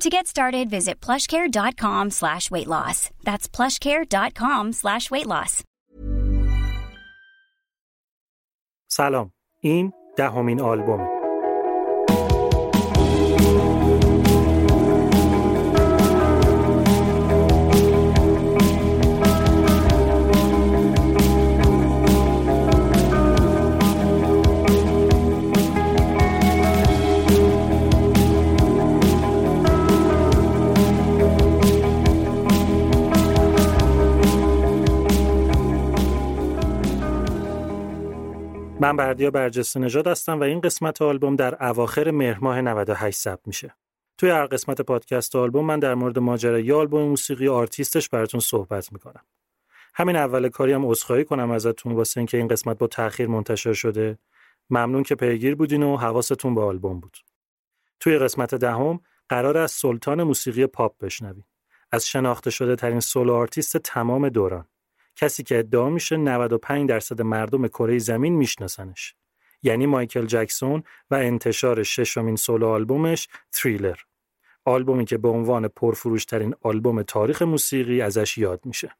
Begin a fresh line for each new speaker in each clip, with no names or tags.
To get started, visit plushcare.com slash weight loss. That's plushcare.com slash weight loss.
سلام این دهمین آلبومه من بردیا برجسته نژاد هستم و این قسمت آلبوم در اواخر مهر ماه 98 ثبت میشه. توی هر قسمت پادکست آلبوم من در مورد ماجرای آلبوم موسیقی آرتیستش براتون صحبت می‌کنم. همین اول کاری هم عذرخواهی کنم ازتون واسه اینکه این قسمت با تاخیر منتشر شده. ممنون که پیگیر بودین و حواستون به آلبوم بود. توی قسمت دهم قرار از سلطان موسیقی پاپ بشنویم. از شناخته شده ترین solo artist تمام دوران. کسی که ادعا میشه 95 درصد مردم کره زمین میشناسنش. یعنی مایکل جکسون و انتشار ششمین سولو آلبومش تریلر آلبومی که به عنوان پرفروشترین آلبوم تاریخ موسیقی ازش یاد میشه.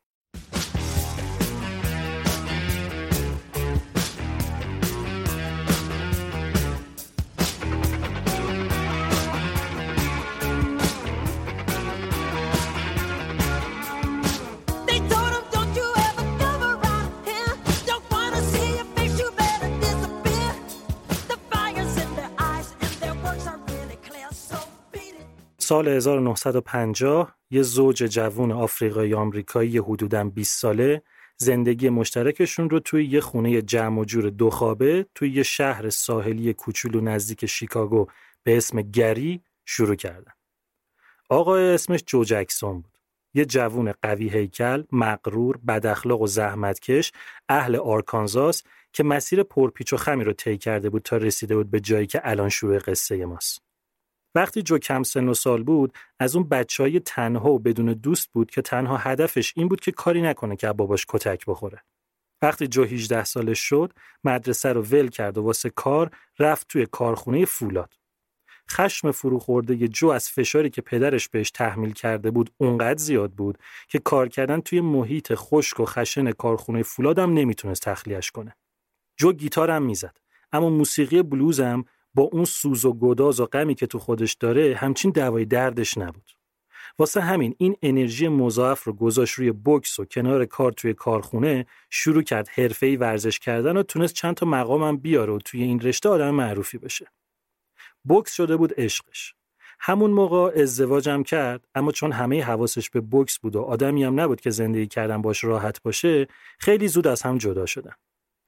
سال 1950 یه زوج جوون آفریقایی آمریکایی حدوداً 20 ساله زندگی مشترکشون رو توی یه خونه جمع و جور دو خوابه توی یه شهر ساحلی کوچولو نزدیک شیکاگو به اسم گری شروع کردن. آقای اسمش جو جکسون بود. یه جوون قوی هیکل، مغرور، بداخلاق و زحمتکش، اهل آرکانزاس که مسیر پرپیچ و خمی رو طی کرده بود تا رسیده بود به جایی که الان شروع قصه ماست. وقتی جو کم سن و سال بود از اون بچه های تنها و بدون دوست بود که تنها هدفش این بود که کاری نکنه که باباش کتک بخوره. وقتی جو 18 سالش شد مدرسه رو ول کرد و واسه کار رفت توی کارخونه فولاد. خشم فروخورده جو از فشاری که پدرش بهش تحمیل کرده بود اونقدر زیاد بود که کار کردن توی محیط خشک و خشن کارخونه فولادم نمی‌تونست تخلیهش کنه. جو گیتار هم می‌زد اما موسیقی بلوز هم با اون سوز و گداز و غمی که تو خودش داره همچین دوای دردش نبود. واسه همین این انرژی مضاعف رو گذاشت روی بوکس و کنار کار توی کارخونه شروع کرد حرفه‌ای ورزش کردن و تونست چند تا مقامم بیاره و توی این رشته آدم معروفی بشه. بوکس شده بود عشقش. همون موقع ازدواجم کرد اما چون همه حواسش به بوکس بود و آدمی هم نبود که زندگی کردن باش راحت باشه خیلی زود از هم جدا شدن.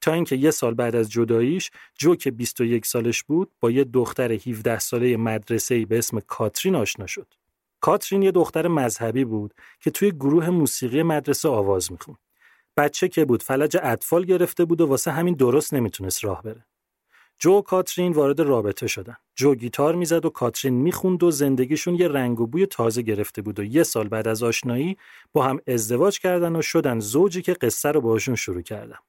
تا اینکه یه سال بعد از جداییش جو که 21 سالش بود با یه دختر 17 ساله مدرسه‌ای به اسم کاترین آشنا شد. کاترین یه دختر مذهبی بود که توی گروه موسیقی مدرسه آواز می‌خوند. بچه که بود فلج اطفال گرفته بود و واسه همین درست نمی‌تونست راه بره. جو و کاترین وارد رابطه شدن. جو گیتار می‌زد و کاترین می‌خوند و زندگیشون یه رنگ و بوی تازه گرفته بود و یه سال بعد از آشنایی با هم ازدواج کردن و شدن زوجی که قصه رو باشون شروع کردم.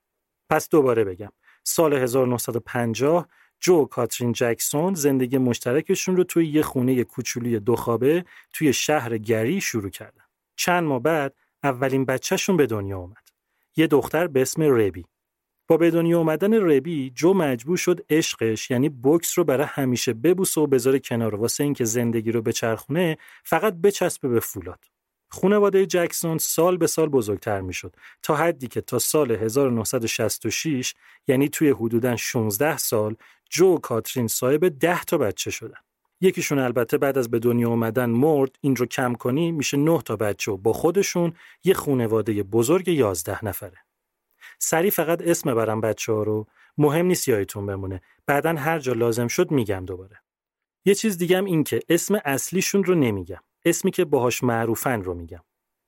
پس دوباره بگم. سال 1950 جو و کاترین جکسون زندگی مشترکشون رو توی یه خونه کوچولی دو خوابه توی شهر گری شروع کردن. چند ماه بعد اولین بچهشون به دنیا اومد. یه دختر به اسم ربی. با به دنیا اومدن ربی جو مجبور شد عشقش یعنی بوکس رو برای همیشه ببوسه و بذاره کنار واسه اینکه زندگی رو بچرخونه فقط بچسبه به فولاد. خانواده جکسون سال به سال بزرگتر می‌شد تا حدی که تا سال 1966 یعنی توی حدوداً 16 سال جو و کاترین صاحب 10 تا بچه شدن. یکیشون البته بعد از به دنیا اومدن مرد این رو کم کنی میشه 9 تا بچه و با خودشون یه خانواده بزرگ 11 نفره. سری فقط اسم برم بچه ها رو مهم نیست یادتون بمونه بعدا هر جا لازم شد میگم دوباره یه چیز دیگم این که اسم اصلیشون رو نمیگم اسمی که باهاش معروفن رو میگم.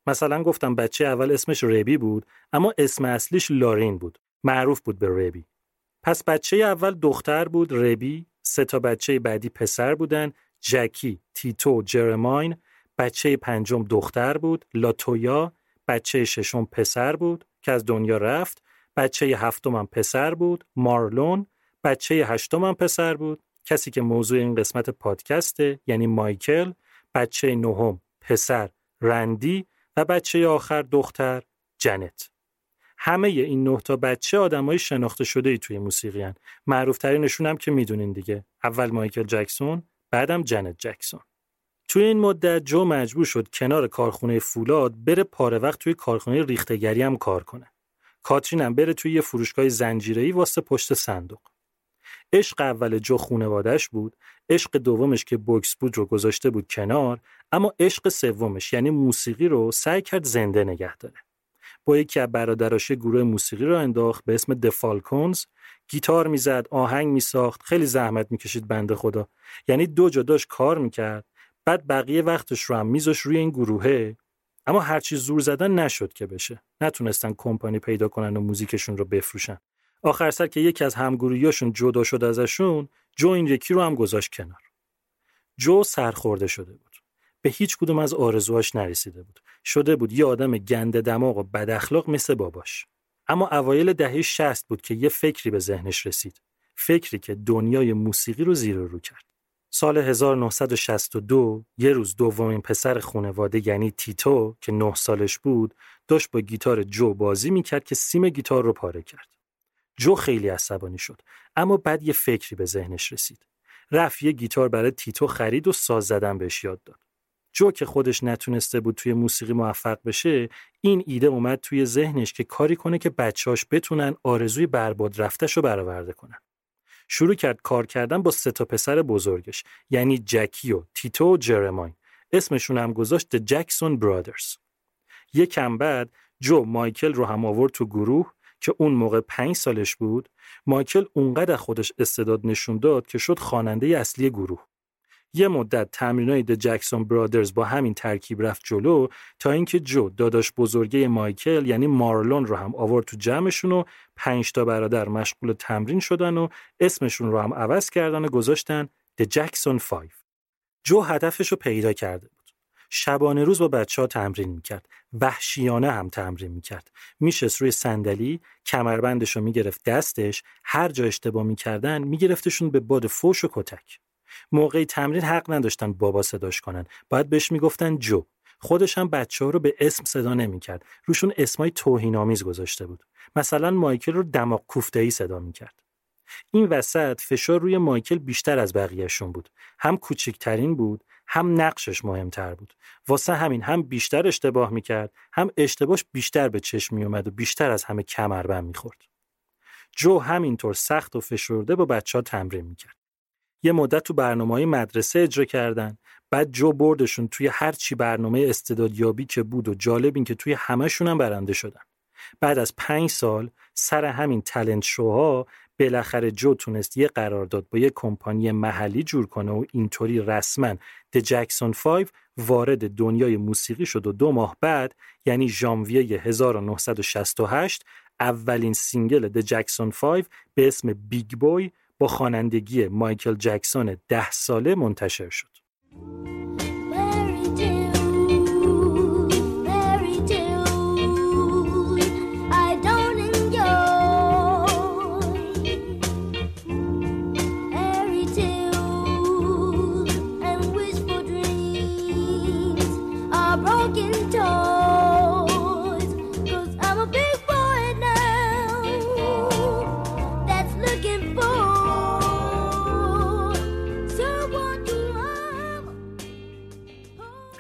مثلا گفتم بچه اول اسمش ربی بود اما اسم اصلیش لارین بود. معروف بود به ربی. پس بچه اول دختر بود ربی. سه تا بچه بعدی پسر بودن. جکی تیتو جرماین. بچه پنجم دختر بود. لاتویا. بچه ششم پسر بود که از دنیا رفت. بچه هفتم هم پسر بود. مارلون. بچه هشتم هم پسر بود. کسی که موضوع این قسمت پادکسته یعنی مایکل. بچه نهم پسر رندی و بچه آخر دختر جنت همه این نه تا بچه آدمای شناخته شده ای توی موسیقی هن. معروف ترینشون هم که می‌دونین دیگه اول مایکل جکسون بعدم جنت جکسون توی این مدت جو مجبور شد کنار کارخونه فولاد بره پاره وقت توی کارخونه ریختگری هم کار کنه. کاترین هم بره توی یه فروشگاه زنجیره‌ای واسه پشت صندوق. عشق اول جو خونوادش بود، عشق دومش که بوکس بود رو گذاشته بود کنار، اما عشق سومش یعنی موسیقی رو سعی کرد زنده نگه داره. با یکی از برادراش گروه موسیقی رو انداخت به اسم دفالکونز گیتار می‌زد آهنگ میساخت خیلی زحمت می‌کشید بنده خدا. یعنی دو جداش کار می‌کرد بعد بقیه وقتش رو هم میذاش روی این گروهه. اما هرچی زور زدن نشد که بشه. نتونستن کمپانی پیدا کنن و موزیکشون رو بفروشن. آخر سر که یکی از همگروهیاشون جدا شد ازشون جو این یکی رو هم گذاشت کنار. جو سرخورده شده بود. به هیچ کدوم از آرزوهاش نرسیده بود. شده بود یه آدم گنده دماغ و بد اخلاق مثل باباش. اما اوایل دهه 60 بود که یه فکری به ذهنش رسید. فکری که دنیای موسیقی رو زیر رو کرد. سال 1962 یه روز دومین پسر خانواده یعنی تیتو که نه سالش بود داشت با گیتار جو بازی می‌کرد که سیم گیتار رو پاره کرد. جو خیلی عصبانی شد اما بعد یه فکری به ذهنش رسید. رفت یه گیتار برای تیتو خرید و ساز زدن بهش یاد داد. جو که خودش نتونسته بود توی موسیقی موفق بشه این ایده اومد توی ذهنش که کاری کنه که بچهاش بتونن آرزوی برباد رفتش رو برآورده کنن. شروع کرد کار کردن با سه تا پسر بزرگش یعنی جکی و تیتو و جرماین اسمشون هم گذاشت جکسون برادرز یکم بعد جو مایکل رو هم آورد تو گروه که اون موقع پنج سالش بود مایکل اونقدر خودش استعداد نشون داد که شد خواننده اصلی گروه. یه مدت تمرینای د جکسون برادرز با همین ترکیب رفت جلو تا اینکه جو داداش بزرگه مایکل یعنی مارلون رو هم آورد تو جمعشون و پنج تا برادر مشغول تمرین شدن و اسمشون رو هم عوض کردن و گذاشتن د جکسون 5 جو هدفش رو پیدا کرده بود. شبانه روز با بچه ها تمرین می‌کرد. وحشیانه هم تمرین می‌کرد. میشست روی صندلی کمربندش رو می‌گرفت دستش هر جا اشتباه می‌کردن میگرفتشون به باد فوش و کتک. موقعی تمرین حق نداشتن بابا صداش کنن. باید بهش می‌گفتن جو. خودش هم بچه ها رو به اسم صدا نمی‌کرد. روشون اسمای توهینآمیز گذاشته بود. مثلا مایکل رو دماغ کوفته ای صدا می‌کرد. این وسط فشار روی مایکل بیشتر از بقیهشون بود. هم کوچکترین بود هم نقشش مهمتر بود. واسه همین هم بیشتر اشتباه می‌کرد هم اشتباهش بیشتر به چشم میومد و بیشتر از همه کمربند می‌خورد. جو همینطور سخت و فشرده با بچه ها تمرین می‌کرد. یه مدت تو برنامه مدرسه اجرا کردن بعد جو بردشون توی هر چی برنامه استعدادیابی که بود و جالب این که توی همشون هم برنده شدن. بعد از پنج سال سر همین talent show ها بالاخره جو تونست یه قرارداد با یه کمپانی محلی جور کنه و اینطوری رسما The Jackson 5 وارد دنیای موسیقی شد و دو ماه بعد یعنی ژانویه 1968 اولین single The Jackson 5 به اسم Big Boy با خوانندگی مایکل جکسون ده ساله منتشر شد.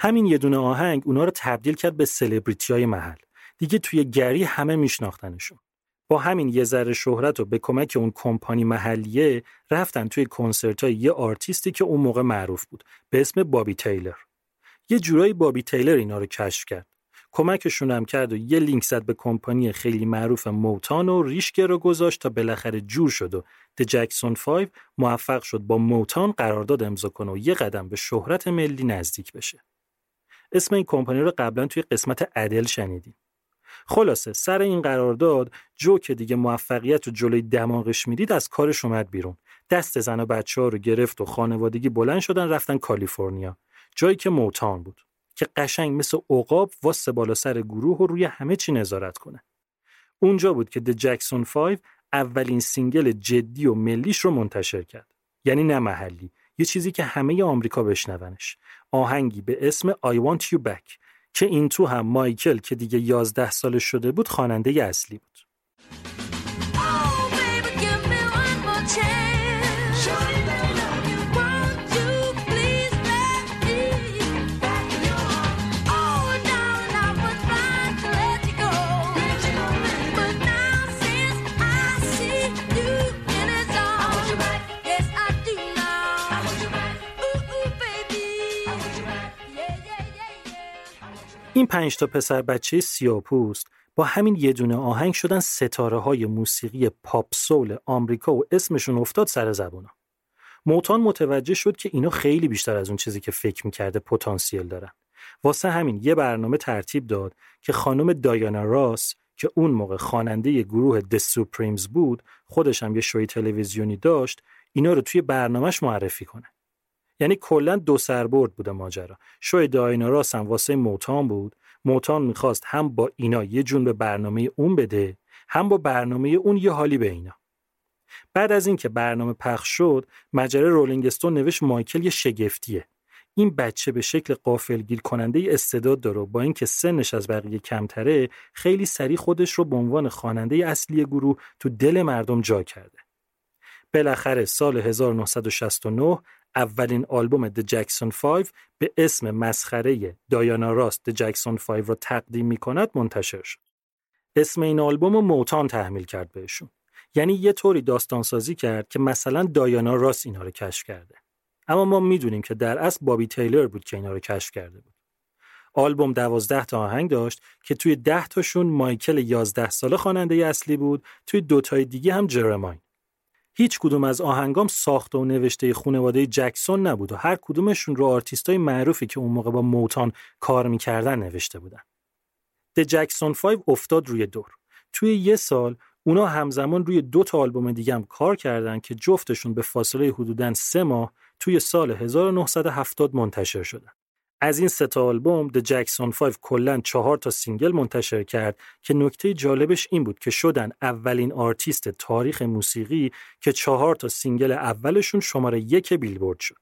همین یه دونه آهنگ اونا رو تبدیل کرد به سلبریتی های محل. دیگه توی گری همه میشناختنشون. با همین یه ذره شهرت و به کمک اون کمپانی محلیه رفتن توی کنسرت های یه آرتیستی که اون موقع معروف بود به اسم بابی تیلر. یه جورایی بابی تیلر اینا رو کشف کرد. کمکشون هم کرد و یه لینک زد به کمپانی خیلی معروف موتان و ریشگه رو گذاشت تا بالاخره جور شد و د جکسون 5 موفق شد با موتان قرارداد امضا کنه و یه قدم به شهرت ملی نزدیک بشه. اسم این کمپانی رو قبلا توی قسمت ادل شنیدیم. خلاصه سر این قرارداد جو که دیگه موفقیت رو جلوی دماغش می‌دید از کارش اومد بیرون. دست زن و بچه ها رو گرفت و خانوادگی بلند شدن رفتن کالیفرنیا. جایی که Motown بود. که قشنگ مثل عقاب وایسه بالا سر گروه و روی همه چی نظارت کنه. اونجا بود که The Jackson 5 اولین single جدی و ملیش رو منتشر کرد. یعنی نه محلی، یه چیزی که همه آمریکا بشنونش. آهنگی به اسم I Want You Back که این تو هم مایکل که دیگه 11 سالش شده بود خواننده اصلی بود. این پنج تا پسر بچه سیاپوست با همین یه دونه آهنگ شدن ستاره های موسیقی پاپ سول آمریکا و اسمشون افتاد سر زبونا. موتان متوجه شد که اینا خیلی بیشتر از اون چیزی که فکر می‌کرده پتانسیل دارن. واسه همین یه برنامه ترتیب داد که خانم دایانا راس که اون موقع خواننده گروه د سوپریمز بود خودش هم یه شوی تلویزیونی داشت اینا رو توی برنامهش معرفی کنه. یعنی کلا دو سربرد بوده ماجرا. شوی داینا راس هم واسه موتان بود. موتان می‌خواست هم با اینا یه جون به برنامه اون بده هم با برنامه اون یه حالی به اینا. بعد از اینکه برنامه پخش شد مجله رولینگ استون نوشت مایکل یه شگفتیه. این بچه به شکل قافلگیر کننده استعداد داره با اینکه سنش از بقیه کمتره خیلی سریع خودش رو به عنوان خواننده اصلی گروه تو دل مردم جا کرده. بالاخره سال 1969 اولین آلبوم د جکسون 5 به اسم مسخره دایانا راست د جکسون 5 را تقدیم می کند منتشر شد. اسم این آلبوم رو موتان تحمیل کرد بهشون. یعنی یه طوری داستان سازی کرد که مثلا دایانا راست اینا رو کشف کرده. اما ما می‌دونیم که در اصل بابی تیلر بود که اینا رو کشف کرده بود. آلبوم دوازده تا آهنگ داشت که توی ده تاشون مایکل 11 ساله خواننده اصلی بود، توی دو تای دیگه هم جرماین. هیچ کدوم از آهنگام ساخته و نوشته خانواده جکسون نبود و هر کدومشون رو آرتیستای معروفی که اون موقع با Motown کار می‌کردن نوشته بودن. The Jackson 5 افتاد روی دور. توی یه سال اونا همزمان روی دو تا آلبوم دیگه هم کار کردن که جفتشون به فاصله حدوداً سه ماه توی سال 1970 منتشر شدن. از این سه تا آلبوم The Jackson 5 کلا چهار تا single منتشر کرد که نکته جالبش این بود که شدن اولین آرتیست تاریخ موسیقی که چهار تا single اولشون شماره یک بیلبورد شد.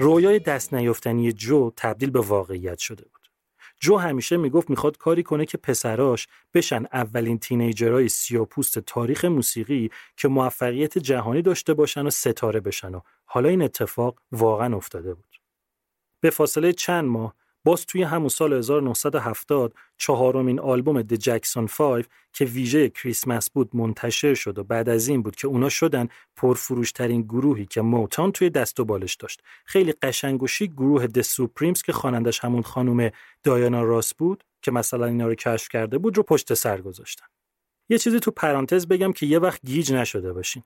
رویای دست نیافتنی جو تبدیل به واقعیت شده بود. جو همیشه می‌گفت می‌خواد کاری کنه که پسراش بشن اولین تینیجرهای سیاپوست تاریخ موسیقی که موفقیت جهانی داشته باشن و ستاره بشن و حالا این اتفاق واقعا افتاده بود. به فاصله چند ماه باز توی همون سال 1970 چهارمین آلبوم د جکسون 5 که ویژه کریسمس بود منتشر شد و بعد از این بود که اونا شدن پرفروشترین گروهی که Motown توی دست و بالش داشت. خیلی قشنگ و شیک گروه The Supremes که خوانندش همون خانم دایانا راس بود که مثلا اینا رو کشف کرده بود رو پشت سر گذاشتن. یه چیزی تو پرانتز بگم که یه وقت گیج نشده باشین.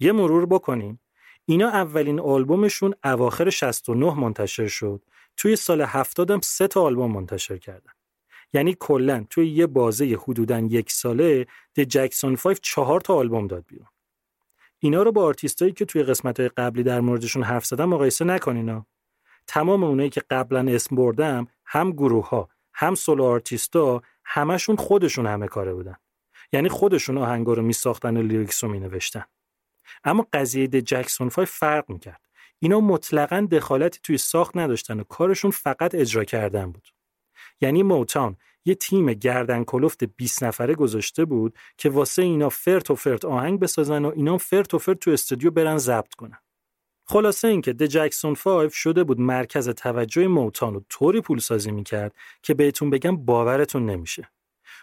یه مرور بکنیم. اینا اولین آلبومشون اواخر 69 منتشر شد. توی سال 70 هم سه تا آلبوم منتشر کردن. یعنی کلا توی یه بازه حدوداً یک ساله The Jackson 5 چهار تا آلبوم داد بیرون. اینا رو با آرتیستایی که توی قسمت‌های قبلی در موردشون حرف زدم مقایسه نکنینا. تمام اونایی که قبلا اسم بردم هم گروه ها هم solo artist ا همشون خودشون همه کاره بودن. یعنی خودشون آهنگا رو میساختن و lyrics رو مینوشتن. اما قضیه The Jackson 5 فرق می‌کرد. اینا مطلقا دخالتی توی ساخت نداشتن و کارشون فقط اجرا کردن بود. یعنی Motown یه تیم گردن کلفت 20 نفره گذاشته بود که واسه اینا فرت و فرت آهنگ بسازن و اینا فرت و فرت تو استودیو برن ضبط کنن. خلاصه اینکه The Jackson 5 شده بود مرکز توجه Motown و طوری پول سازی می‌کرد که بهتون بگم باورتون نمیشه.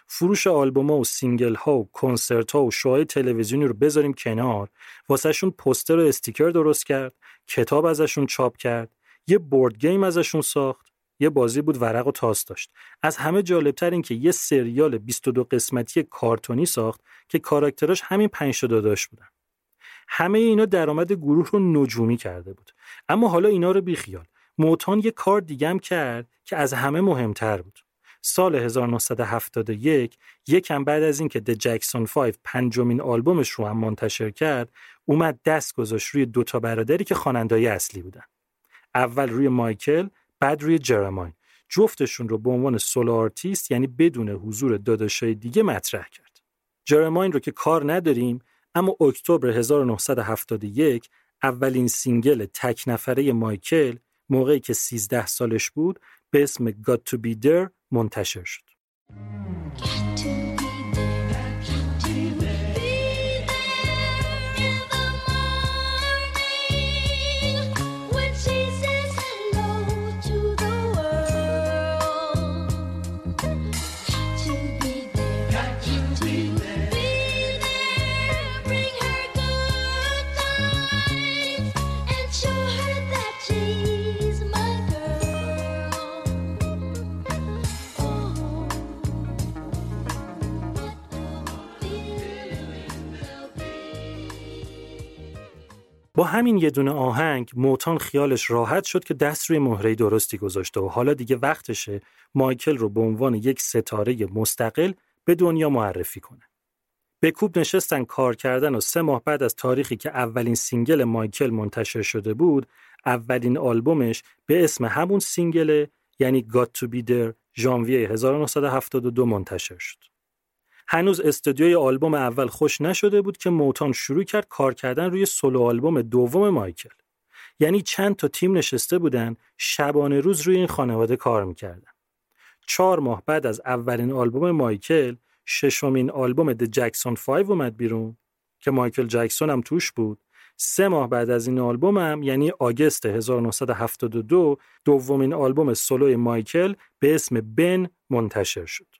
فروش آلبوم‌ها و single ها و کنسرت ها و شوهای تلویزیونی رو بذاریم کنار. واسهشون پوستر و استیکر درست کرد کتاب ازشون چاپ کرد یه بورد گیم ازشون ساخت یه بازی بود ورق و تاس داشت. از همه جالبتر این که یه سریال 22 قسمتی کارتونی ساخت که کاراکتراش همین پنج تا داداش بودن. همه اینا درآمد گروه رو نجومی کرده بود. اما حالا اینا رو بیخیال. موتان یه کار دیگم کرد که از همه مهمتر بود. سال 1971 یکم بعد از اینکه د جکسون 5 پنجمین آلبومش رو هم منتشر کرد اومد دست گذاشت روی دوتا برادری که خواننده‌های اصلی بودن. اول روی مایکل بعد روی جرماین جفتشون رو به عنوان solo artist یعنی بدون حضور داداشای دیگه مطرح کرد. جرماین رو که کار نداریم اما اکتبر 1971 اولین single تک نفره مایکل موقعی که 13 سالش بود به اسم Got to be there منتشر شد. با همین یه دونه آهنگ Motown خیالش راحت شد که دست روی مهره درستی گذاشته و حالا دیگه وقتشه مایکل رو به عنوان یک ستاره مستقل به دنیا معرفی کنه. به کوب نشستن کار کردن و سه ماه بعد از تاریخی که اولین single مایکل منتشر شده بود اولین آلبومش به اسم همون single یعنی Got to be there ژانویه 1972 منتشر شد. هنوز استودیوی آلبوم اول خشک نشده بود که Motown شروع کرد کار کردن روی سولو آلبوم دوم مایکل. یعنی چند تا تیم نشسته بودن شبانه روز روی این خانواده کار می‌کردن. چهار ماه بعد از اولین آلبوم مایکل ششمین آلبوم د جکسون 5 اومد بیرون که مایکل جکسون هم توش بود سه ماه بعد از این آلبوم هم یعنی آگست 1972 دومین آلبوم سولوی مایکل به اسم بن منتشر شد.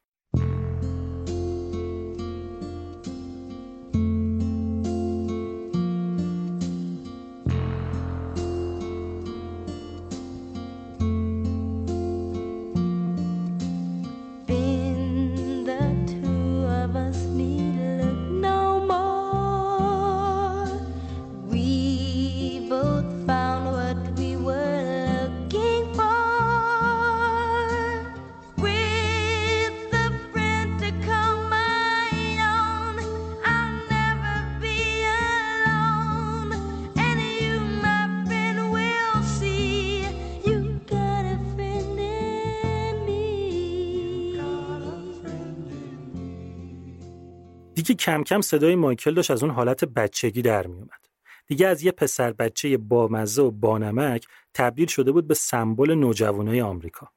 کم کم صدای مایکل داشت از اون حالت بچگی در می اومد. دیگه از یه پسر بچه بامزه و بانمک تبدیل شده بود به سمبل نوجوانای آمریکا.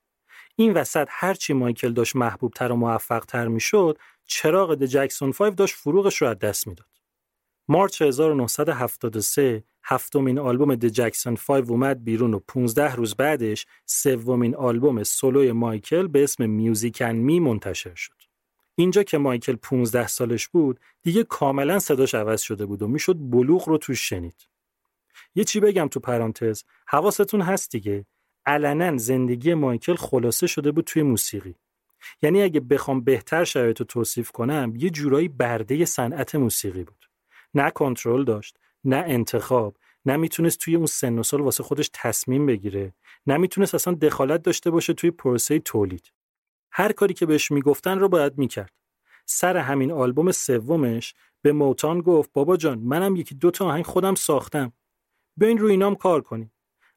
این وسط هرچی مایکل داشت محبوبتر و موفقتر می‌شد چراغ د جکسون 5 داشت فروغش رو از دست می‌داد. مارچ 1973 هفتمین آلبوم د جکسون 5 اومد بیرون و 15 روز بعدش سومین آلبوم سولوی مایکل به اسم میوزیک ان می منتشر شد. اینجا که مایکل 15 سالش بود دیگه کاملا صداش عوض شده بود و می‌شد بلوغ رو توش شنید. یه چی بگم تو پرانتز حواستون هست دیگه علنا زندگی مایکل خلاصه شده بود توی موسیقی. یعنی اگه بخوام بهتر شرایط رو توصیف کنم یه جورایی برده صنعت موسیقی بود. نه کنترل داشت، نه انتخاب، نه می‌تونست توی اون سن و سال واسه خودش تصمیم بگیره، نه می‌تونست اصلا دخالت داشته باشه توی پروسه تولید. هر کاری که بهش می‌گفتن رو باید می‌کرد. سر همین آلبوم سومش به موتان گفت بابا جان منم یکی دو تا آهنگ خودم ساختم. بیاین روی اینام کار کنیم.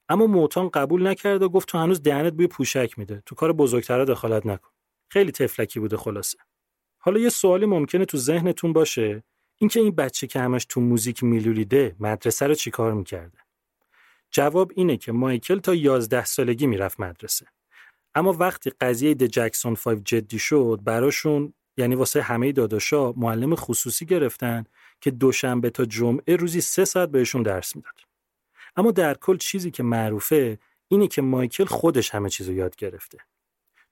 اما موتان قبول نکرد و گفت تو هنوز دهنت بوی پوشک میده. تو کار بزرگترا دخالت نکن. خیلی تفلکی بوده خلاصه. حالا یه سوالی ممکنه تو ذهنتون باشه اینکه این بچه که همش تو موزیک میلولیده مدرسه رو چیکار می‌کرده؟ جواب اینه که مایکل تا 11 سالگی می‌رفت مدرسه. اما وقتی قضیه د جکسون 5 جدی شد براشون یعنی واسه همه داداشا معلم خصوصی گرفتن که دوشنبه تا جمعه روزی سه ساعت بهشون درس می‌داد. اما در کل چیزی که معروفه اینه که مایکل خودش همه چیزو یاد گرفته.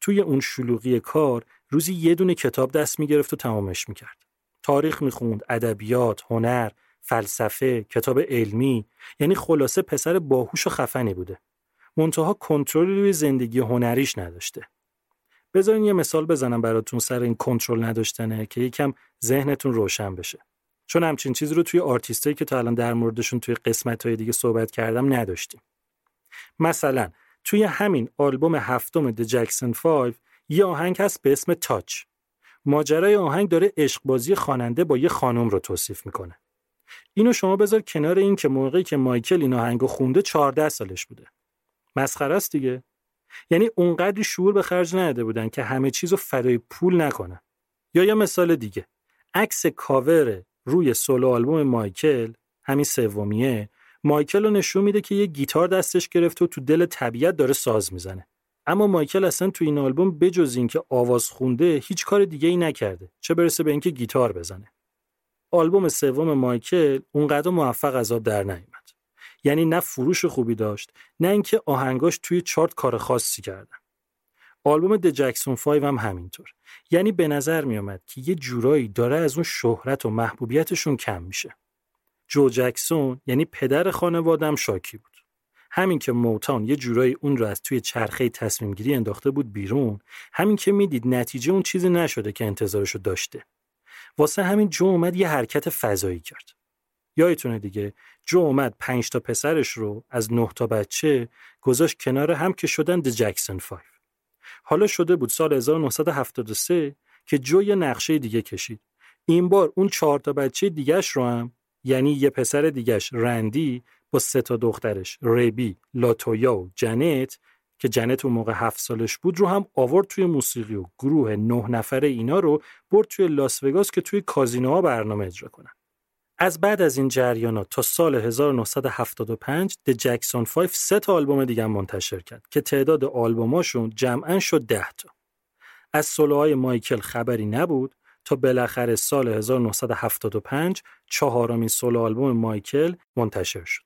توی اون شلوغی کار روزی یه دونه کتاب دست می‌گرفت و تمامش می‌کرد. تاریخ می‌خوند، ادبیات، هنر، فلسفه، کتاب علمی، یعنی خلاصه پسر باهوش و خفنی بوده. منتها کنترلی روی زندگی هنریش نداشته. بذارین یه مثال بزنم براتون سر این کنترل نداشتنه که یکم ذهنتون روشن بشه. چون همچین چیزی رو توی آرتیستایی که تا الان در موردشون توی قسمت‌های دیگه صحبت کردم نداشتیم. مثلا توی همین آلبوم هفتم د جکسون 5 یه آهنگ هست به اسم تاچ. ماجرای آهنگ داره عشقبازی خواننده با یه خانم رو توصیف می‌کنه. اینو شما بذار کنار این که موقعی که مایکل این آهنگو خونده 14 سالش بوده. مسخره است دیگه. یعنی اونقدری شعور به خرج نداده بودن که همه چیزو فدای پول نکنن. یا یه مثال دیگه. عکس کاور روی سولو آلبوم مایکل همین سومیه مایکل رو نشون میده که یه گیتار دستش گرفته و تو دل طبیعت داره ساز می‌زنه. اما مایکل اصلا تو این آلبوم بجز اینکه آواز خونده هیچ کار دیگه ای نکرده چه برسه به اینکه گیتار بزنه آلبوم سوم مایکل اونقدر موفق از آب در نیامد یعنی نه فروش خوبی داشت نه اینکه آهنگاش توی چارت کار خاصی کردن. آلبوم د جکسون 5 هم همینطور. یعنی به نظر میومد که یه جورایی داره از اون شهرت و محبوبیتشون کم میشه. جو جکسون یعنی پدر خانوادم شاکی بود. همین که موتان یه جورایی اون رو از توی چرخه تصمیم گیری انداخته بود بیرون همین که می‌دید نتیجه اون چیزی نشده که انتظارشو داشته. واسه همین جو اومد یه حرکت فضایی کرد. یادتونه دیگه جو اومد پنج تا پسرش رو از نه تا بچه گذاشت کنار هم که شدن د جکسون 5 حالا شده بود سال 1973 که جو یه نقشه دیگه کشید این بار اون چهار تا بچه دیگهش رو هم یعنی یه پسر دیگهش رندی با سه تا دخترش ریبی، لاتویا و جنت که جنت اون موقع هفت سالش بود رو هم آورد توی موسیقی و گروه نه نفره اینا رو برد توی لاس وگاس که توی کازینوها برنامه اجرا کنن. از بعد از این جریانات تا سال 1975 د جکسون 5 سه تا آلبوم دیگه منتشر کرد که تعداد آلبوماشون جمعا شد 10 تا. از سولوهای مایکل خبری نبود تا بالاخره سال 1975 چهارمین سولو آلبوم مایکل منتشر شد.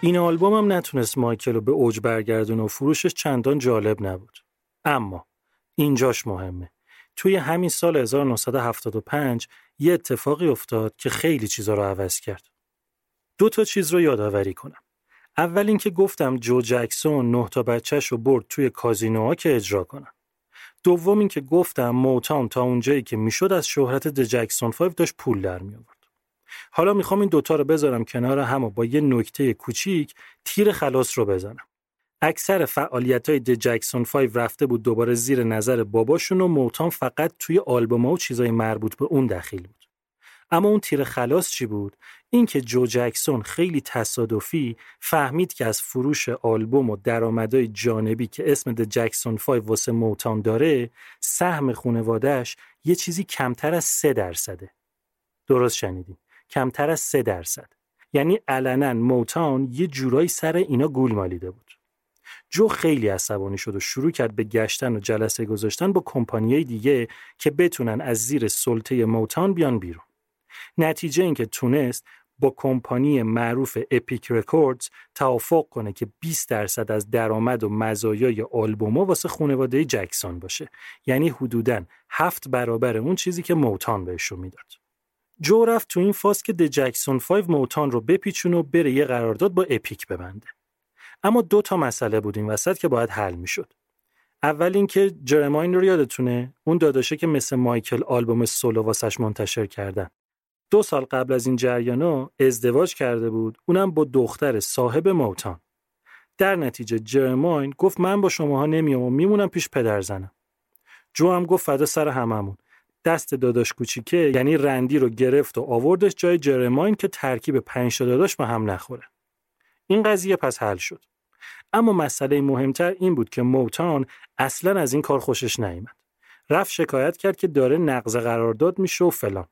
این آلبوم هم نتونست مایکل رو به اوج برگردونه و فروشش چندان جالب نبود. اما اینجاش مهمه. توی همین سال 1975 یه اتفاقی افتاد که خیلی چیزا رو عوض کرد. دو تا چیز رو یادآوری کنم. اول اینکه گفتم جو جکسون نه تا بچهش رو برد توی کازینوها که اجرا کنن. دوم اینکه گفتم موتان تا اونجایی که می‌شد از شهرت د جکسون 5 داشت پول در می. حالا می‌خوام این دوتا رو بذارم کنار هم و با یه نکته کوچیک تیر خلاص رو بزنم. اکثر فعالیت های د جکسون 5 رفته بود دوباره زیر نظر باباشون و موتان فقط توی آلبوم و چیزای مربوط به اون دخیل بود. اما اون تیر خلاص چی بود اینکه جو جکسون خیلی تصادفی فهمید که از فروش آلبوم و درآمدهای جانبی که اسم د جکسون 5 واسه موتان داره سهم خانوادهش یه چیزی کمتر از 3 درصده درست شنیدیم کمتر از 3 درصد. یعنی علنا Motown یه جورایی سر اینا گول مالیده بود. جو خیلی عصبانی شد و شروع کرد به گشتن و جلسه گذاشتن با کمپانیای دیگه که بتونن از زیر سلطه Motown بیان بیرون. نتیجه اینکه تونست با کمپانی معروف Epic Records توافق کنه که 20 درصد از درآمد و مزایای آلبوما واسه خانواده جکسون باشه. یعنی حدوداً هفت برابر اون چیزی که موتان بهشون می‌داد. جو رفت تو این فاز که د جکسون 5 موتان رو بپیچونه و بره یه قرارداد با اپیک ببنده اما دو تا مسئله بود این وسط که باید حل می‌شد. اول اینکه جرماین رو یادتونه اون داداشه که مثل مایکل آلبوم سولو واسش منتشر کردن. دو سال قبل از این جریانا ازدواج کرده بود اونم با دختر صاحب موتان. در نتیجه جرماین گفت من با شماها نمیام و میمونم پیش پدر زنم. جو هم گفت فدا سر هممون. دست داداش کوچیکه یعنی رندی رو گرفت و آوردش جای جرماین که ترکیب پنج تا داداش به هم نخوره. این قضیه پس حل شد. اما مسئله مهمتر این بود که موتان اصلا از این کار خوشش نیامد. رفت شکایت کرد که داره نقض قرارداد میشه و فلان.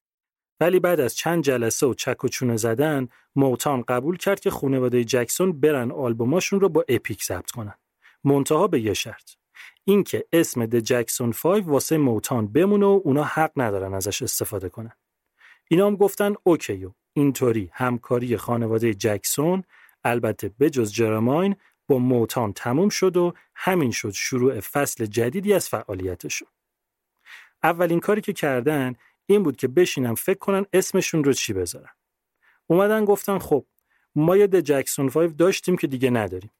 ولی بعد از چند جلسه و چک و چونه زدن موتان قبول کرد که خانواده جکسون برن آلبوماشون رو با اپیک ضبط کنن. منتها به یه شرط. اینکه اسم د جکسون 5 واسه موتان بمونه و اونا حق ندارن ازش استفاده کنن. اینا هم گفتن اوکی و اینطوری همکاری خانواده جکسون البته بجز جرماین با موتان تموم شد و همین شد شروع فصل جدیدی از فعالیتشون. اولین کاری که کردن این بود که بشینن فکر کنن اسمشون رو چی بذارن. اومدن گفتن خب ما یه د جکسون 5 داشتیم که دیگه نداریم.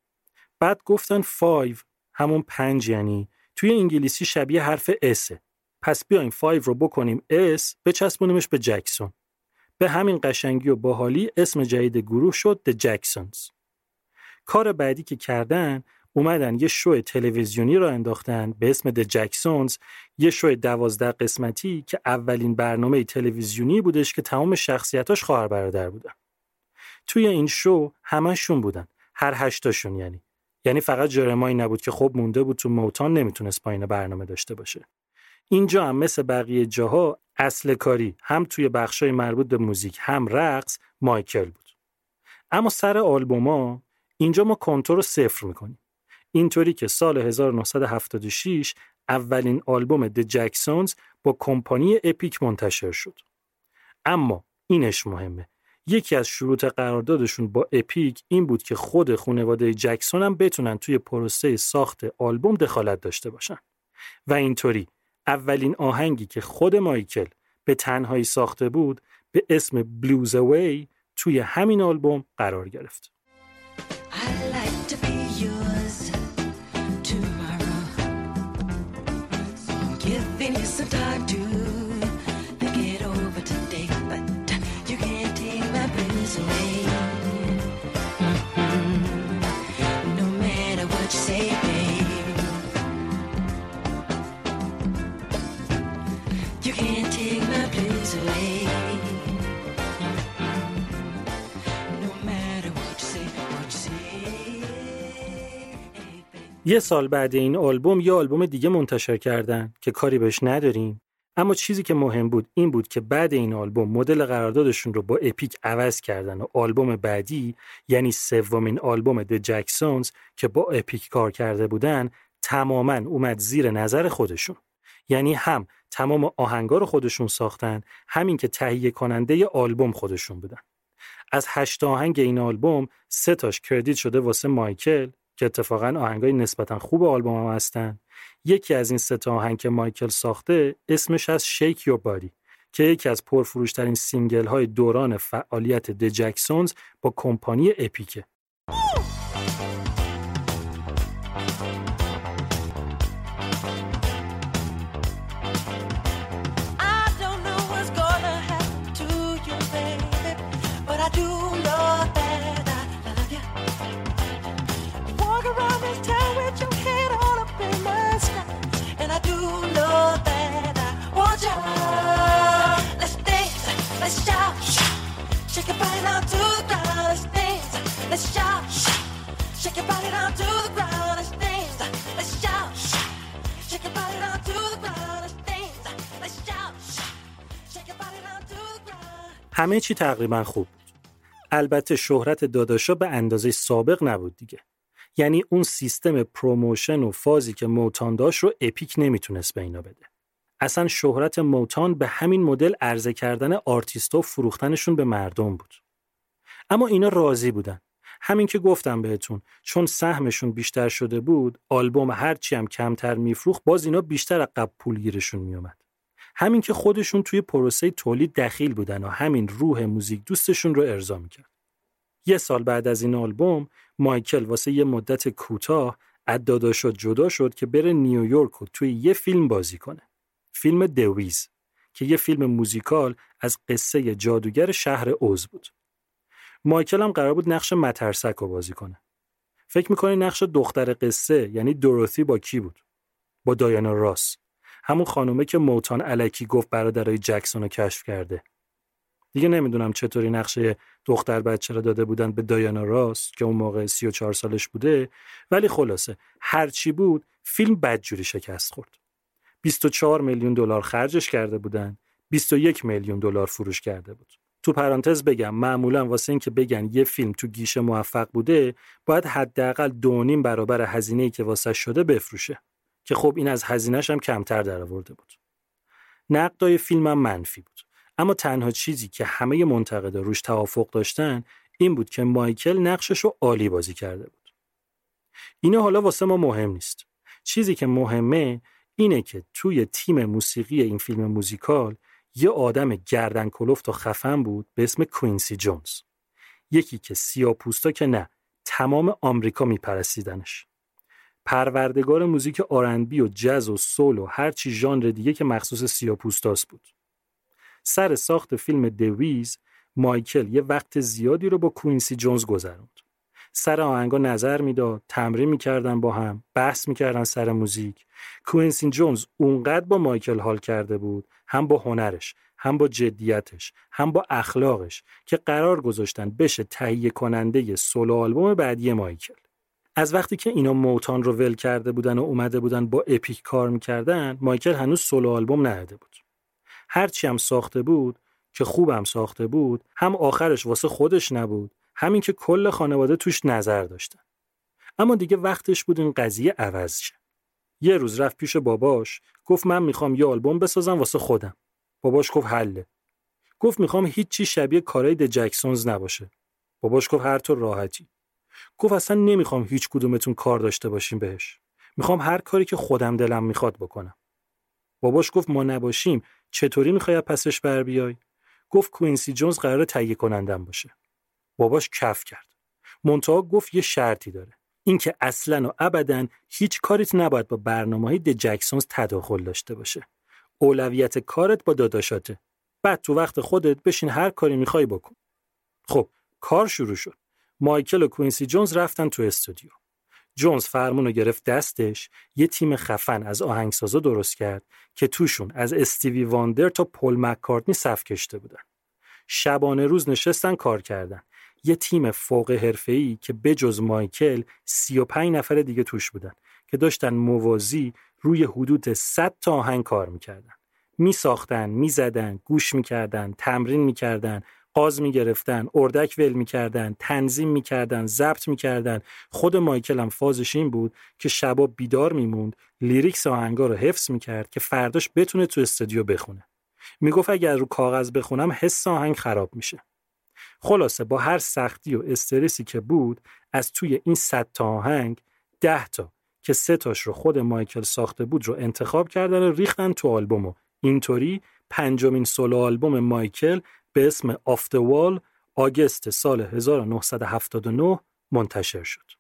بعد گفتن 5 همون پنج یعنی توی انگلیسی شبیه حرف اسه. پس بیایم 5 رو بکنیم اس بچسبونیمش به جکسون. به همین قشنگی و باحالی اسم جدید گروه شد The Jacksons. کار بعدی که کردن اومدن یه شو تلویزیونی را انداختن به اسم The Jacksons یه شو دوازده قسمتی که اولین برنامه تلویزیونی بودش که تمام شخصیتاش خواهر برادر بودن. توی این شو همشون بودن. هر هشتاشون یعنی. یعنی فقط جرمایی نبود که خب مونده بود تو موتان نمی‌تونست پایین برنامه داشته باشه. اینجا هم مثل بقیه جاها اصل کاری هم توی بخشای مربوط به موزیک هم رقص مایکل بود. اما سر آلبوما اینجا ما کنتور رو صفر می‌کنیم. اینطوری که سال 1976 اولین آلبوم د جکسونز با کمپانی اپیک منتشر شد. اما اینش مهمه. یکی از شروط قراردادشون با اپیک این بود که خود خانواده جکسون هم بتونن توی پروسه ساخت آلبوم دخالت داشته باشن. و اینطوری اولین آهنگی که خود مایکل به تنهایی ساخته بود به اسم بلوز اوی توی همین آلبوم قرار گرفت.
I'd like
یه سال بعد این آلبوم یه آلبوم دیگه منتشر کردن که کاری بهش نداریم. اما چیزی که مهم بود این بود که بعد این آلبوم مدل قراردادشون رو با اپیک عوض کردن و آلبوم بعدی یعنی سومین آلبوم د جکسونز که با اپیک کار کرده بودن تماما اومد زیر نظر خودشون. یعنی هم تمام آهنگا رو خودشون ساختن همین که تهیه کننده آلبوم خودشون بودن. از هشت آهنگ این آلبوم سه تاش کردیت شده واسه مایکل که اتفاقا آهنگای نسبتا خوب آلبوم هم هستن. یکی از این سه تا آهنگ که مایکل ساخته اسمش هست Shake Your Body که یکی از پرفروشترین single های دوران فعالیت The Jacksons با کمپانی
Epic ه.
همه چی تقریبا خوب بود. البته شهرت داداشا به اندازه سابق نبود دیگه. یعنی اون سیستم promotion و فازی که Motown داشت رو Epic نمی‌تونست به اینا بده. اصلا شهرت Motown به همین مدل عرضه کردن آرتیستا و فروختنشون به مردم بود. اما اینا راضی بودن. همین که گفتم بهتون چون سهمشون بیشتر شده بود آلبوم هرچی هم کمتر میفروخت باز اینا بیشتر از قبل پول گیرشون میومد. همین که خودشون توی پروسه تولید دخیل بودن و همین روح موزیک دوستشون رو ارضا می‌کرد. یه سال بعد از این آلبوم مایکل واسه یه مدت کوتاه از داداشا جدا شد که بره نیویورک و توی یه فیلم بازی کنه. فیلم دویز که یه فیلم موزیکال از قصه جادوگر شهر اوز بود. مایکل هم قرار بود نقش مترسک رو بازی کنه. فکر می‌کنی نقش دختر قصه یعنی دوروثی با کی بود؟ با دایانا راس. همون خانومه که موتان علکی گفت برادرای جکسون رو کشف کرده. دیگه نمی‌دونم چطوری نقشه دختر بچه رو داده بودن به دایانا راس که اون موقع 34 سالش بوده ولی خلاصه هرچی بود فیلم بدجوری شکست خورد. 24 میلیون دلار خرجش کرده بودن 21 میلیون دلار فروش کرده بود. تو پرانتز بگم معمولا واسه این که بگن یه فیلم تو گیشه موفق بوده باید حداقل دو نیم برابر هزینه‌ای که واسه شده بفروشه که خب این از هزینهش هم کمتر درآورده بود. نقدای فیلم هم منفی بود. اما تنها چیزی که همه منتقدا روش توافق داشتن این بود که مایکل نقشش رو عالی بازی کرده بود. اینا حالا واسه ما مهم نیست. چیزی که مهمه اینه که توی تیم موسیقی این فیلم موزیکال یه آدم گردن کلفت و خفن بود به اسم کوینسی جونز. یکی که سیاپوستا که نه تمام آمریکا میپرستیدنش. پروردگار موزیک R&B و جز و soul و هر چی ژانر دیگه که مخصوص سیاپوستاس بود. سر ساخت فیلم The Wiz مایکل یه وقت زیادی رو با کوینسی جونز گذروند. سر آهنگا نظر می‌داد، تمرین می‌کردن با هم، بحث می‌کردن سر موزیک. کوینسی جونز اونقدر با مایکل حال کرده بود، هم با هنرش، هم با جدیتش، هم با اخلاقش که قرار گذاشتن بشه تهیه کننده سولو آلبوم بعدی مایکل. از وقتی که اینا موتان رو ول کرده بودن و اومده بودن با اپیک کار می‌کردن، مایکل هنوز سولو آلبوم نداده بود. هرچی هم ساخته بود که خوبم ساخته بود هم آخرش واسه خودش نبود همین که کل خانواده توش نظر داشتن اما دیگه وقتش بود این قضیه عوض شه یه روز رفت پیش باباش گفت من می‌خوام یه آلبوم بسازم واسه خودم. باباش گفت حله. گفت می‌خوام هیچی شبیه کارای د جکسونز نباشه. باباش گفت هر طور راحتی. گفت اصلا نمی‌خوام هیچ کدومتون کار داشته باشیم بهش. می‌خوام هر کاری که خودم دلم می‌خواد بکنم. باباش گفت ما نباشیم. چطوری می‌خوای پسش بر بیای؟ گفت کوینسی جونز قرار تهیه کنندم باشه. باباش کف کرد. منتها گفت یه شرطی داره. اینکه اصلا و ابدا هیچ کاریت نباید با برنامه های جکسونز تداخل داشته باشه. اولویت کارت با داداشاته. بعد تو وقت خودت بشین هر کاری می‌خوای بکن. خب کار شروع شد. مایکل و کوینسی جونز رفتن تو استودیو. جونز فرمون رو گرفت دستش یه تیم خفن از آهنگسازا درست کرد که توشون از استیوی واندر تا پل مکارتنی صف کشیده بودن. شبانه روز نشستن کار کردن. یه تیم فوق حرفه‌ای که بجز مایکل 35 نفر دیگه توش بودن که داشتن موازی روی حدود 100 تا آهنگ کار می‌کردن. می ساختن، گوش می‌کردن، تمرین می‌کردن، قاز می‌گرفتن، اردک ول می‌کردن، تنظیم می‌کردن، ضبط می‌کردن. خود مایکل هم فازش این بود که شبا بیدار میموند، لیریکس آهنگا رو حفظ می‌کرد که فرداش بتونه تو استودیو بخونه. می‌گفت اگر رو کاغذ بخونم حس آهنگ خراب میشه. خلاصه با هر سختی و استرسی که بود از توی این صد تا آهنگ ده تا که سه تاش رو خود مایکل ساخته بود رو انتخاب کردن و ریختن تو آلبوم و اینطوری پنجمین سولو آلبوم مایکل به اسم آف وال آگست سال 1979 منتشر شد.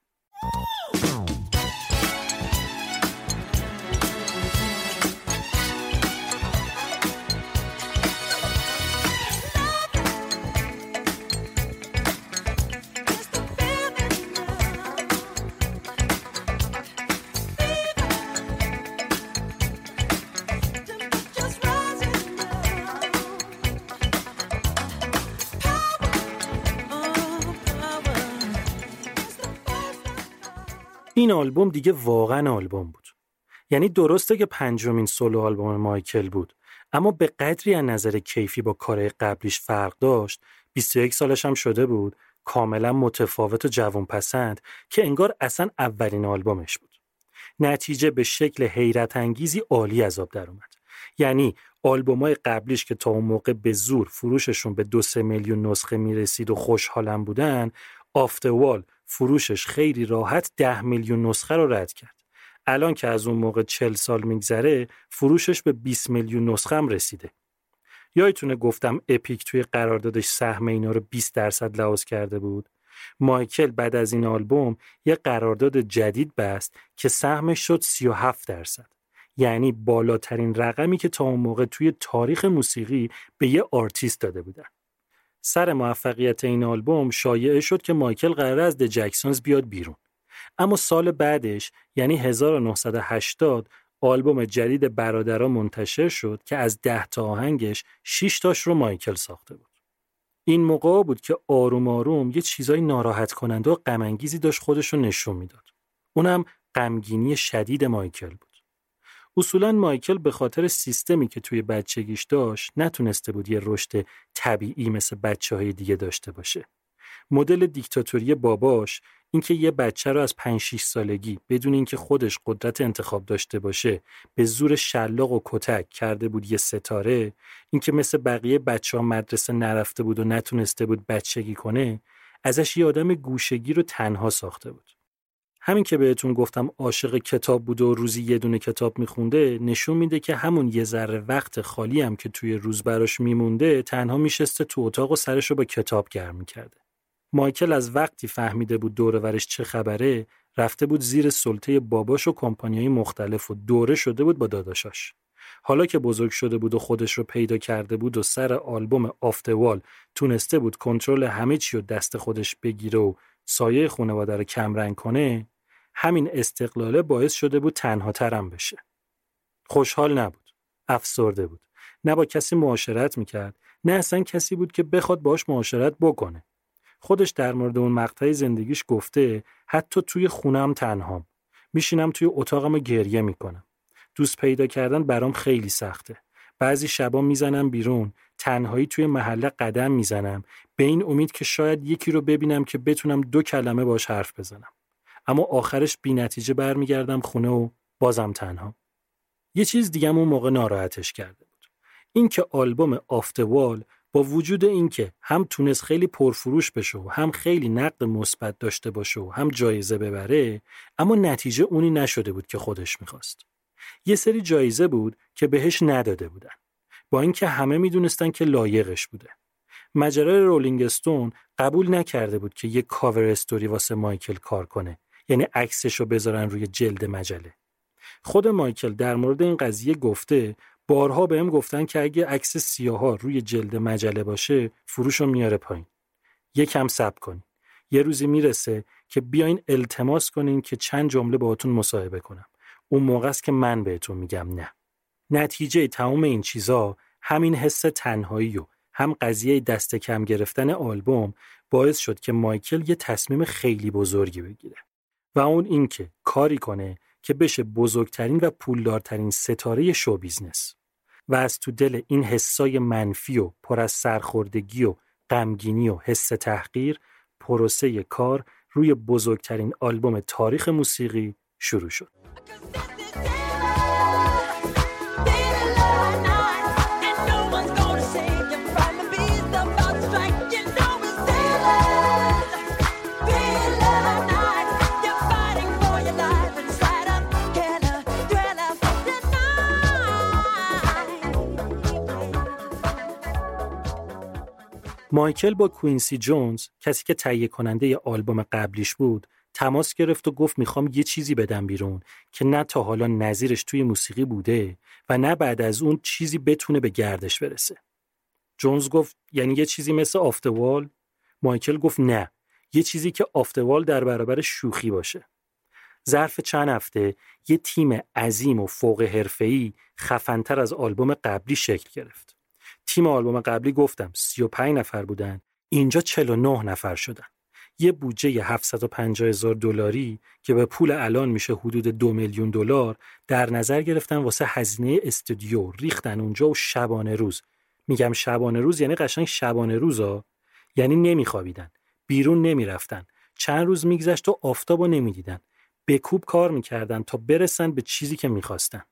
این آلبوم دیگه واقعا آلبوم بود. یعنی درسته که پنجمین سولو آلبوم مایکل بود اما به قدری از نظر کیفی با کار قبلیش فرق داشت 21 سالش هم شده بود کاملا متفاوت و جوان پسند که انگار اصلا اولین آلبومش بود. نتیجه به شکل حیرت انگیزی عالی از آب در اومد. یعنی آلبومای قبلیش که تا اون موقع به زور فروششون به دو سه میلیون نسخه می‌رسید و خوشحالم بودن آفتوال فروشش خیلی راحت ده میلیون نسخه رو رد کرد. الان که از اون موقع 40 سال میگذره فروشش به 20 میلیون نسخه هم رسیده. یادتونه گفتم اپیک توی قراردادش سهم اینا رو 20 درصد لحاظ کرده بود. مایکل بعد از این آلبوم یه قرارداد جدید بست که سهمش شد 37 درصد. یعنی بالاترین رقمی که تا اون موقع توی تاریخ موسیقی به یه آرتیست داده بودن. سر موفقیت این آلبوم شایعه شد که مایکل قراره از Jacksons بیاد بیرون اما سال بعدش یعنی 1980 آلبوم جدید برادرها منتشر شد که از ده تا آهنگش 6 تاش رو مایکل ساخته بود. این موقع بود که آروم آروم یه چیزای ناراحت کننده و غمانگیزی داشت خودش رو نشون می‌داد. اونم غمگینی شدید مایکل بود. اصولا مایکل به خاطر سیستمی که توی بچگیش داشت نتونسته بود یه رشد طبیعی مثل بچه های دیگه داشته باشه. مدل دیکتاتوری باباش اینکه یه بچه رو از 5 6 سالگی بدون اینکه خودش قدرت انتخاب داشته باشه به زور شلاق و کتک کرده بود یه ستاره اینکه مثل بقیه بچه ها مدرسه نرفته بود و نتونسته بود بچگی کنه ازش یه آدم گوشگیر رو تنها ساخته بود همین که بهتون گفتم عاشق کتاب بود و روزی یه دونه کتاب میخونده نشون میده که همون یه ذره وقت خالی هم که توی روز براش میمونده تنها میشسته تو اتاق و سرش رو با کتاب گرم می‌کرده. مایکل از وقتی فهمیده بود دور ورش چه خبره رفته بود زیر سلطه باباش و کمپانیای مختلف و دوره شده بود با داداشاش. حالا که بزرگ شده بود و خودش رو پیدا کرده بود و سر آلبوم آفتوال تونسته بود کنترل همه چی رو دست خودش بگیره و سایه خانواده رو کمرنگ کنه همین استقلاله باعث شده بود تنها ترم بشه. خوشحال نبود. افسرده بود. نه با کسی معاشرت می‌کرد نه اصلا کسی بود که بخواد باش معاشرت بکنه. خودش در مورد اون مقطع زندگیش گفته حتی توی خونم تنهام. میشینم توی اتاقم و گریه می‌کنم. دوست پیدا کردن برام خیلی سخته. بعضی شبا می‌زنم بیرون تنهایی توی محله قدم می‌زنم به این امید که شاید یکی رو ببینم که بتونم دو کلمه باش حرف بزنم. اما آخرش بی نتیجه برمیگردم خونه و بازم تنها. یه چیز دیگه اون موقع ناراحتش کرده بود. اینکه آلبوم آفتوال با وجود اینکه هم تونست خیلی پرفروش بشه و هم خیلی نقد مثبت داشته باشه و هم جایزه ببره اما نتیجه اونی نشده بود که خودش می‌خواست. یه سری جایزه بود که بهش نداده بودن. با اینکه همه می‌دونستن که لایقش بوده. مجله Rolling Stone قبول نکرده بود که یه cover story واسه مایکل کار کنه. یعنی عکسش رو بذارن روی جلد مجله. خود مایکل در مورد این قضیه گفته بارها بهم گفتن که اگه عکس سیاها روی جلد مجله باشه فروش رو میاره پایین. یکم صبر کنین یه روزی می‌رسه که بیاین التماس کنین که چند جمله باهاتون مصاحبه کنم. اون موقع است که من بهتون میگم نه. نتیجه تمام این چیزا همین حس تنهایی و هم قضیه دست کم گرفتن آلبوم باعث شد که مایکل یه تصمیم خیلی بزرگی بگیره. و اون اینکه کاری کنه که بشه بزرگترین و پولدارترین ستاره show business و از تو دل این حسای منفی و پر از سرخوردگی و غمگینی و حس تحقیر پروسه کار روی بزرگترین آلبوم تاریخ موسیقی شروع شد. مایکل با کوینسی جونز کسی که تهیه کننده آلبوم قبلیش بود تماس گرفت و گفت می‌خوام یه چیزی بدم بیرون که نه تا حالا نظیرش توی موسیقی بوده و نه بعد از اون چیزی بتونه به گردش برسه. جونز گفت یعنی یه چیزی مثل Off the Wall؟ مایکل گفت نه یه چیزی که Off the Wall در برابر شوخی باشه. ظرف چند هفته یه تیم عظیم و فوق حرفه‌ای خفنتر از آلبوم قبلی شکل گرفت. تیم آلبوم قبلی گفتم 35 نفر بودن. اینجا 49 نفر شدن. یه بودجه 750 هزار دلاری که به پول الان میشه حدود دو میلیون دلار در نظر گرفتن واسه هزینه استودیو. ریختن اونجا و شبانه روز. میگم شبانه روز یعنی قشنگ شبانه روزا. یعنی نمیخوابیدن. بیرون نمی‌رفتن. چند روز میگذشت و آفتاب نمی‌دیدن. به کوب کار می‌کردن تا برسن به چیزی که می‌خواستن.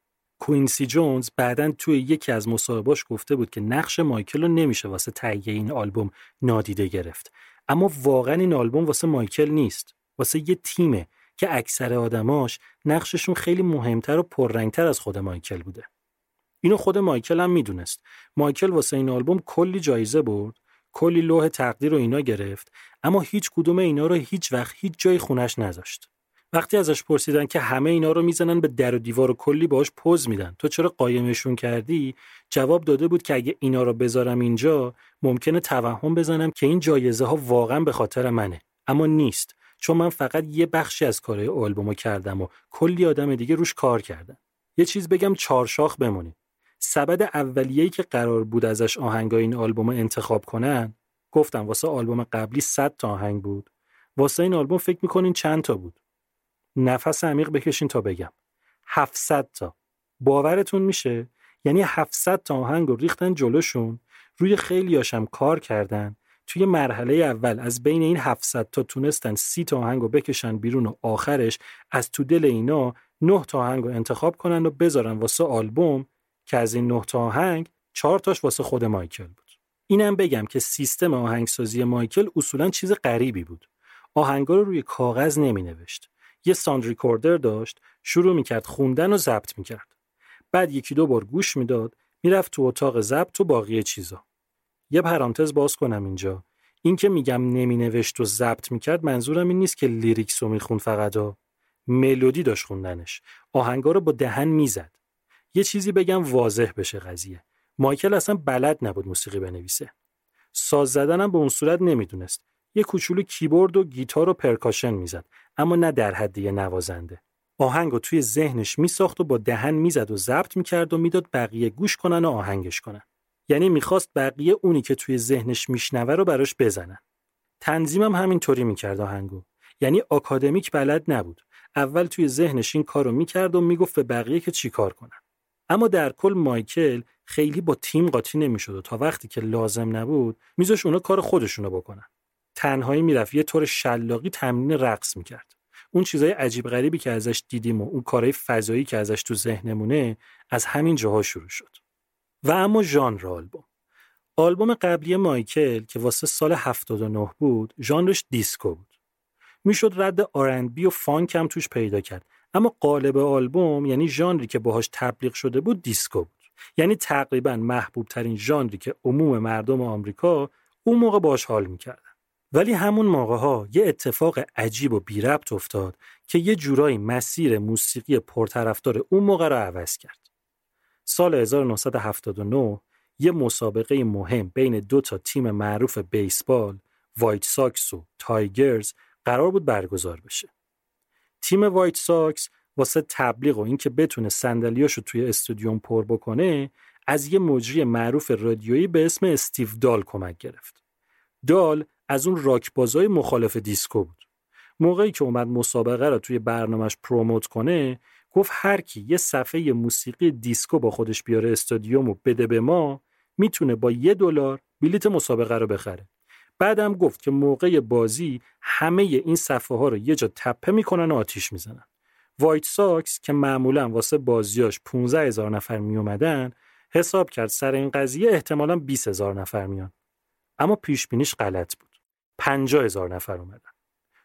کوینسی جونز بعدا توی یکی از مصاحبهاش گفته بود که نقش مایکل رو نمیشه واسه تهیه این آلبوم نادیده گرفت. اما واقعا این آلبوم واسه مایکل نیست. واسه یه تیمه که اکثر آدماش نقششون خیلی مهمتر و پررنگتر از خود مایکل بوده. اینو خود مایکل هم می‌دونست. مایکل واسه این آلبوم کلی جایزه برد کلی لوح تقدیر و اینا گرفت اما هیچ کدوم اینا رو هیچ وقت هیچ جای خونش نذاشت. وقتی ازش پرسیدن که همه اینا رو می‌زنن به در و دیوار و کلی باهاش پوز میدن. تو چرا قایمشون کردی؟ جواب داده بود که اگه اینا رو بذارم اینجا ممکنه توهم بزنم که این جایزه ها واقعا به خاطر منه. اما نیست چون من فقط یه بخشی از کارهای آلبومو کردم و کلی آدم دیگه روش کار کردن. یه چیز بگم چارشاخ بمونید سبد اولیه‌ای که قرار بود ازش آهنگای این آلبوم انتخاب کنن گفتم واسه آلبوم قبلی 100 تا آهنگ بود. واسه این آلبوم فکر می‌کنین چند تا بود؟ نفس عمیق بکشین تا بگم. 700 تا. باورتون میشه؟ یعنی 700 تا آهنگ رو ریختن جلوشون روی خیلی هاشم کار کردن توی مرحله اول از بین این 700 تا تونستن 30 تا آهنگ رو بکشن بیرون و آخرش از تو دل اینا 9 تا آهنگ رو انتخاب کنن و بذارن واسه آلبوم که از این 9 تا آهنگ 4 تاش واسه خود مایکل بود. اینم بگم که سیستم آهنگسازی مایکل اصولا چیز غریبی بود. آهنگا رو روی کاغذ نمی نوشت یه sound recorder داشت شروع می‌کرد خوندن و ضبط می‌کرد. بعد یکی دو بار گوش می‌داد می‌رفت تو اتاق ضبط و باقی چیزا. یه پرانتز باز کنم اینجا. این که میگم نمی نوشت و ضبط می‌کرد منظورم این نیست که lyrics رو می‌خوند فقط ها. ملودی داشت خوندنش. آهنگا رو با دهن می‌زد. یه چیزی بگم واضح بشه قضیه. مایکل اصلا بلد نبود موسیقی بنویسه. ساز زدنم به اون صورت نمی‌دونست. یه کوچولو کیبورد و گیتار و پرکاشن می‌زد اما نه در حد نوازنده. آهنگ رو توی ذهنش میساخت و با دهن می‌زد و ضبط می‌کرد و می‌داد بقیه گوش کنن و آهنگش کنن. یعنی می‌خواست بقیه اونی که توی ذهنش میشنوه رو براش بزنن. تنظیمم همینطوری می‌کرد آهنگو. یعنی آکادمیک بلد نبود. اول توی ذهنش این کارو می‌کرد و می‌گفت به بقیه که چیکار کنن. اما در کل مایکل خیلی با تیم قاطی نمی‌شد و تا وقتی که لازم نبود میذاش اونا کار خودشونو بکنن. تنهایی می‌رفت یه طور شلاقی تمرین رقص می‌کرد. اون چیزای عجیب غریبی که ازش دیدیم و اون کارهای فضایی که ازش تو ذهنمونه از همین جاها شروع شد. و اما ژانر آلبوم. آلبوم قبلی مایکل که واسه سال 79 بود ژانرش دیسکو بود. می‌شد رد R&B و فانک هم توش پیدا کرد. اما قالب آلبوم یعنی ژانری که باهاش تبلیغ شده بود دیسکو بود. یعنی تقریبا محبوب ترین ژانری که عموم مردم آمریکا اون موقع باش حال می‌کردن. ولی همون موقع ها یه اتفاق عجیب و بی ربط افتاد که یه جورایی مسیر موسیقی پرطرفدار اون موقع رو عوض کرد. سال 1979 یه مسابقه مهم بین دو تا تیم معروف بیسبال وایت ساکس و تایگرز قرار بود برگزار بشه. تیم وایت ساکس واسه تبلیغ و اینکه بتونه صندلیاشو توی استادیوم پر بکنه از یه مجری معروف رادیویی به اسم استیو دال کمک گرفت. دال از اون راکبازای مخالف دیسکو بود. موقعی که اومد مسابقه رو توی برنامهش promote کنه گفت هر کی یه صفحه موسیقی دیسکو با خودش بیاره استادیوم و بده به ما می‌تونه با یه دلار بلیت مسابقه رو بخره. بعدم گفت که موقع بازی همه این صفحه ها رو یه جا تپه می‌کنن و آتیش می‌زنن. وایت ساکس که معمولا واسه بازیاش 15 هزار نفر می اومدن حساب کرد سر این قضیه احتمالا 20 هزار نفر میان. اما پیش بینیش غلط بود. 50 هزار نفر اومدن.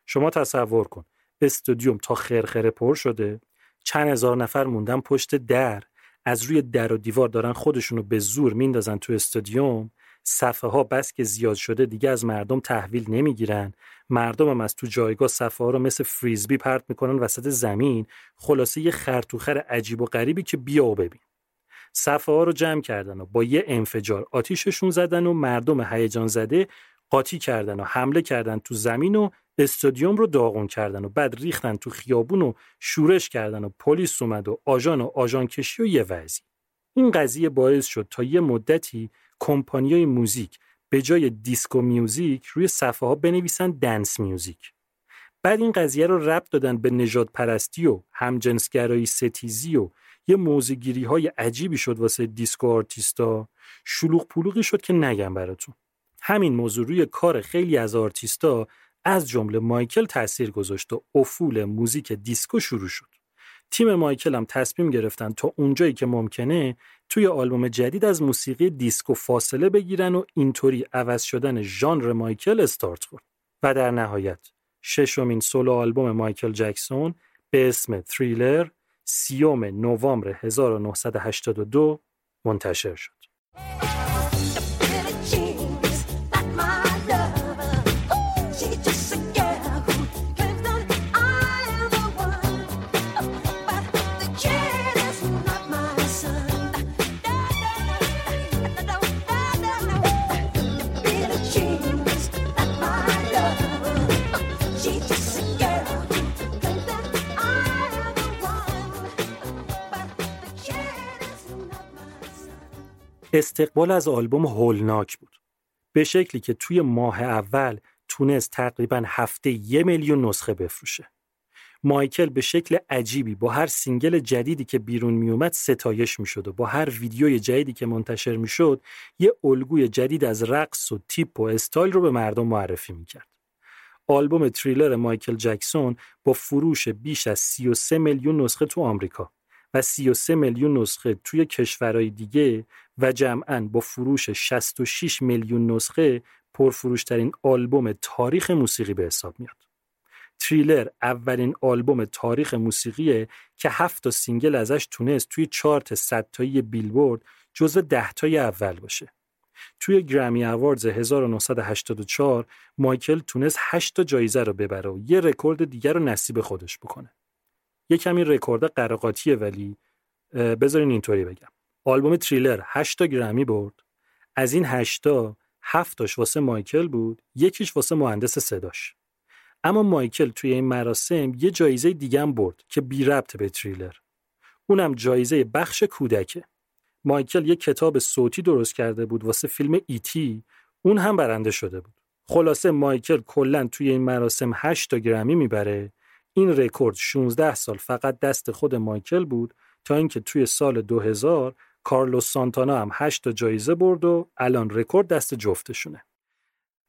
شما تصور کن استودیوم تا خرخره پر شده چند هزار نفر موندن پشت در از روی در و دیوار دارن خودشونو به زور میندازن تو استادیوم صفحه ها بس که زیاد شده دیگه از مردم تحویل نمی‌گیرن مردم هم از تو جایگاه صفحه ها رو مثل فریزبی پرت می‌کنن وسط زمین خلاصه یه خرطوخر عجیب و غریبی که بیا و ببین صفحه ها رو جمع کردن و با یه انفجار آتیششون زدن و مردم هیجان زده قاطی کردن و حمله کردن تو زمین و استادیوم رو داغون کردن و بعد ریختن تو خیابون و شورش کردن و پلیس اومد و آژان و آژان کشی و یه وضعی. این قضیه باعث شد تا یه مدتی کمپانیای موزیک به جای disco music روی صفحه ها بنویسن dance music. بعد این قضیه رو ربط دادن به نژاد پرستی و همجنسگرایی ستیزی و یه موضع‌گیری های عجیبی شد واسه دیسکو آرتیستا. شلوغ پلوغی شد که نگم براتون. همین موضوع روی کار خیلی از آرتیستا از جمله مایکل تاثیر گذاشت و افول موزیک دیسکو شروع شد تیم مایکل هم تصمیم گرفتن تا اونجایی که ممکنه توی آلبوم جدید از موسیقی دیسکو فاصله بگیرن و اینطوری عوض شدن ژانر مایکل استارت خورد و در نهایت ششمین solo album مایکل جکسون به اسم تریلر سیوم نوامبر 1982 منتشر شد. استقبال از آلبوم هولناک بود. به شکلی که توی ماه اول تونست تقریبا هفته یه میلیون نسخه بفروشه. مایکل به شکل عجیبی با هر single جدیدی که بیرون میومد ستایش می‌شد و با هر ویدیوی جدیدی که منتشر می‌شد یه الگوی جدید از رقص و تیپ و استایل رو به مردم معرفی می‌کرد. آلبوم تریلر مایکل جکسون با فروش بیش از 33 میلیون نسخه تو آمریکا و 33 میلیون نسخه توی کشورهای دیگه و جمعاً با فروش 66 میلیون نسخه پرفروشترین آلبوم تاریخ موسیقی به حساب میاد. تریلر اولین آلبوم تاریخ موسیقیه که هفت تا single ازش تونست توی چارت صد تایی بیلبورد جزو ده تای اول باشه. توی Grammy Awards 1984 مایکل تونست 8 تا جایزه رو ببره و یه رکورد دیگر رو نصیب خودش بکنه. یه کمی رکورد قروقاطیه ولی بذارین اینطوری بگم. آلبوم تریلر 8 تا گرمی برد. از این 8 تا 7 تاش واسه مایکل بود، یکیش واسه مهندس صداش. اما مایکل توی این مراسم یه جایزه دیگه هم برد که بی ربط به تریلر. اونم جایزه بخش کودکه. مایکل یه کتاب صوتی درست کرده بود واسه فیلم E.T. اون هم برنده شده بود. خلاصه مایکل کلا توی این مراسم 8 تا گرمی می‌بره. این رکورد 16 سال فقط دست خود مایکل بود تا اینکه توی سال 2000 کارلوس سانتانا هم 8 تا جایزه برد و الان رکورد دست جفتشونه.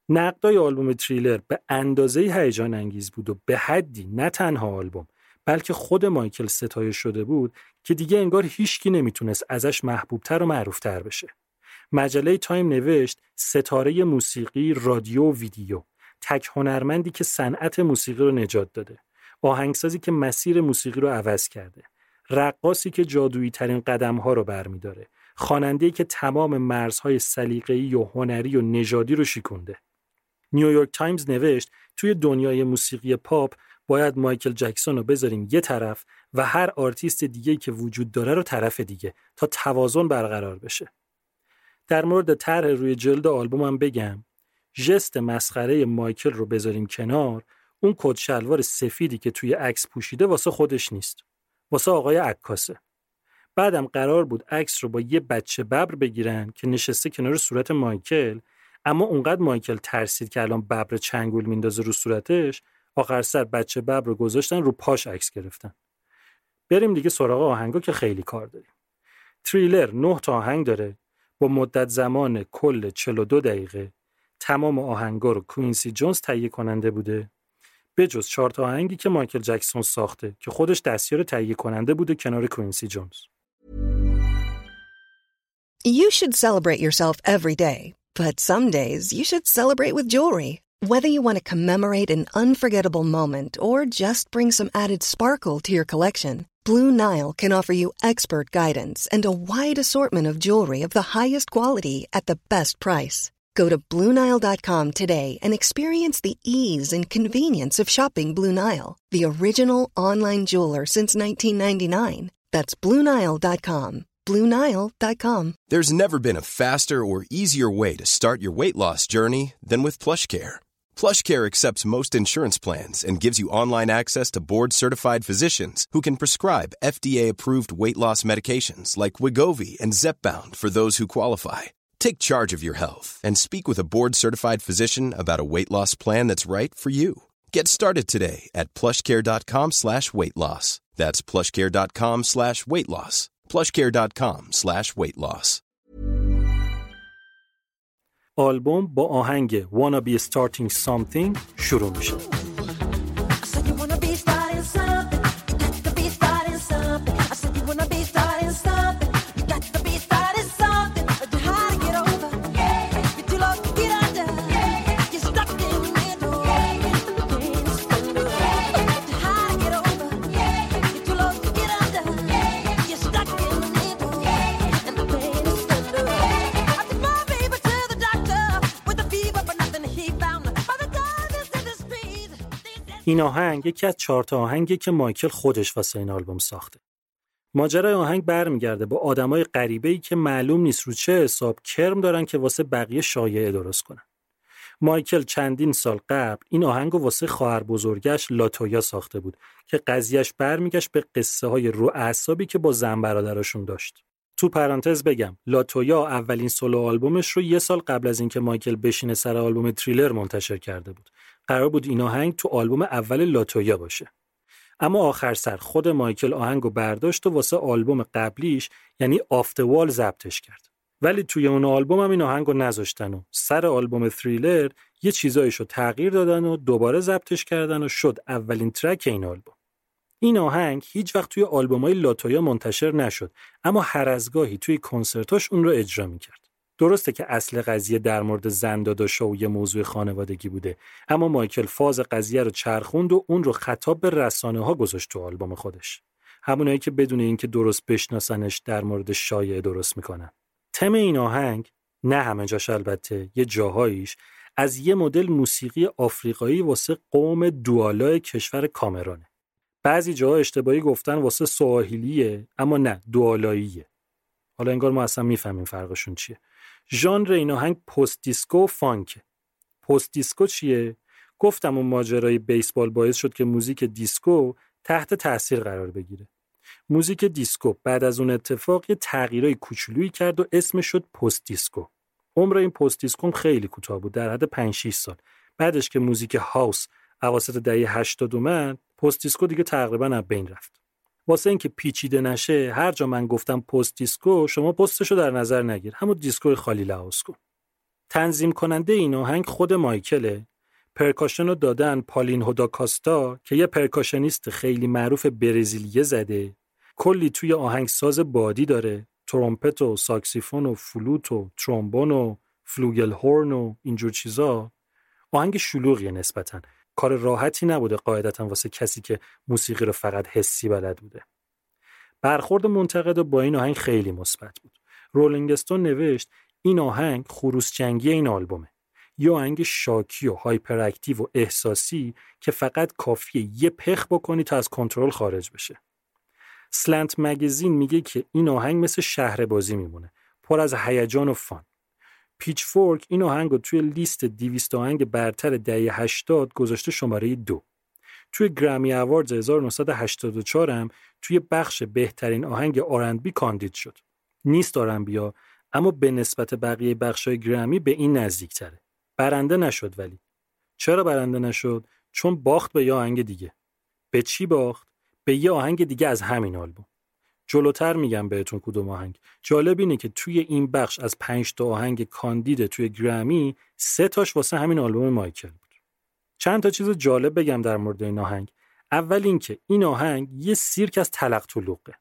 نقدای آلبوم تریلر به اندازه‌ای هیجان انگیز بود و به حدی نه تنها آلبوم بلکه خود مایکل ستایش شده بود که دیگه انگار هیچکی نمی‌تونست ازش محبوبتر و معروفتر بشه. مجله تایم نوشت ستاره موسیقی، رادیو و ویدیو، تک هنرمندی که صنعت موسیقی رو نجات داده، آهنگسازی که مسیر موسیقی رو عوض کرده، رقاصی که جادویی ترین قدم ها رو برمیداره، خواننده‌ای که تمام مرزهای سلیقه‌ای و هنری و نژادی رو شکونده. نیویورک تایمز نوشت توی دنیای موسیقی پاپ باید مایکل جکسون رو بذاریم یه طرف و هر آرتیست دیگه که وجود داره رو طرف دیگه تا توازن برقرار بشه. در مورد طرح روی جلد آلبومم بگم ژست مسخره مایکل رو بذاریم کنار اون کت شلوار سفیدی که توی عکس پوشیده واسه خودش نیست. واسه آقای عکاسه. بعدم قرار بود عکس رو با یه بچه ببر بگیرن که نشسته کنار صورت مایکل اما اونقدر مایکل ترسید که الان ببر چنگول میندازه رو صورتش آخر سر بچه ببر رو گذاشتن رو پاش عکس گرفتن. بریم دیگه سراغ آهنگا که خیلی کار داریم. تریلر 9 تا آهنگ داره با مدت زمان کل 42 دقیقه تمام آهنگا رو کوینسی جونز تهیه کننده بوده. بجز چهار تا آهنگی که مایکل جکسون ساخته که خودش دستیار تهیه کننده بوده کنار کوینسی جونز
You should celebrate yourself every day, but some days you should celebrate with jewelry. Whether you want to commemorate an unforgettable moment or just bring some added sparkle to your collection, Blue Nile can offer you expert guidance and a wide assortment of jewelry of the highest quality at the best price. Go to BlueNile.com today and experience the ease and convenience of shopping Blue Nile, the original online jeweler since 1999. That's BlueNile.com. BlueNile.com.
There's never been a faster or easier way to start your weight loss journey than with PlushCare. PlushCare accepts most insurance plans and gives you online access to board-certified physicians who can prescribe FDA-approved weight loss medications like Wigovi and Zepbound for those who qualify. Take charge of your health and speak with a board-certified physician about a weight loss plan that's right for you. Get started today at plushcare.com slash weight loss. That's plushcare.com slash weight loss. plushcare.com slash weight loss.
آلبوم با آهنگ Wanna Be Starting Something شروع میشه. این آهنگ یکی از چهار تا آهنگی که مایکل خودش واسه این آلبوم ساخته. ماجرای آهنگ برمیگرده با آدمای غریبه‌ای که معلوم نیست رو چه حساب کرم دارن که واسه بقیه شایعه درست کنن. مایکل چندین سال قبل این آهنگ رو واسه خواهر بزرگش لاتویا ساخته بود که قضیهش برمیگشت به قصه های رو اعصابی که با زن برادراشون داشت. تو پرانتز بگم لاتویا اولین سولو آلبومش رو یه سال قبل از اینکه مایکل بشینه سر آلبوم تریلر منتشر کرده بود. قرار بود این آهنگ تو آلبوم اول لاتویا باشه. اما آخر سر خود مایکل آهنگ رو برداشت و واسه آلبوم قبلیش یعنی آفت وال ضبطش کرد. ولی توی اون آلبوم هم این آهنگ رو نذاشتن و سر آلبوم تریلر یه چیزایشو تغییر دادن و دوباره ضبطش کردن و شد اولین ترک این آلبوم. این آهنگ هیچ وقت توی آلبومای لاتویا منتشر نشد اما هر از گاهی توی کنسرتاش اون رو اجرا می‌کرد. درسته که اصل قضیه در مورد زن داداشا و یه موضوع خانوادگی بوده اما مایکل فاز قضیه رو چرخوند و اون رو خطاب به رسانه ها گذاشت تو آلبوم خودش. همونایی که بدون اینکه درست بشناسنش در مورد شایعه درست می‌کنن. تم این آهنگ نه همه جاش البته یه جاهاییش از یه مدل موسیقی آفریقایی واسه قوم دوالای کشور کامرانه. بعضی جاها اشتباهی گفتن واسه سواحیلیه اما نه دوالاییه. حالا انگار ما اصلا می‌فهمیم فرقشون چیه. ژانر این آهنگ پست دیسکو و فانکه. پست دیسکو چیه؟ گفتم اون ماجرای بیسبال باعث شد که موزیک دیسکو تحت تاثیر قرار بگیره. موزیک دیسکو بعد از اون اتفاق یه تغییرای کوچولویی کرد و اسمش شد پست دیسکو. عمر این پست دیسکو خیلی کوتاه بود در حد 5 6 سال. بعدش که موزیک هاوس اواسط دهه 80 اومد، پست دیسکو دیگه تقریبا از بین رفت. واسه اینکه پیچیده نشه هر جا من گفتم پست دیسکو شما پستشو در نظر نگیر. همون دیسکو خالی لحاظ کن تنظیم کننده این آهنگ خود مایکله. percussion رو دادن پالینهو داکاستا که یه percussionist خیلی معروف برزیلیه زده. کلی توی آهنگ ساز بادی داره. ترومپت و ساکسیفون و فلوت و ترومبون و فلوگل هورن و اینجور چیزا. آهنگ شلوغیه نسبتاً. کار راحتی نبوده قاعدتا واسه کسی که موسیقی رو فقط حسی بلد بوده. برخورد منتقد با این آهنگ خیلی مثبت بود. رولینگ استون نوشت این آهنگ خروس جنگی این آلبومه. یه آهنگ شاکی و hyperactive و احساسی که فقط کافیه یه پخ بکنی تا از کنترل خارج بشه. Slant Magazine میگه که این آهنگ مثل شهر بازی میمونه. پر از هیجان و fun. پیچ فورک این آهنگ رو توی لیست 200 آهنگ برتر دهه 80 گذاشته شماره دو. توی گرمی اواردز 1984 هم توی بخش بهترین آهنگ آرندبی کاندید شد. نیست آرنبیا اما به نسبت بقیه بخشای گرمی به این نزدیک تره. برنده نشد ولی. چرا برنده نشد؟ چون باخت به یه آهنگ دیگه. به چی باخت؟ به یه آهنگ دیگه از همین آلبوم. جلوتر میگم بهتون کدوم آهنگ. جالب اینه که توی این بخش از پنج تا آهنگ کاندید توی گرمی سه تاش واسه همین آلبوم مایکل بود. چند تا چیز جالب بگم در مورد این آهنگ. اول اینکه این آهنگ یه سیرک از تلق طلوقه.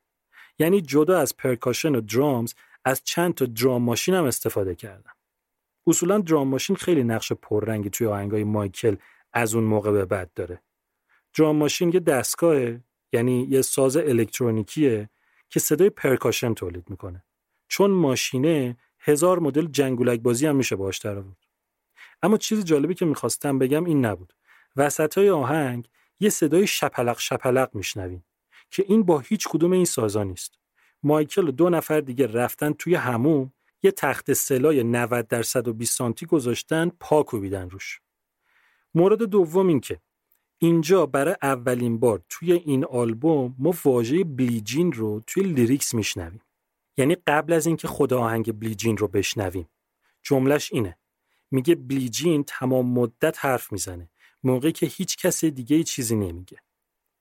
یعنی جدا از پرکاشن و درامز از چند تا درام ماشین هم استفاده کردن. اصولا درام ماشین خیلی نقش پررنگی توی آهنگای مایکل از اون موقع به بعد داره. درام ماشین یه دستگاهه یعنی یه ساز الکترونیکیه که صدای پرکاشن تولید می‌کنه. چون ماشینه هزار مدل جنگولک بازی هم میشه باش در آورد. اما چیز جالبی که می‌خواستم بگم این نبود. وسط های آهنگ یه صدای شپلق شپلق میشنویم که این با هیچ کدوم این سازا نیست. مایکل و دو نفر دیگه رفتن توی هموم یه تخت سلای 90 در 120 سانتی گذاشتن پا کوبیدن روش. مورد دوم این که اینجا برای اولین بار توی این آلبوم ما واژه بلیجین رو توی لیریکس میشنویم. یعنی قبل از اینکه خود آهنگ بلیجین رو بشنویم. جملش اینه. میگه بلیجین تمام مدت حرف می‌زنه. موقعی که هیچ کس دیگه چیزی نمیگه.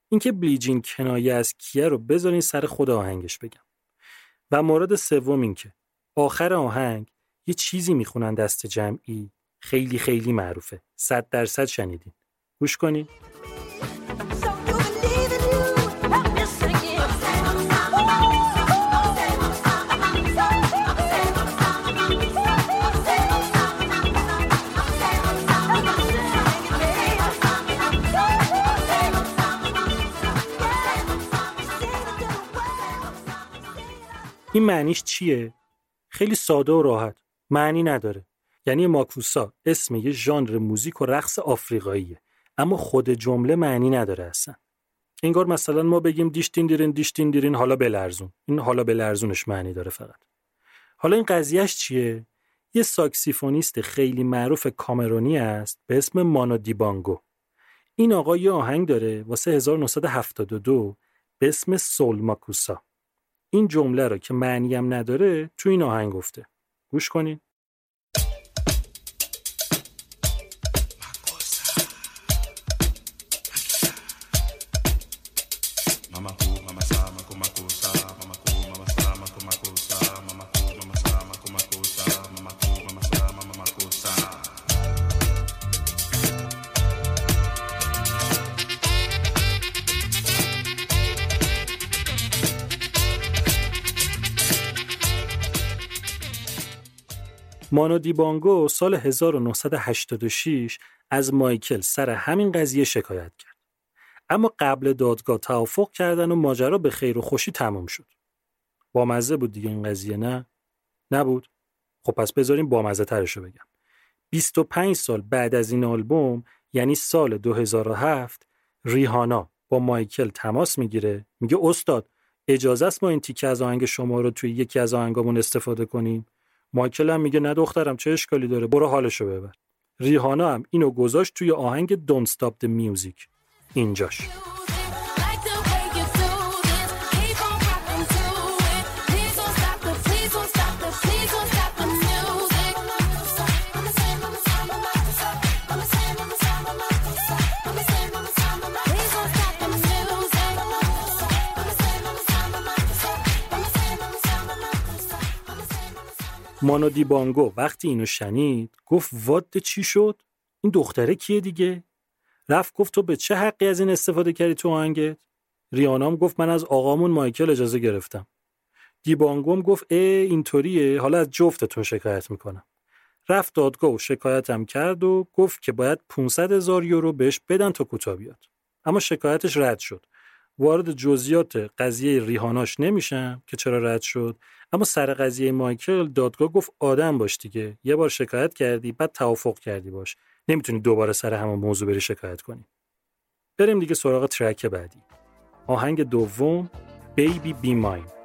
اینکه بلیجین کنایه از کیه رو بذارین سر خود آهنگش بگم. و مورد سوم این که آخر آهنگ یه چیزی می‌خونن دست جمعی. خیلی خیلی معروفه. صد درصد شنیدین. گوش
it.
این معنیش چیه؟ خیلی ساده و راحت. معنی نداره. یعنی ماکوسا اسم یه ژانر موزیک و رقص آفریقاییه. اما خود جمله معنی نداره اصلا. انگار مثلا ما بگیم دیشتین دیرین دیشتین دیرین حالا بلرزون. این حالا بلرزونش معنی داره فقط. حالا این قضیهش چیه؟ یه ساکسیفونیست خیلی معروف کامرونی است به اسم مانو دیبانگو. این آقا یه آهنگ داره واسه 1972 به اسم سول ماکوسا. این جمله رو که معنی هم نداره تو این آهنگ گفته. گوش کنین. مانو دیبانگو سال 1986 از مایکل سر همین قضیه شکایت کرد. اما قبل دادگاه توافق کردن و ماجرا به خیر و خوشی تمام شد. بامزه بود دیگه این قضیه نه؟ نبود؟ خب پس بذاریم بامزه ترشو بگم. 25 سال بعد از این آلبوم یعنی سال 2007 ریهانا با مایکل تماس می‌گیره میگه استاد اجازه است ما این تیکه از آهنگ شما رو توی یکی از آهنگامون استفاده کنیم مایکل هم میگه نه دخترم چه اشکالی داره؟ برو حالشو ببر. ریهانا هم اینو گذاشت توی آهنگ Don't Stop the Music. اینجاش. مانو دیبانگو وقتی اینو شنید گفت وات چی شد؟ این دختره کیه دیگه؟ رفت گفت تو به چه حقی از این استفاده کردی تو آهنگت؟ ریانام گفت من از آقامون مایکل اجازه گرفتم. دیبانگوم گفت اه اینطوریه. حالا از جفتتون شکایت می‌کنم. رفت دادگاه و شکایتم کرد و گفت که باید 500 هزار یورو بهش بدن تا کوتاه بیاد. اما شکایتش رد شد. وارد جزئیات قضیه ریحاناش نمیشم که چرا رد شد. اما سر قضیه مایکل دادگاه گفت آدم باش دیگه. یه بار شکایت کردی بعد توافق کردی باش. نمی‌تونی دوباره سر همون موضوع بری شکایت کنی. بریم دیگه سراغ ترک بعدی. آهنگ دوم Baby Be Mine.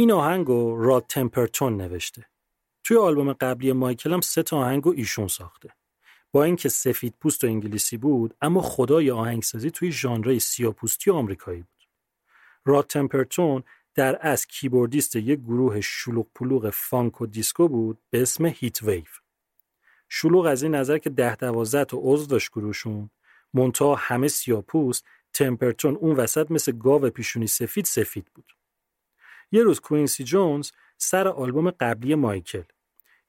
این آهنگو راد تمپرتون نوشته. توی آلبوم قبلی مایکل هم سه تا آهنگو ایشون ساخته. با اینکه سفید پوست و انگلیسی بود اما خدای آهنگسازی توی ژانرهای سیاپوستی و آمریکایی بود. راد تمپرتون در اصل کیبوردیست یک گروه شلوغ پلوغ فانک و دیسکو بود به اسم هیت ویو شلوغ از این نظر که ده دوازده تا عضو داشت گروهشون منتها همه سیاپوست تمپرتون اون وسط مثل گاو پیشونی سفید سفید بود. یه روز کوینسی جونز سر آلبوم قبلی مایکل.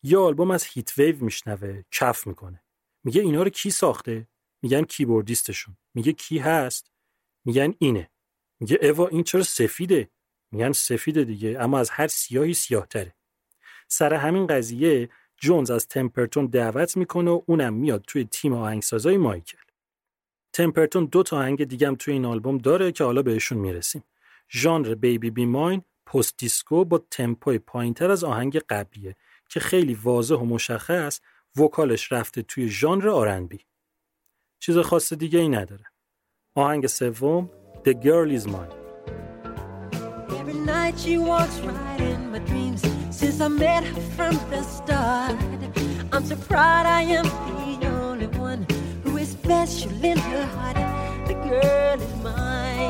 یه آلبوم از هیت ویو میشنوه کف می‌کنه. میگه اینا رو کی ساخته؟ میگن کیبوردیستشون. میگه کی هست؟ میگن اینه. میگه اوا این چرا سفیده؟ میگن سفیده دیگه اما از هر سیاهی سیاهتره. سر همین قضیه جونز از تمپرتون دعوت می‌کنه و اونم میاد توی تیم آهنگسازای مایکل. تمپرتون دو تا آهنگ دیگه هم توی این آلبوم داره که حالا بهشون می‌رسیم. ژانر Baby Be Mine پست دیسکو با تمپوی پایینتر از آهنگ قبلیه که خیلی واضح و مشخص vocal ش رفته توی ژانر R&B چیز خاص دیگه ای نداره آهنگ سوم The Girl Is Mine
Every night she walks right in my since I met her from the start. I'm so proud I am the only one who is special in her heart. The girl is mine.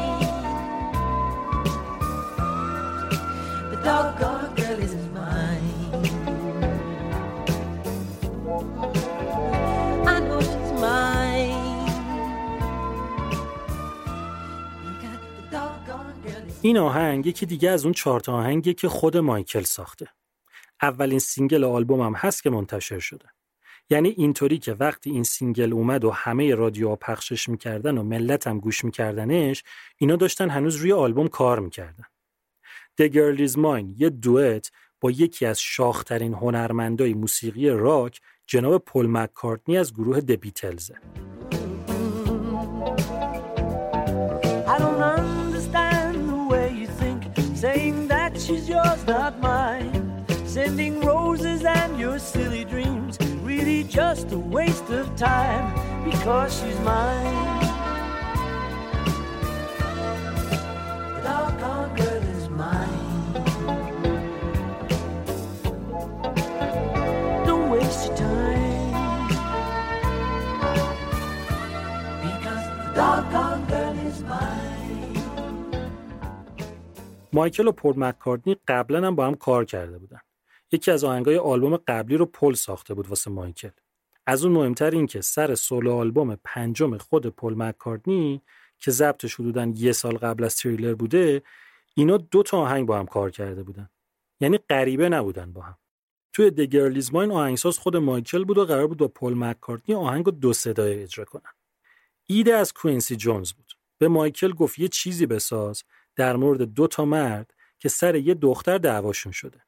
Is mine.
این آهنگ یکی دیگه از اون چهار تا آهنگیه که خود مایکل ساخته. اولین single آلبوم هم هست که منتشر شده. یعنی اینطوری که وقتی این single اومد و همه رادیوها پخشش می‌کردن و ملت هم گوش میکردنش اینا داشتن هنوز روی آلبوم کار می‌کردن. The Girl Is Mine یه دوئت با یکی از شاخترین هنرمندای موسیقی راک جناب پل مککارتنی از گروه
mine. Sending roses and your silly dreams, really just a waste of time because she's mine. The doggone
مایکل و پل مککارتنی قبلا هم با هم کار کرده بودن. یکی از آهنگای آلبوم قبلی رو پل ساخته بود واسه مایکل. از اون مهمتر این که سر سولو آلبوم پنجم خود پل مککارتنی که ضبطش حدوداً یه سال قبل از تریلر بوده اینا دو تا آهنگ با هم کار کرده بودن. یعنی غریبه نبودن با هم. توی The Girl Is Mine آهنگساز خود مایکل بود و قرار بود با پل مککارتنی آهنگ رو دو صدایی اجرا کنن. ایده از کوینسی جونز بود. به مایکل گفت یه چیزی بساز در مورد دو تا مرد که سر یه دختر دعواشون شده.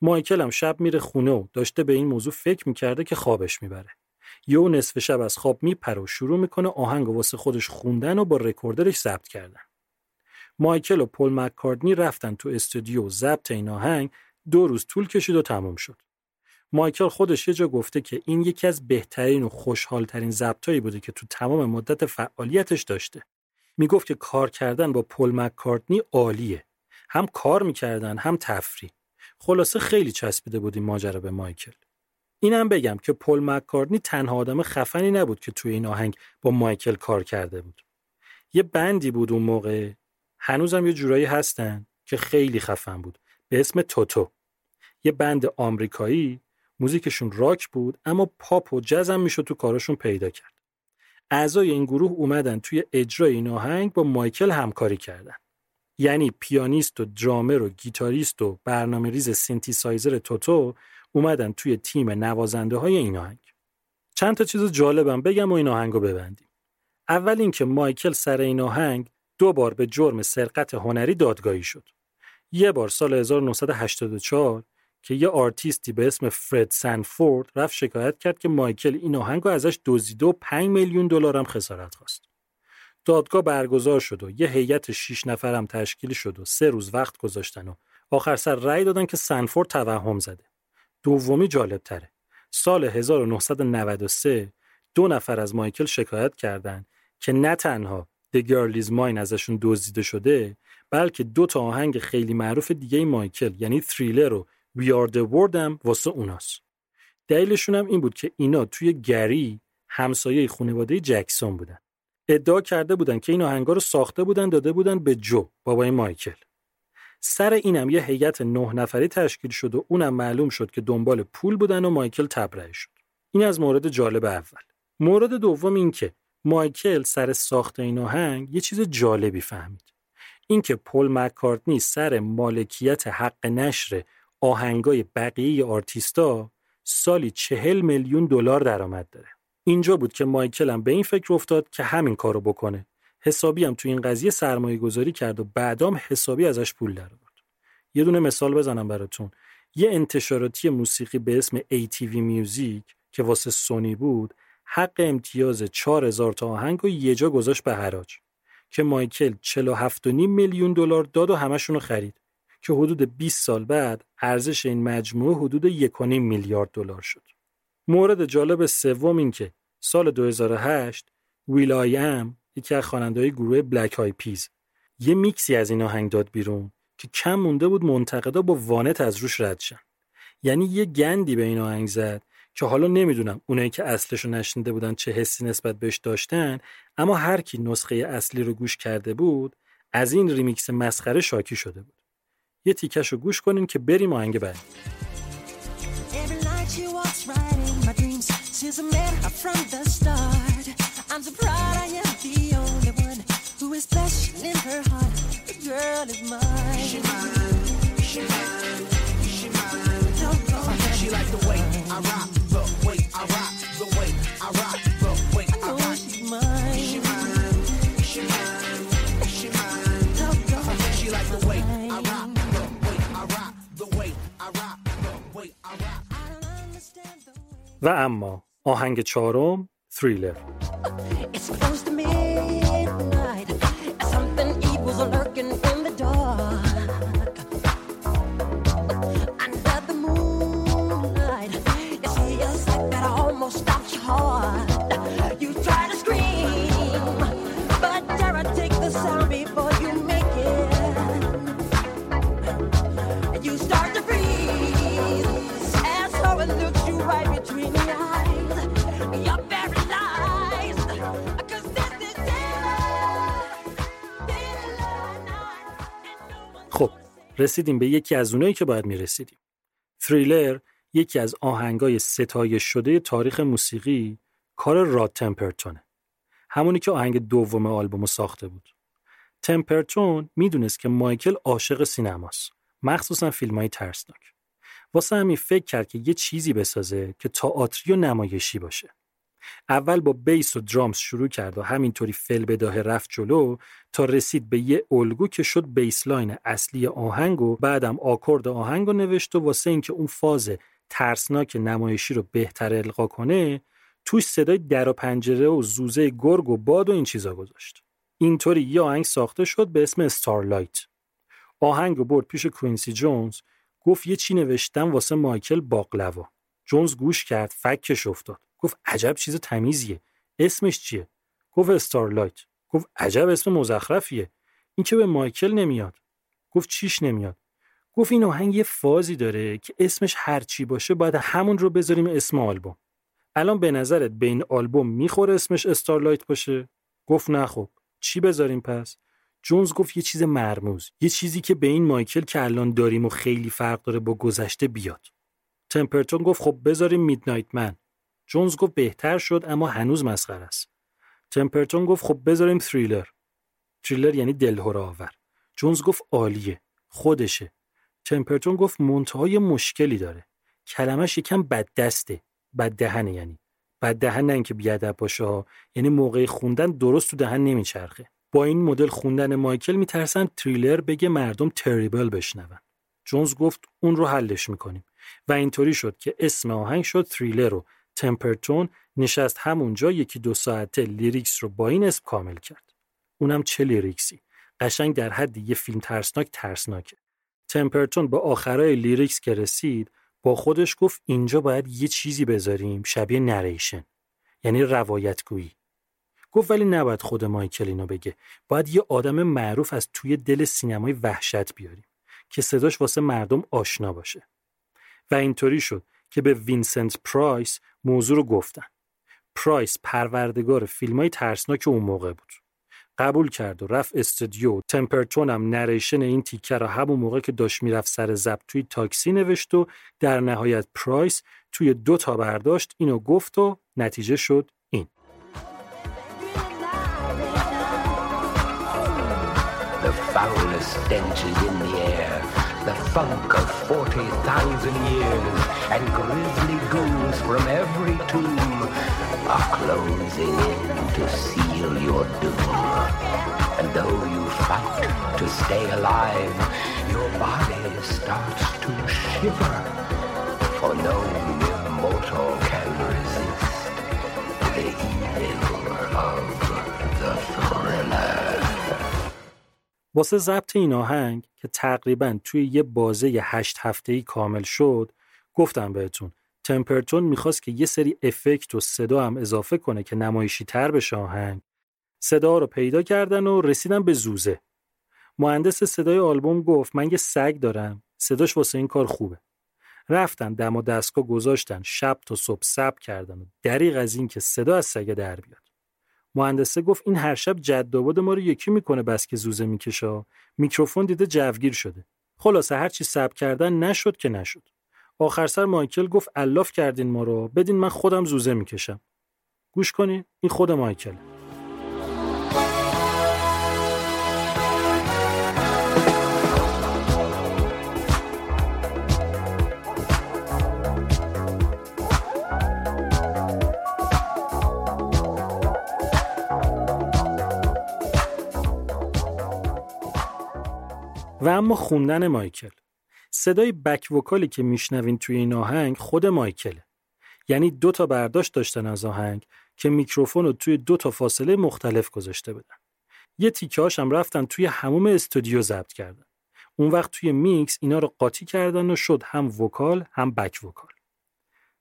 مایکل هم شب میره خونه و داشته به این موضوع فکر می‌کرده که خوابش می‌بره. یهو نصف شب از خواب میپره و شروع می‌کنه آهنگ واسه خودش خوندن و با رکوردرش ضبط کردن. مایکل و پل مککارتنی رفتن تو استودیو ضبط این آهنگ دو روز طول کشید و تمام شد. مایکل خودش یه جا گفته که این یکی از بهترین و خوشحالترین ضبطایی بوده که تو تمام مدت فعالیتش داشته. می‌گفت که کار کردن با پل مککارتنی عالیه. هم کار می‌کردن هم تفریح. خلاصه خیلی چسبیده بود این ماجرا به مایکل. اینم بگم که پل مککارتنی تنها آدم خفنی نبود که توی این آهنگ با مایکل کار کرده بود. یه بندی بود اون موقع هنوزم یه جورایی هستن که خیلی خفن بود به اسم توتو. یه بند آمریکایی موزیکشون راک بود اما پاپ و جز هم می‌شد تو کاراشون پیدا کرد. اعضای این گروه اومدن توی اجرای این آهنگ با مایکل همکاری کردن. یعنی پیانیست و درامر و گیتاریست و برنامه ریز سینتی سایزر توتو اومدن توی تیم نوازنده های این آهنگ. چند تا چیز جالبم بگم و این آهنگ رو ببندیم. اول اینکه مایکل سر این آهنگ دو بار به جرم سرقت هنری دادگاهی شد. یه بار سال 1984 که یه آرتیستی به اسم فرد سنفورد رفت شکایت کرد که مایکل این آهنگ رو ازش دزدیده و 5 میلیون دلار هم خسارت خواست. دادگاه برگزار شد و یه هیئت 6 نفرم تشکیل شد و سه روز وقت گذاشتن و آخر سر رأی دادن که سنفورد توهم زده. دومی جالب تره. سال 1993 دو نفر از مایکل شکایت کردند که نه تنها The Girl Is Mine ازشون دزدیده شده بلکه دو تا آهنگ خیلی معروف دیگه مایکل یعنی تریلر و World هم واسه اوناست. دلیلشون هم این بود که اینا توی گری همسایه خانواده جکسون بودن. ادعا کرده بودن که این آهنگا رو ساخته بودن داده بودن به جو بابای مایکل. سر اینم یه هیئت نه نفری تشکیل شد و اونم معلوم شد که دنبال پول بودن و مایکل تبرئه شد. این از مورد جالب اول. مورد دوم این که مایکل سر ساخت این آهنگ یه چیز جالبی فهمید. اینکه پل مکارتنی سر مالکیت حق نشر آهنگای بقیه آرتیستا سالی چهل میلیون دلار درآمد داره. اینجا بود که مایکل هم به این فکر افتاد که همین کارو بکنه. حسابی هم تو این قضیه سرمایه گذاری کرد و بعدام حسابی ازش پول در آورد. یه دونه مثال بزنم براتون. یه انتشاراتی موسیقی به اسم ATV میوزیک که واسه سونی بود حق امتیاز 4000 تا آهنگ رو یه جا گذاشت به حراج که مایکل 47.5 میلیون دلار داد و همشون رو خرید که حدود 20 سال بعد ارزش این مجموعه حدود 1.5 میلیارد دلار شد. مورد جالب سوم این که سال 2008 ویل آی ام یکی از خواننده‌های گروه بلک های پیز یه میکسی از این آهنگ داد بیرون که کم مونده بود منتقدا با وانت از روش رد شن. یعنی یه گندی به این آهنگ زد که حالا نمی‌دونم اونایی که اصلشو نشنیده بودن چه حسی نسبت بهش داشتن اما هر کی نسخه اصلی رو گوش کرده بود از این ریمیکس مسخره شاکی شده بود. یه تیکش رو گوش کنین که بریم آهنگ بعد.
Every
و اما آهنگ چهارم تریلر رسیدیم به یکی از اونایی که باید می‌رسیدیم. تریلر یکی از آهنگای ستایش شده تاریخ موسیقی کار راد تمپرتونه همونی که آهنگ دوم آلبومو ساخته بود. تمپرتون می‌دونست که مایکل عاشق سینماست مخصوصا فیلم های ترسناک. واسه همین فکر کرد که یه چیزی بسازه که تئاتری و نمایشی باشه. اول با بیس و درامز شروع کرد و همینطوری فل بداهه رفت جلو تا رسید به یه الگو که شد bassline اصلی آهنگ و بعدم آکورد آهنگ رو نوشت و واسه اینکه اون فاز ترسناک نمایشی رو بهتر القا کنه توش صدای در و پنجره و زوزه گرگ و باد و این چیزا گذاشت. اینطوری یه آهنگ ساخته شد به اسم Starlight آهنگ رو برد پیش کوینسی جونز گفت یه چی نوشتم واسه مایکل باقلوا. جونز گوش کرد فکش افتاد. گفت عجب چیز تمیزیه. اسمش چیه؟ گفت استارلایت. گفت عجب اسم مزخرفیه. این که به مایکل نمیاد. گفت چیش نمیاد. گفت این آهنگ یه فازی داره که اسمش هر چی باشه باید همون رو بذاریم اسم آلبوم. الان به نظرت به این آلبوم می‌خوره اسمش استارلایت باشه؟ گفت نه خب. چی بذاریم پس؟ جونز گفت یه چیز مرموز. یه چیزی که به این مایکل که الان داریم و خیلی فرق داره با گذشته بیاد. تمپرتون گفت خب بذاریم میدنایت من. جونز گفت بهتر شد اما هنوز مسخره است. تمپرتون گفت خب بذاریم تریلر تریلر یعنی دلهره آور. جونز گفت عالیه خودشه. تمپرتون گفت منتهای مشکلی داره. کلمش یکم بد دسته بد دهنه یعنی. بد دهن نه اینکه بیادب باشه ها. یعنی موقع خوندن درست تو دهن نمیچرخه. با این مدل خوندن مایکل میترسن تریلر بگه مردم تریبل بشنون. جونز گفت اون رو حلش می‌کنیم. و اینطوری شد که اسم آهنگ شد تریلر رو. تمپرتون نشست همونجا یکی دو ساعته lyrics رو با این اسم کامل کرد. اونم چه lyrics ی؟ قشنگ در حد یه فیلم ترسناک ترسناکه. تمپرتون با آخرای lyrics که رسید با خودش گفت اینجا باید یه چیزی بذاریم شبیه narration. یعنی روایتگویی. گفت ولی نباید خود مایکل اینو بگه. باید یه آدم معروف از توی دل سینمای وحشت بیاریم که صداش واسه مردم آشنا باشه. و اینطوری شد که به وینسنت پرایس موضوع رو گفتن. پرایس پروردگار فیلم های ترسناک اون موقع بود. قبول کرد و رفت استودیو. تمپرتون هم narration این تیکه رو همون موقع که داشت می‌رفت سر ضبط توی تاکسی نوشت و در نهایت پرایس توی دو تا برداشت اینو گفت و نتیجه شد این.
The the funk of 40,000 years, and grisly ghouls from every tomb are closing in to seal your doom. And though you fight to stay alive, your body starts to shiver, for no
واسه ضبط این آهنگ که تقریبا توی یه بازه هشت هفته‌ای کامل شد گفتم بهتون تمپرتون می‌خواست که یه سری افکت و صدا هم اضافه کنه که نمایشی تر بشه آهنگ. صدا رو پیدا کردن و رسیدن به زوزه. مهندس صدای آلبوم گفت من یه سگ دارم صداش واسه این کار خوبه. رفتن دم و دستگاه گذاشتن شب تا صبح سب کردن و دریغ از این که صدا از سگه در بیاد. مهندسه گفت این هر شب جداباد ما رو یکی می‌کنه بس که زوزه می‌کشه. میکروفون دیده جوگیر شده. خلاصه هر چی سب کردن نشد که نشد. آخر سر مایکل گفت الاف کردین ما رو. بدین من خودم زوزه می‌کشم. گوش کنین این خود مایکل و اما خوندن مایکل. صدای back vocal ی که میشنوین توی این آهنگ خود مایکله. یعنی دو تا برداشت داشتن از آهنگ که میکروفون رو توی دو تا فاصله مختلف گذاشته بودن یه تیکه‌هاش هم رفتن توی حموم استودیو ضبط کردن. اون وقت توی میکس اینا رو قاطی کردن و شد هم vocal هم back vocal.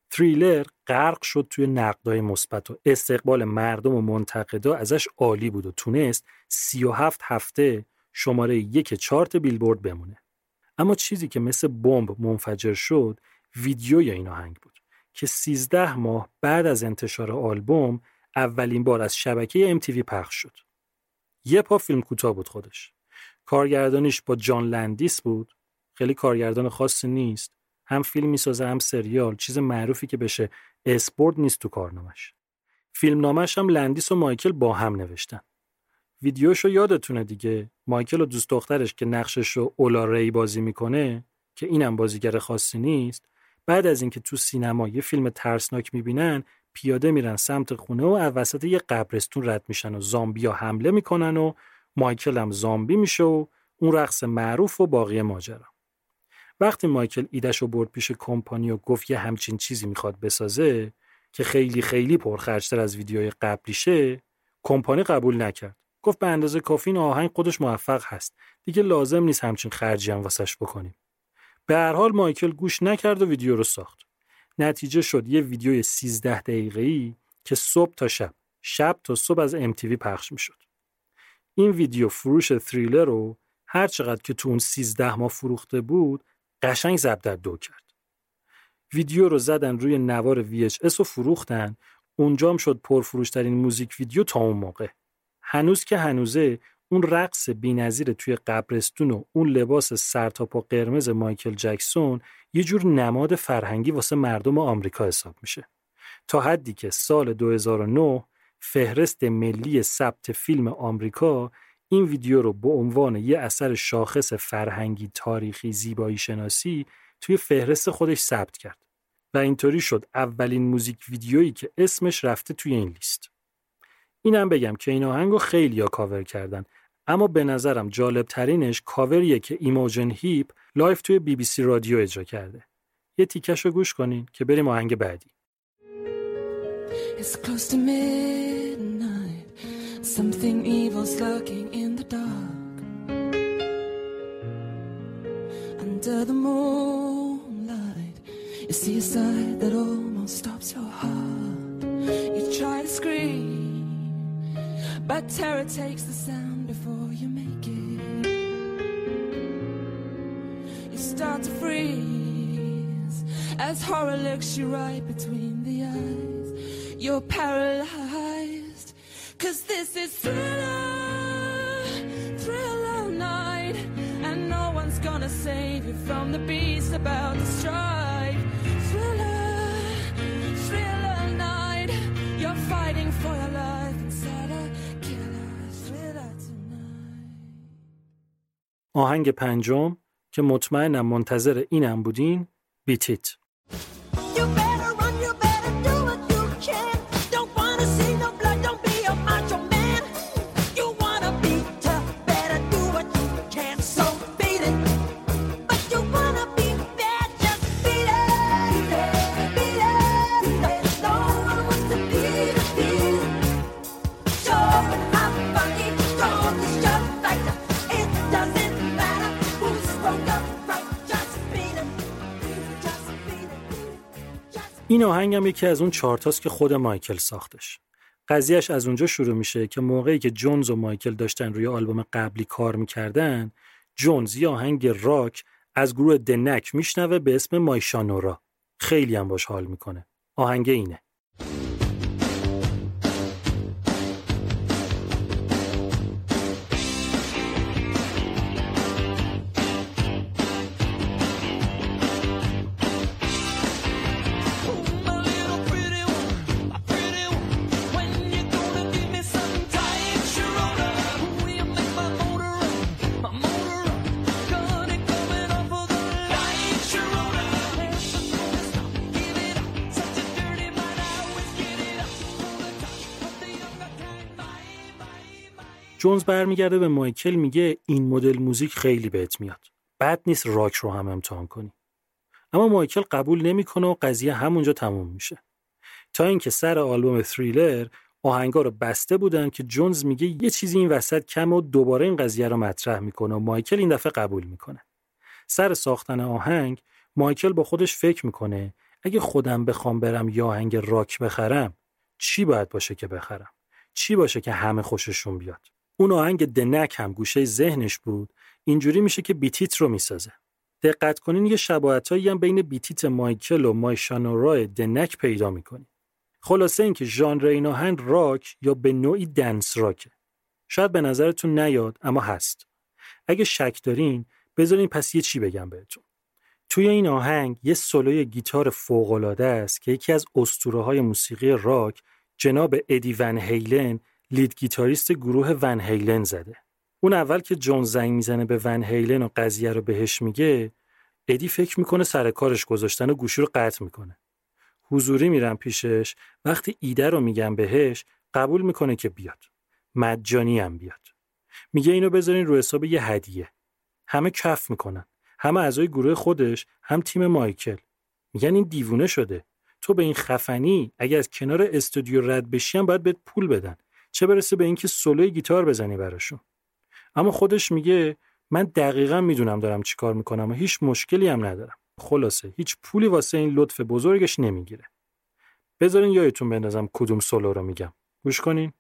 Thriller غرق شد توی نقدای مثبت و استقبال مردم و منتقدا ازش عالی بود و تونست 37 هفته شماره یک چارت بیلبورد بمونه. اما چیزی که مثل بمب منفجر شد ویدیوی این آهنگ بود که 13 ماه بعد از انتشار آلبوم اولین بار از شبکه MTV پخش شد. یه پا فیلم کوتاه بود خودش. کارگردانیش با جان لندیس بود. خیلی کارگردان خاصی نیست. هم فیلم می‌سازه هم سریال چیز معروفی که بشه اسم برد نیست تو کارنامش. فیلمنامش هم لندیس و مایکل با هم نوشتن. ویدیوشو یادتونه دیگه. مایکل و دوست دخترش که نقشش رو اولا ری بازی می‌کنه که اینم بازیگر خاصی نیست بعد از اینکه تو سینما یه فیلم ترسناک می‌بینن پیاده میرن سمت خونه و از وسط یه قبرستون رد میشن و زامبیا حمله می‌کنن و مایکل هم زامبی میشه و اون رقص معروف و باقی ماجرا. وقتی مایکل ایدش رو برد پیش کمپانی و گفت یه همچین چیزی می‌خواد بسازه که خیلی خیلی پرخرجتر از ویدیوهای قبلیشه کمپانی قبول نکرد. گفت به اندازه کافی این آهنگ خودش موفق هست. دیگه لازم نیست همچین خرجی هم واسش بکنیم. به هر حال مایکل گوش نکرد و ویدیو رو ساخت. نتیجه شد یه ویدیوی 13 دقیقه‌ای که صبح تا شب شب تا صبح از MTV پخش می‌شد. این ویدیو فروش تریلر رو هر چقدر که تو اون 13 ماه فروخته بود قشنگ زب در دو کرد. ویدیو رو زدن روی نوار VHS و فروختن اونجام شد پرفروشترین موزیک ویدیو تا اون موقع. هنوز که هنوزه اون رقص بی‌نظیر توی قبرستون و اون لباس سرتاپا قرمز مایکل جکسون یه جور نماد فرهنگی واسه مردم آمریکا حساب میشه. تا حدی که سال 2009 فهرست ملی ثبت فیلم آمریکا این ویدیو رو به عنوان یه اثر شاخص فرهنگی تاریخی زیبایی شناسی توی فهرست خودش ثبت کرد و اینطوری شد اولین موزیک ویدیویی که اسمش رفته توی این لیست. اینم بگم که این آهنگو خیلی ها کاور کردن اما به نظرم جالب ترینش کاوریه که ایموجن هیپ live توی BBC Radio اجرا کرده یه تیکش رو گوش کنین که بریم آهنگ بعدی
It's close to midnight. Something evil's lurking in the dark. Under the moonlight, you see a sight that almost stops your heart. You try to scream, but terror takes the sound before you make it. You start to freeze as horror looks you right between the eyes. You're paralyzed, cause this is thriller, thriller night, and no one's gonna save you from the beast about to strike.
آهنگ پنجم که مطمئنم منتظر اینم بودین بیتیت. این آهنگ هم یکی از اون چارتاست که خود مایکل ساختش. قضیهش از اونجا شروع میشه که موقعی که جونز و مایکل داشتن روی آلبوم قبلی کار می‌کردن جونز یه آهنگ راک از گروه دنک میشنوه به اسم مایشانورا خیلی هم باش حال می‌کنه. آهنگ اینه. جونز برمیگرده به مایکل میگه این مدل موزیک خیلی بهت میاد. بد نیست راک رو هم امتحان کنی. اما مایکل قبول نمی‌کنه و قضیه همونجا تموم میشه. تا اینکه سر آلبوم تریلر آهنگا رو بسته بودن که جونز میگه یه چیزی این وسط کم و دوباره این قضیه رو مطرح می‌کنه و مایکل این دفعه قبول می‌کنه. سر ساختن آهنگ مایکل با خودش فکر می‌کنه اگه خودم بخوام برم یه آهنگ راک بخرم چی باید باشه که بخرم؟ چی باشه که همه خوششون بیاد؟ اون آهنگ دنک هم گوشه ذهنش بود. اینجوری میشه که بیتیت رو می‌سازه. دقت کنین یه شباهتایی هم بین بیتیت مایکل و مایشانورای دنک پیدا می‌کنی خلاصه اینکه ژانر این آهنگ راک یا به نوعی دنس راکه. شاید به نظرتون نیاد اما هست. اگه شک دارین بذارین پس یه چی بگم بهتون. توی این آهنگ یه سولوی گیتار فوق‌العاده است که یکی از اسطوره های موسیقی راک جناب ادی ون هیلن لید گیتاریست گروه ون هیلن زده. اون اول که جون زنگ می‌زنه به ون هیلن و قضیه رو بهش میگه ادی فکر می‌کنه سر کارش گذاشتن و گوشی رو قطع می‌کنه. حضوری میرم پیشش وقتی ایده رو میگم بهش قبول می‌کنه که بیاد. مجانی هم بیاد. میگه اینو بذارین رو حساب یه هدیه. همه کف می‌کنن. همه اعضای گروه خودش هم تیم مایکل. میگن این دیوونه شده. تو به این خفنی اگه از کنار استودیو رد بشی هم باید بهت پول بدن. چه برسه به اینکه سولوی گیتار بزنی براشون. اما خودش میگه من دقیقا می‌دونم دارم چی کار می‌کنم و هیچ مشکلی هم ندارم. خلاصه هیچ پولی واسه این لطف بزرگش نمی‌گیره. بذارین یادتون بندازم کدوم سولو رو میگم. گوش کنین.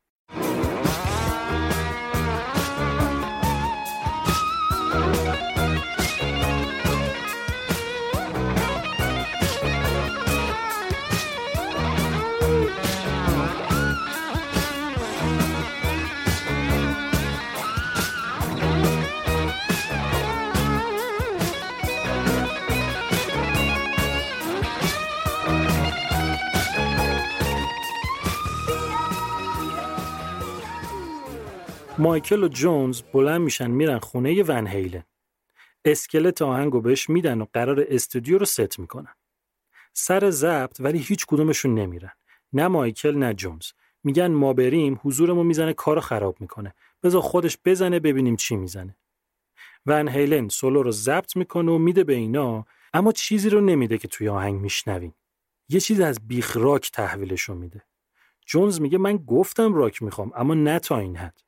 مایکل و جونز بلند میشن میرن خونه ون هیلن. اسکلت آهنگو بهش میدن و قرار استودیو رو ست می‌کنن. سر ضبط ولی هیچ کدومشون نمیرن. نه مایکل نه جونز. میگن ما بریم حضورمون می‌زنه کارو خراب می‌کنه. بذار خودش بزنه ببینیم چی می‌زنه. ون هیلن سولو رو ضبط می‌کنه و میده به اینا اما چیزی رو نمیده که توی آهنگ میشنویم. یه چیز از بیخ راک تحویلشون میده. جونز میگه من گفتم راک می‌خوام اما نه تا این حد.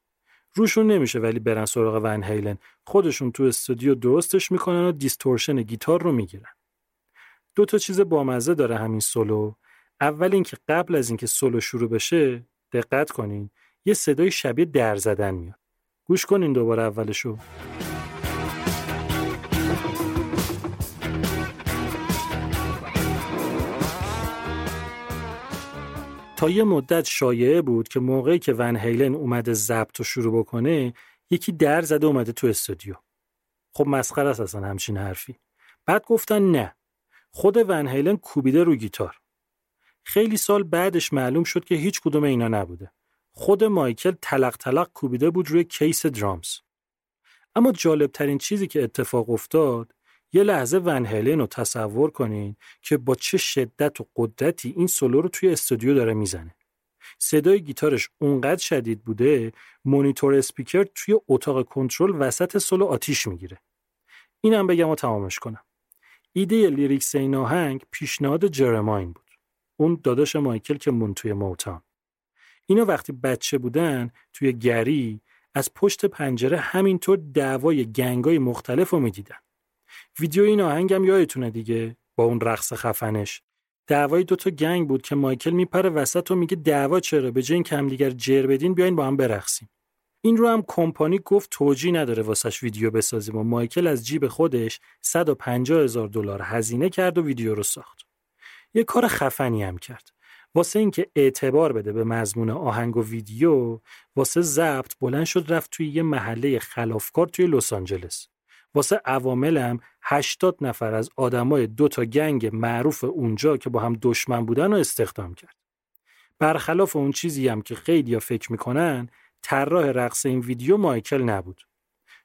روشون نمیشه ولی برن سراغ ون هیلن. خودشون تو استودیو درستش می‌کنن و دیستورشن گیتار رو می‌گیرن. دو تا چیز بامزه داره همین سولو. اول اینکه قبل از اینکه سولو شروع بشه دقت کنین یه صدای شبیه در زدن میاد. گوش کنین دوباره اولشو. تا یه مدت شایعه بود که موقعی که ون هیلن اومده ضبط رو شروع بکنه یکی در زده اومده تو استودیو. خب مسخره است اصلا همچین حرفی. بعد گفتن نه. خود ون هیلن کوبیده رو گیتار. خیلی سال بعدش معلوم شد که هیچ کدوم اینا نبوده. خود مایکل تلق تلق کوبیده بود روی کیس درامز. اما جالب ترین چیزی که اتفاق افتاد یه لحظه ون هیلن رو تصور کنین که با چه شدت و قدرتی این سولو رو توی استودیو داره می‌زنه. صدای گیتارش اونقدر شدید بوده monitor speaker توی اتاق کنترل وسط سولو آتیش می‌گیره. اینم بگم و تمامش کنم. ایده lyrics این آهنگ پیشنهاد جرماین بود. اون داداش مایکل که موند توی Motown. اینا وقتی بچه بودن توی گری از پشت پنجره همینطور دعوای gang ای مختلف رو می‌دیدن. ویدیو این آهنگم یادتونه دیگه با اون رقص خفنش دعوای دو تا گنگ بود که مایکل میپره وسط و میگه دعوا چرا به جای اینکه همدیگر جر بدین بیاین با هم برقصیم این رو هم کمپانی گفت توجیه نداره واسش ویدیو بسازیم و مایکل از جیب خودش 150 هزار دلار هزینه کرد و ویدیو رو ساخت. یه کار خفنی هم کرد. واسه اینکه اعتبار بده به مضمون آهنگ و ویدیو واسه ضبط بلند شد رفت توی یه محله خلافکار توی لس آنجلس. واسه عواملم 80 نفر از آدمای دو تا گنگ معروف اونجا که با هم دشمن بودن رو استخدام کرد. برخلاف اون چیزی هم که خیلیا فکر می‌کنن طراح رقص این ویدیو مایکل نبود.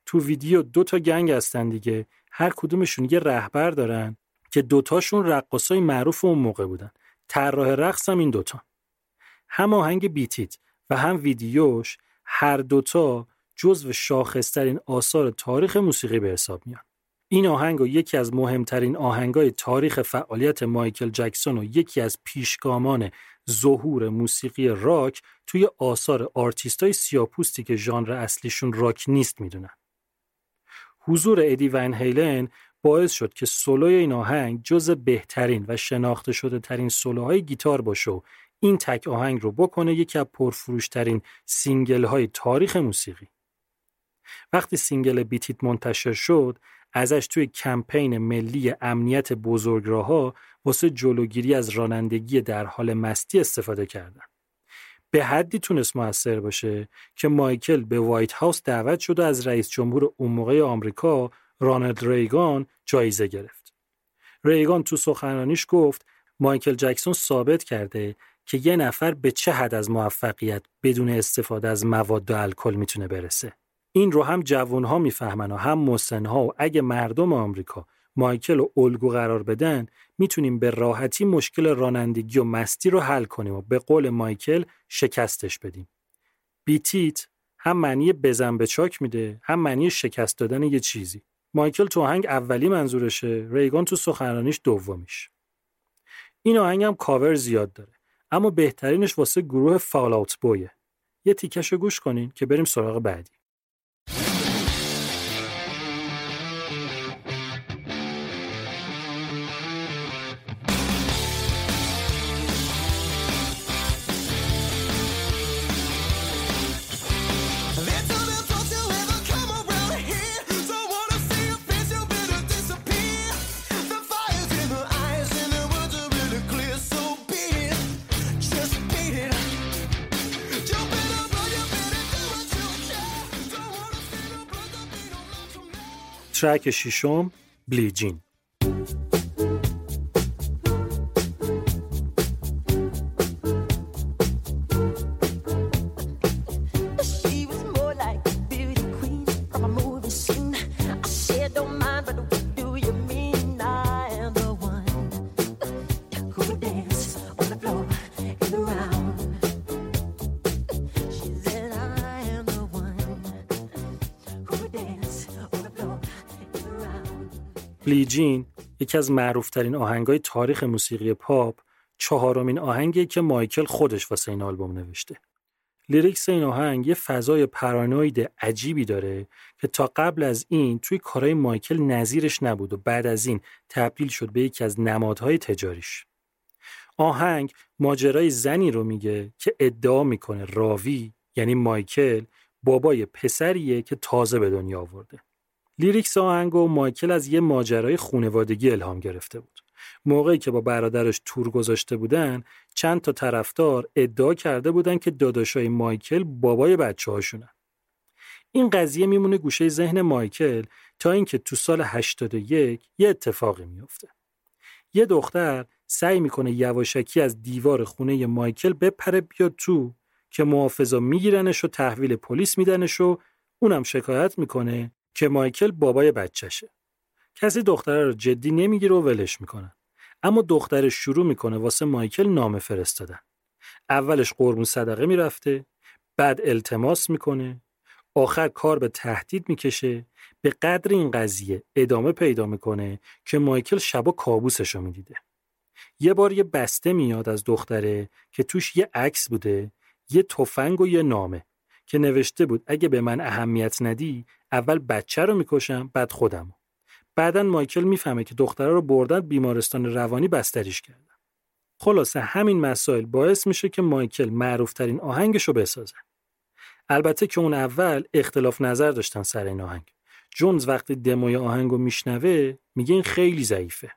تو ویدیو دو تا گنگ هستن دیگه هر کدومشون یه رهبر دارن که دوتاشون رقصای معروف اون موقع بودن. طراح رقص هم این دوتا. هم آهنگ بیتیت و هم ویدیوش هر دوتا جزو شاخصترین آثار تاریخ موسیقی به حساب میان. این آهنگ و یکی از مهمترین آهنگای تاریخ فعالیت مایکل جکسون و یکی از پیشگامان ظهور موسیقی راک توی آثار آرتیستای سیاپوستی که ژانر اصلیشون راک نیست می‌دونن. حضور ادی ون هیلن باعث شد که سولوی این آهنگ جز بهترین و شناخته شده ترین سولوهای گیتار باشه و این تک آهنگ رو بکنه یکی از پرفروشترین single های تاریخ موسیقی. وقتی single Beat It منتشر شد ازش توی کمپین ملی امنیت بزرگراهها واسه جلوگیری از رانندگی در حال مستی استفاده کردن. به حدی تونست موثر باشه که مایکل به White House دعوت شد و از رئیس جمهور اون موقع آمریکا رانالد ریگان جایزه گرفت. ریگان تو سخنرانیش گفت مایکل جکسون ثابت کرده که یه نفر به چه حد از موفقیت بدون استفاده از مواد و الکل می‌تونه برسه. این رو هم جوانها می‌فهمن و هم مسنها و اگه مردم آمریکا مایکل رو الگو قرار بدن می‌تونیم به راحتی مشکل رانندگی و مستی رو حل کنیم و به قول مایکل شکستش بدیم. بیتیت هم معنی بزن به چاک میده هم معنی شکست دادن یه چیزی. مایکل تو آهنگ اولی منظورشه ریگان تو سخنرانیش دومیش. این آهنگ هم کاور زیاد داره اما بهترینش واسه گروه فال اوت بویه. یه تیکش گوش کنین که بریم سراغ بعدی. ترک ششم بلیجین
Billie
Jean یکی از معروفترین آهنگای تاریخ موسیقی پاپ چهارمین آهنگی که مایکل خودش واسه این آلبوم نوشته. lyrics این آهنگ یه فضای پارانوید عجیبی داره که تا قبل از این توی کارهای مایکل نظیرش نبود و بعد از این تبدیل شد به یکی از نمادهای تجاریش. آهنگ ماجرای زنی رو میگه که ادعا می‌کنه راوی یعنی مایکل بابای پسریه که تازه به دنیا آورده. lyrics آهنگ و مایکل از یه ماجرای خونوادگی الهام گرفته بود. موقعی که با برادرش تور گذاشته بودن چند تا طرفدار ادعا کرده بودن که داداشای مایکل بابای بچه هاشونن. این قضیه میمونه گوشه ذهن مایکل تا اینکه تو سال 81 یه اتفاقی میفته. یه دختر سعی می‌کنه یواشکی از دیوار خونه مایکل بپره بیاد تو که محافظا میگیرنش و تحویل پلیس میدنش و اونم شکایت می‌کنه که مایکل بابای بچهشه. کسی دختره رو جدی نمی‌گیره و ولش می‌کنن. اما دخترش شروع می‌کنه واسه مایکل نامه فرستادن. اولش قربون صدقه می‌رفته، بعد التماس می‌کنه، آخر کار به تهدید می‌کشه، به قدر این قضیه ادامه پیدا می‌کنه که مایکل شبا کابوسش رو می‌دیده. یه بار یه بسته میاد از دختره که توش یه عکس بوده، یه تفنگ و یه نامه که نوشته بود اگه به من اهمیت ندی اول بچه رو می‌کشم بعد خودم بعدا مایکل می‌فهمه که دختره رو بردن بیمارستان روانی بستریش کردن خلاصه همین مسائل باعث میشه که مایکل معروفترین آهنگش رو بسازه. البته که اون اول اختلاف نظر داشتن سر این آهنگ. جونز وقتی دموی آهنگ رو میشنوه میگه این خیلی ضعیفه.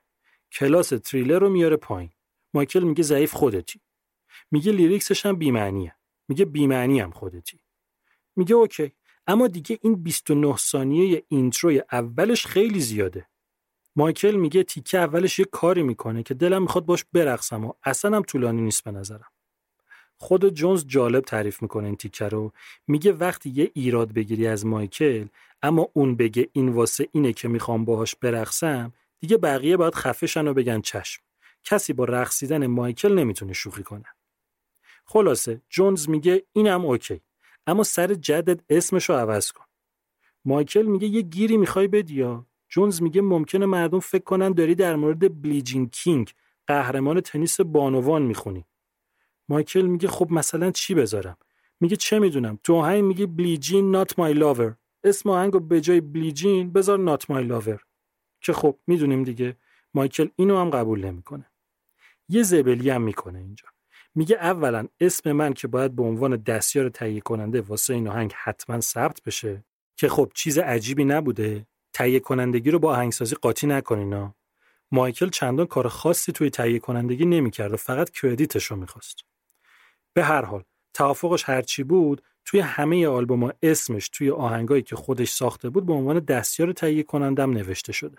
کلاس تریلر رو میاره پایین. مایکل میگه ضعیف خودتی. میگه lyrics ش هم بی‌معنیه. میگه بی‌معنی هم خودتی. میگه OK. اما دیگه این 29 ثانیه intro ی اولش خیلی زیاده. مایکل میگه تیکه اولش یه کاری می‌کنه که دلم می‌خواد باش برقصم و اصلا هم طولانی نیست به نظرم. خود جونز جالب تعریف می‌کنه این تیکه رو. میگه وقتی یه ایراد بگیری از مایکل اما اون بگه این واسه اینه که می‌خوام باهاش برقصم دیگه بقیه باید خفه شن و بگن چشم. کسی با رقصیدن مایکل نمی‌تونه شوخی کنه. خلاصه جونز میگه اینم OK. اما سر جدت اسمشو عوض کن. مایکل میگه یه گیری می‌خوای بدی یا؟ جونز میگه ممکنه مردم فکر کنن داری در مورد Billie Jean King قهرمان تنیس بانوان می‌خونی. مایکل میگه خب مثلا چی بذارم؟ میگه چه می‌دونم؟ تو آهنگ میگه Billie Jean not my lover اسم آهنگو به جای بلیجین بذار نات مای لاور که خب می‌دونیم دیگه مایکل اینو هم قبول نمی‌کنه. یه زبلی هم می‌کنه اینجا. میگه اولا اسم من که باید به عنوان دستیار تهیه کننده واسه این آهنگ حتما ثبت بشه که خب چیز عجیبی نبوده. تهیه کنندگی رو با آهنگسازی قاطی نکنینا مایکل چندان کار خاصی توی تهیه کنندگی نمی‌کرد و فقط کردیتش رو می‌خواست. به هر حال توافقش هرچی بود توی همه آلبوما اسمش توی آهنگایی که خودش ساخته بود به عنوان دستیار تهیه کنندم نوشته شده.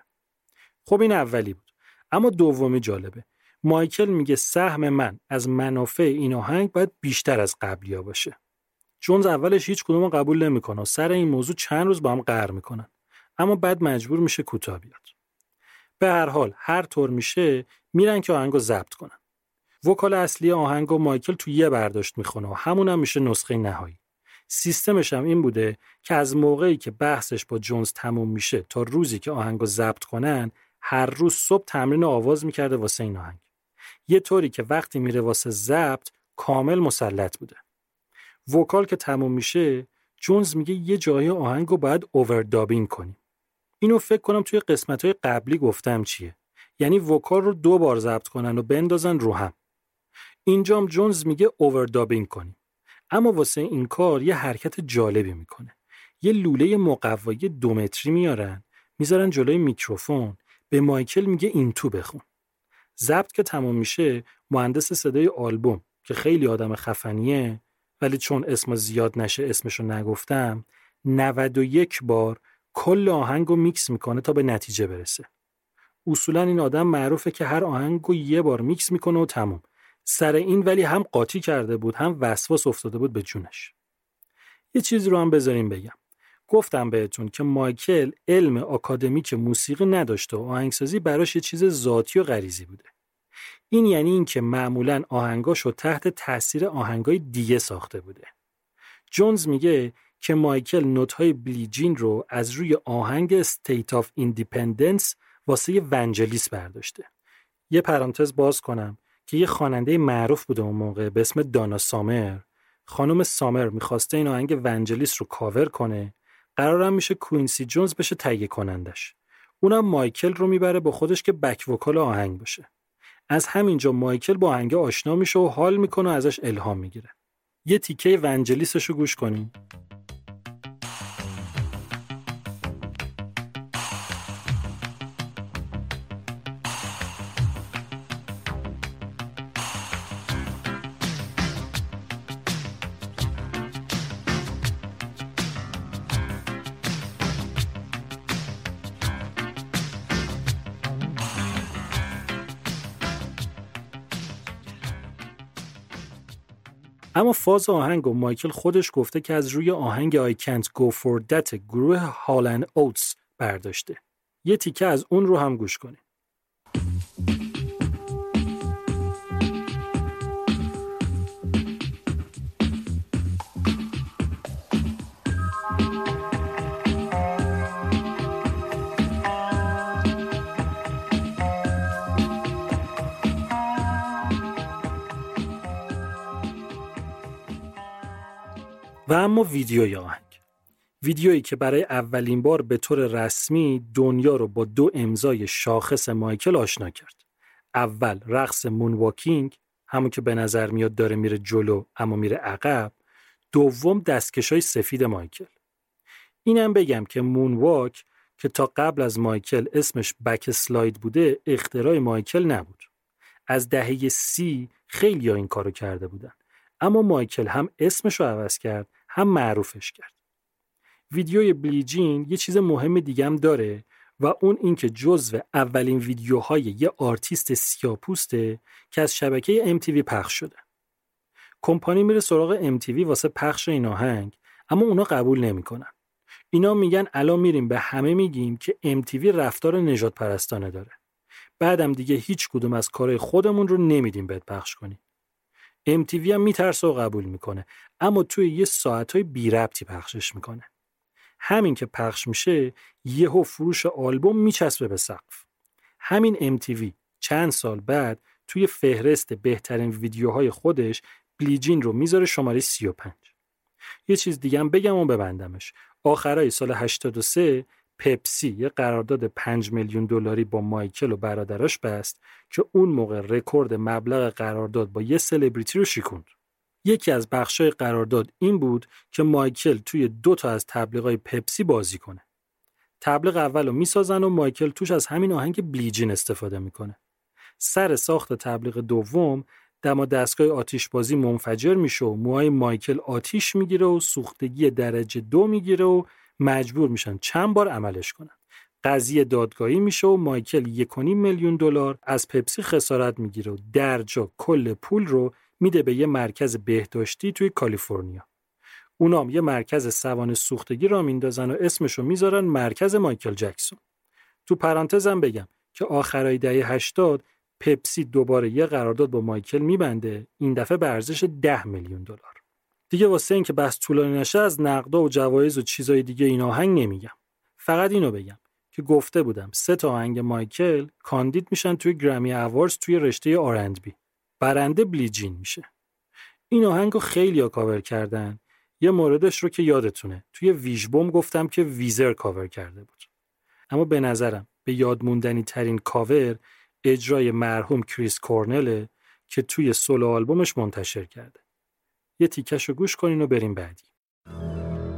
خب این اولی بود. اما دومی جالبه. مایکل میگه سهم من از منافع این آهنگ باید بیشتر از قبلیا باشه. جونز اولش هیچ کدوم قبول نمی‌کنه و سر این موضوع چند روز با هم قهر می‌کنن. اما بعد مجبور میشه کوتاه بیاد. به هر حال هر طور میشه میرن که آهنگو ضبط کنن. وکال اصلی آهنگو مایکل تو یه برداشت می‌خونه و همون هم میشه نسخه نهایی. سیستمش هم این بوده که از موقعی که بحثش با جونز تموم میشه تا روزی که آهنگو ضبط کنن هر روز صبح تمرین آواز می‌کرده واسه این آهنگ. یه طوری که وقتی میره واسه ضبط کامل مسلط بوده. وکال که تموم میشه جونز میگه یه جایی آهنگو باید اووردابینگ کنیم. اینو فکر کنم توی قسمت های قبلی گفتم چیه. یعنی وکال رو دو بار ضبط کنن و بندازن رو هم. اینجام جونز میگه اووردابینگ کنیم. اما واسه این کار یه حرکت جالبی می‌کنه. یه لوله مقوایی دو متری میارن می‌ذارن جلوی میکروفون به مایکل میگه این تو بخون. ضبط که تمام میشه مهندس صدای آلبوم که خیلی آدم خفنیه ولی چون اسم زیاد نشه اسمشو نگفتم 91 بار کل آهنگو میکس می‌کنه تا به نتیجه برسه. اصولا این آدم معروفه که هر آهنگو یه بار میکس می‌کنه و تموم. سر این ولی هم قاطی کرده بود هم وسواس افتاده بود به جونش. یه چیزی رو هم بذارین بگم. گفتم بهتون که مایکل علم آکادمیک موسیقی نداشته و آهنگسازی براش یه چیز ذاتی و غریزی بوده این یعنی اینکه معمولا آهنگاشو تحت تاثیر آهنگای دیگه ساخته بوده جونز میگه که مایکل نت‌های بیلی جین رو از روی آهنگ State of Independence واسه ونجلیس برداشته. یه پرانتز باز کنم که یه خواننده معروف بوده اون موقع به اسم دانا سامر. خانم سامر می‌خواسته این آهنگ ونجلیس رو کاور کنه. قرارم میشه کوینسی جونز بشه تهیه کنندش. اونم مایکل رو می‌بره با خودش که back vocal آهنگ باشه. از همینجا مایکل با آهنگ آشنا میشه و حال می‌کنه و ازش الهام می‌گیره. یه تیکه ونجلیسش رو گوش کنیم. اما فاز آهنگ و مایکل خودش گفته که از روی آهنگ I Can't Go For That گروه هالند اوتس برداشته. یه تیکه از اون رو هم گوش کنیم. و اما ویدیوی آهنگ. ویدیویی که برای اولین بار به طور رسمی دنیا رو با دو امضای شاخص مایکل آشنا کرد. اول رقص مون واکینگ همون که به نظر میاد داره میره جلو اما میره عقب. دوم دستکش های سفید مایکل. اینم بگم که مون واک که تا قبل از مایکل اسمش بک سلاید بوده اختراع مایکل نبود. از دهه سی خیلی این کارو کرده بودن. اما مایکل هم اسمش رو عوض کرد هم معروفش کرد ویدیوی بیلی جین یه چیز مهم دیگه هم داره و اون اینکه جزو اولین ویدیوهای یه آرتیست سیاپوسته که از شبکه MTV پخش شده. کمپانی میره سراغ MTV واسه پخش این آهنگ اما اونا قبول نمی‌کنن. اینا میگن الان میریم به همه میگیم که MTV رفتار نژادپرستانه داره. بعدم دیگه هیچ کدوم از کارهای خودمون رو نمیدیم بهت پخش کنیم. MTV هم میترسه و قبول می‌کنه اما توی یه ساعتهای بی ربطی پخشش می‌کنه. همین که پخش میشه یهو فروش آلبوم میچسبه به سقف. همین MTV چند سال بعد توی فهرست بهترین ویدیوهای خودش بلیجین رو می‌ذاره شماره 35 یه چیز دیگه هم بگم و ببندمش. آخرای سال 83 پپسی یه قرارداد 5 میلیون دلاری با مایکل و برادراش بست که اون موقع رکورد مبلغ قرارداد با یه سلبریتی رو شکوند. یکی از بخشای قرارداد این بود که مایکل توی دو تا از تبلیغای پپسی بازی کنه. تبلیغ اول رو می‌سازن و مایکل توش از همین آهنگ بلیجین استفاده می‌کنه. سر ساخت تبلیغ دوم دما دستگاه آتیش بازی منفجر میشه و موهای مایکل آتیش می‌گیره و سوختگی درجه دو می‌گیره و مجبور میشن چند بار عملش کنن. قضیه دادگاهی میشه و مایکل یک میلیون دلار از پپسی خسارت می‌گیره و درجا کل پول رو میده به یه مرکز بهداشتی توی کالیفرنیا. اونام یه مرکز سوان سوختگی را میندازن و اسمشو می‌ذارن مرکز مایکل جکسون. تو پرانتزم بگم که آخرای دهه 80 پپسی دوباره یه قرارداد با مایکل میبنده این دفعه به ارزش 10 میلیون دلار. دیگه واسه اینکه بس طولانی نشه از نقدا و جوایز و چیزای دیگه این آهنگ نمیگم. فقط اینو بگم که گفته بودم سه تا آهنگ مایکل کاندید میشن توی گرمی اواردز توی رشته R&B. برنده بیلی جین میشه. این آهنگ رو خیلی ها کاور کردن. یه موردش رو که یادتونه. توی ویژبوم گفتم که ویزر کاور کرده بود. اما به نظرم به یاد موندنی ترین کاور اجرای مرحوم کریس کورنله که توی سولو آلبومش منتشر کرده. یه تیکش رو گوش کنین و بریم بعدی.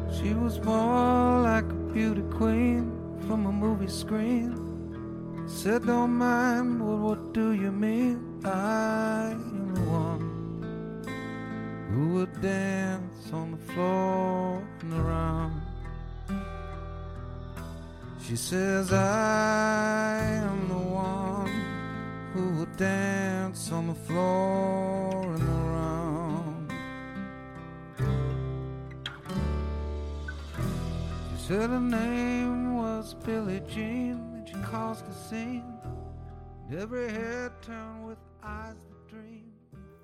She was more like a beauty queen from a movie screen. Said, Don't mind, well, what do you mean? I am the one who would dance on the floor and around. She says, I am the one who would dance on the floor and around. She said her name was Billie Jean, and she caused a scene. And every head turned with eyes that dream.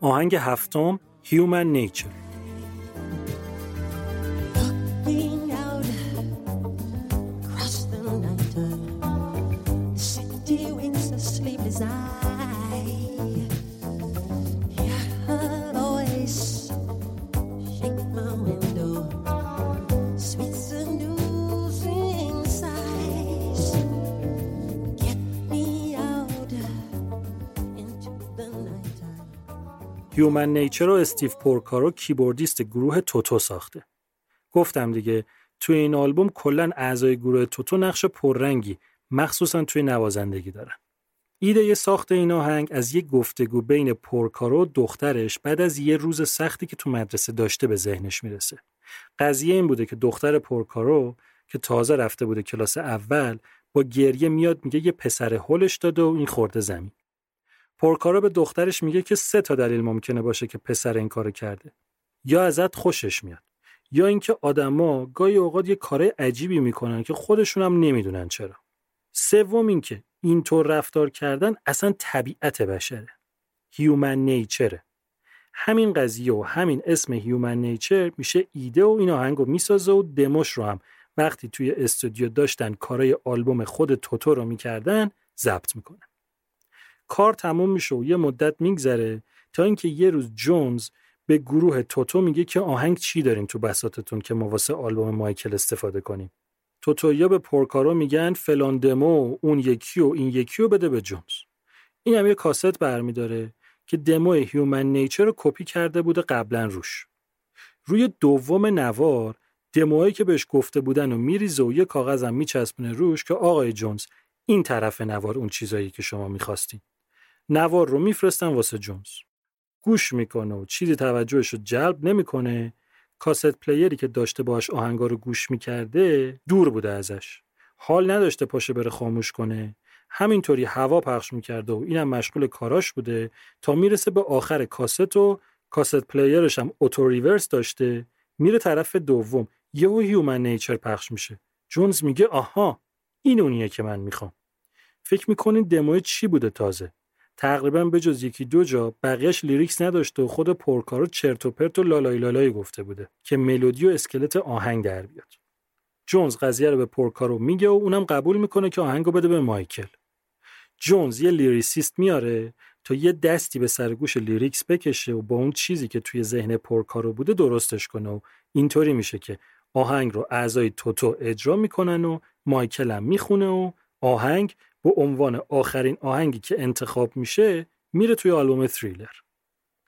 آهنگ هفتم Human Nature Human Nature رو استیو پورکارو keyboardist گروه توتو ساخته. گفتم دیگه توی این آلبوم کلا اعضای گروه توتو نقش پررنگی مخصوصا توی نوازندگی دارن. ایده‌ی ساخت این آهنگ از یه گفتگو بین پورکارو و دخترش بعد از یه روز سختی که تو مدرسه داشته به ذهنش می‌رسه. قضیه این بوده که دختر پورکارو که تازه رفته بوده کلاس اول با گریه میاد میگه یه پسر هلش داده و این خورده زمین. پورکارو به دخترش میگه که سه تا دلیل ممکنه باشه که پسر این کارو کرده. یا ازت خوشش میاد یا اینکه آدما گاهی اوقات یه کار عجیبی می‌کنن که خودشون هم نمی‌دونن چرا. سوم اینکه اینطور رفتار کردن اصلا طبیعت بشره. Human Nature ه. همین قضیه و همین اسم Human Nature میشه ایده و این آهنگو می‌سازه و دموش رو هم وقتی توی استودیو داشتن کارای آلبوم خود توتو رو می‌کردن ضبط می‌کنن. کار تموم میشه و یه مدت میگذره تا اینکه یه روز جونز به گروه توتو میگه که آهنگ چی دارین تو بساطتون که ما واسه آلبوم مایکل استفاده کنیم. توتویا به پورکارو میگن فلان دمو اون یکی و این یکی رو بده به جونز. این هم یه کاست برمیداره که demo Human Nature رو کپی کرده بوده قبلا روش روی دوم نوار دموهایی که بهش گفته بودن و میریزه و یه کاغذم میچسبونه روش که آقای جونز این طرف نوار اون چیزایی که شما می‌خواستین نوار رو میفرستن واسه جونز. گوش می‌کنه و چیزی توجهش رو جلب نمی‌کنه. کاست پلیری که داشته باش آهنگا رو گوش می‌کرده دور بوده ازش. حال نداشته پاشه بره خاموش کنه. همینطوری هوا پخش می‌کرده و اینم مشغول کاراش بوده تا می‌رسه به آخر کاست و کاست پلیرش هم اوتو ریورس داشته. میره طرف دوم. یهو Human Nature پخش میشه. جونز میگه آها این اونیه که من می‌خوام. فکر می‌کنین دموی چی بوده تازه؟ تقریبا به جز یکی دو جا بقیهش lyrics نداشته و خود پورکارو چرت و پرت و لالای لالای گفته بوده که ملودی و اسکلت آهنگ در بیاد. جونز قضیه رو به پورکارو میگه و اونم قبول می‌کنه که آهنگو بده به مایکل. جونز یه lyricist میاره تا یه دستی به سر و گوش lyrics بکشه و با اون چیزی که توی ذهن پورکارو بوده درستش کنه و اینطوری میشه که آهنگ رو اعضای توتو اجرا می‌کنن و مایکل هم می‌خونه و آهنگ به عنوان آخرین آهنگی که انتخاب میشه میره توی آلبوم تریلر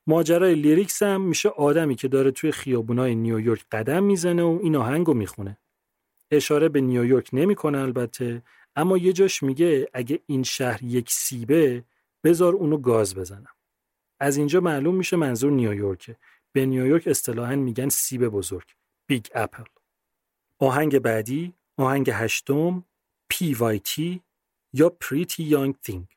ماجرای lyrics هم میشه آدمی که داره توی خیابونای نیویورک قدم می‌زنه و این آهنگو می‌خونه. اشاره به نیویورک نمی‌کنه البته اما یه جاش میگه اگه این شهر یک سیبه بذار اونو گاز بزنم. از اینجا معلوم میشه منظور نیویورکه به نیویورک اصطلاحا میگن سیب بزرگ. Big Apple. آهنگ بعدی آهنگ هشتم PYT یا Pretty Young Thing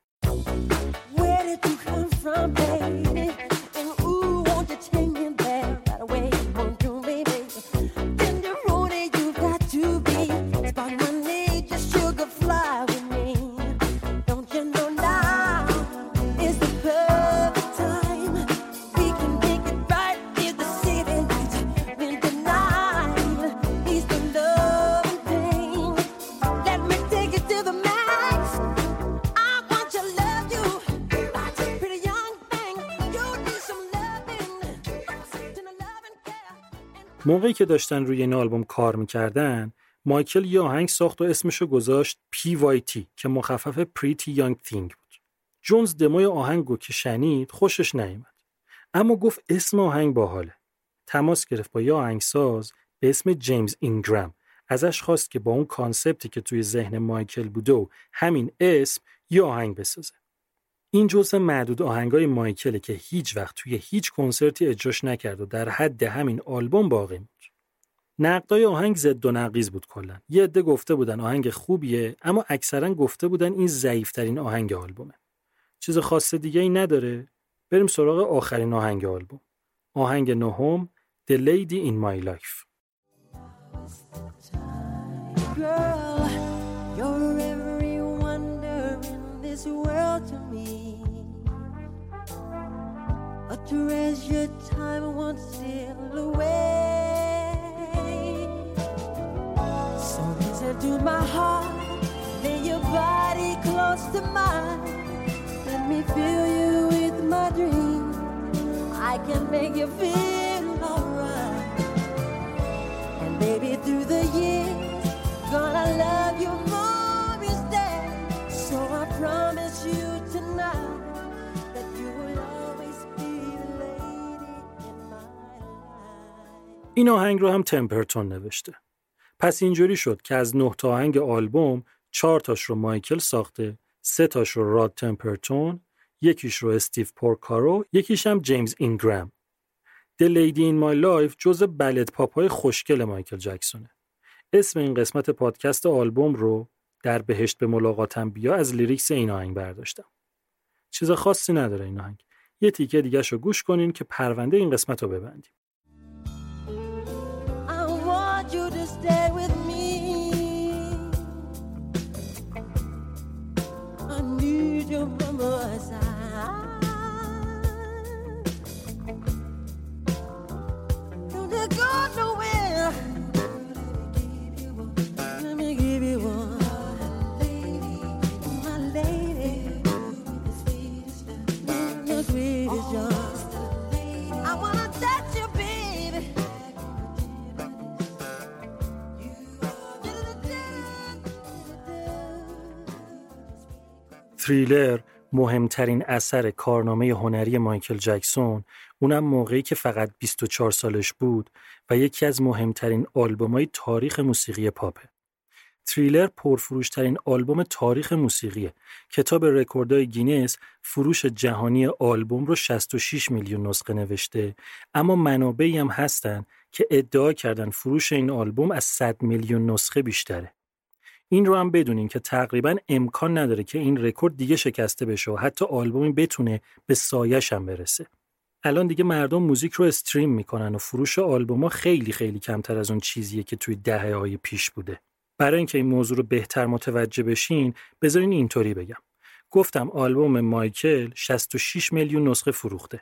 موقعی که داشتن روی این آلبوم کار می‌کردن مایکل یه آهنگ ساخت و اسمشو گذاشت PYT که مخفف Pretty Young Thing بود. جونز دموی آهنگو که شنید خوشش نیامد اما گفت اسم آهنگ باحاله. تماس گرفت با یه آهنگساز به اسم جیمز اینگرام ازش خواست که با اون concept ی که توی ذهن مایکل بوده و همین اسم یه آهنگ بسازه. این جزء معدود آهنگای مایکله که هیچ وقت توی هیچ کنسرتی اجراش نکرد و در حد همین آلبوم باقی موند. نقدای آهنگ ضد و نقیض بود کلا. یه عده گفته بودن آهنگ خوبیه اما اکثرا گفته بودن این ضعیفترین آهنگ آلبومه. چیز خاص دیگه ای نداره. بریم سراغ آخرین آهنگ آلبوم. آهنگ نهم The Lady in My Life.
Girl, this world to me. A treasured time won't steal away. So listen to my heart, lay your body close to mine. Let me fill you with my dream. I can make you feel
این آهنگ رو هم تمپرتون نوشته. پس اینجوری شد که از نه تا آهنگ آلبوم چهار تاش رو مایکل ساخته، سه تاش رو راد تمپرتون، یکیش رو استیو پورکارو، یکیش هم جیمز اینگرام. The Lady in My Life جزء ballad pop های خوشگل مایکل جکسونه. اسم این قسمت پادکست آلبوم رو در بهشت به ملاقاتم بیا از lyrics این آهنگ برداشتم. چیز خاصی نداره این آهنگ. یه تیکه دیگه رو گوش کنین که پرونده این قسمت رو ببندیم.
your mama's eyes. Don't let go nowhere.
تریلر مهمترین اثر کارنامه هنری مایکل جکسون اونم موقعی که فقط 24 سالش بود و یکی از مهمترین آلبومای تاریخ موسیقی پاپه. تریلر پرفروشترین آلبوم تاریخ موسیقیه. کتاب رکوردهای گینس فروش جهانی آلبوم رو 66 میلیون نسخه نوشته اما منابعی هم هستن که ادعا کردن فروش این آلبوم از 100 میلیون نسخه بیشتره. این رو هم بدونین که تقریبا امکان نداره که این رکورد دیگه شکسته بشه و حتی آلبومی بتونه به سایش هم برسه. الان دیگه مردم موزیک رو استریم می‌کنن و فروش آلبوما خیلی خیلی کمتر از اون چیزیه که توی دهه های پیش بوده. برای اینکه این موضوع رو بهتر متوجه بشین بذارین اینطوری بگم. گفتم آلبوم مایکل 66 میلیون نسخه فروخته.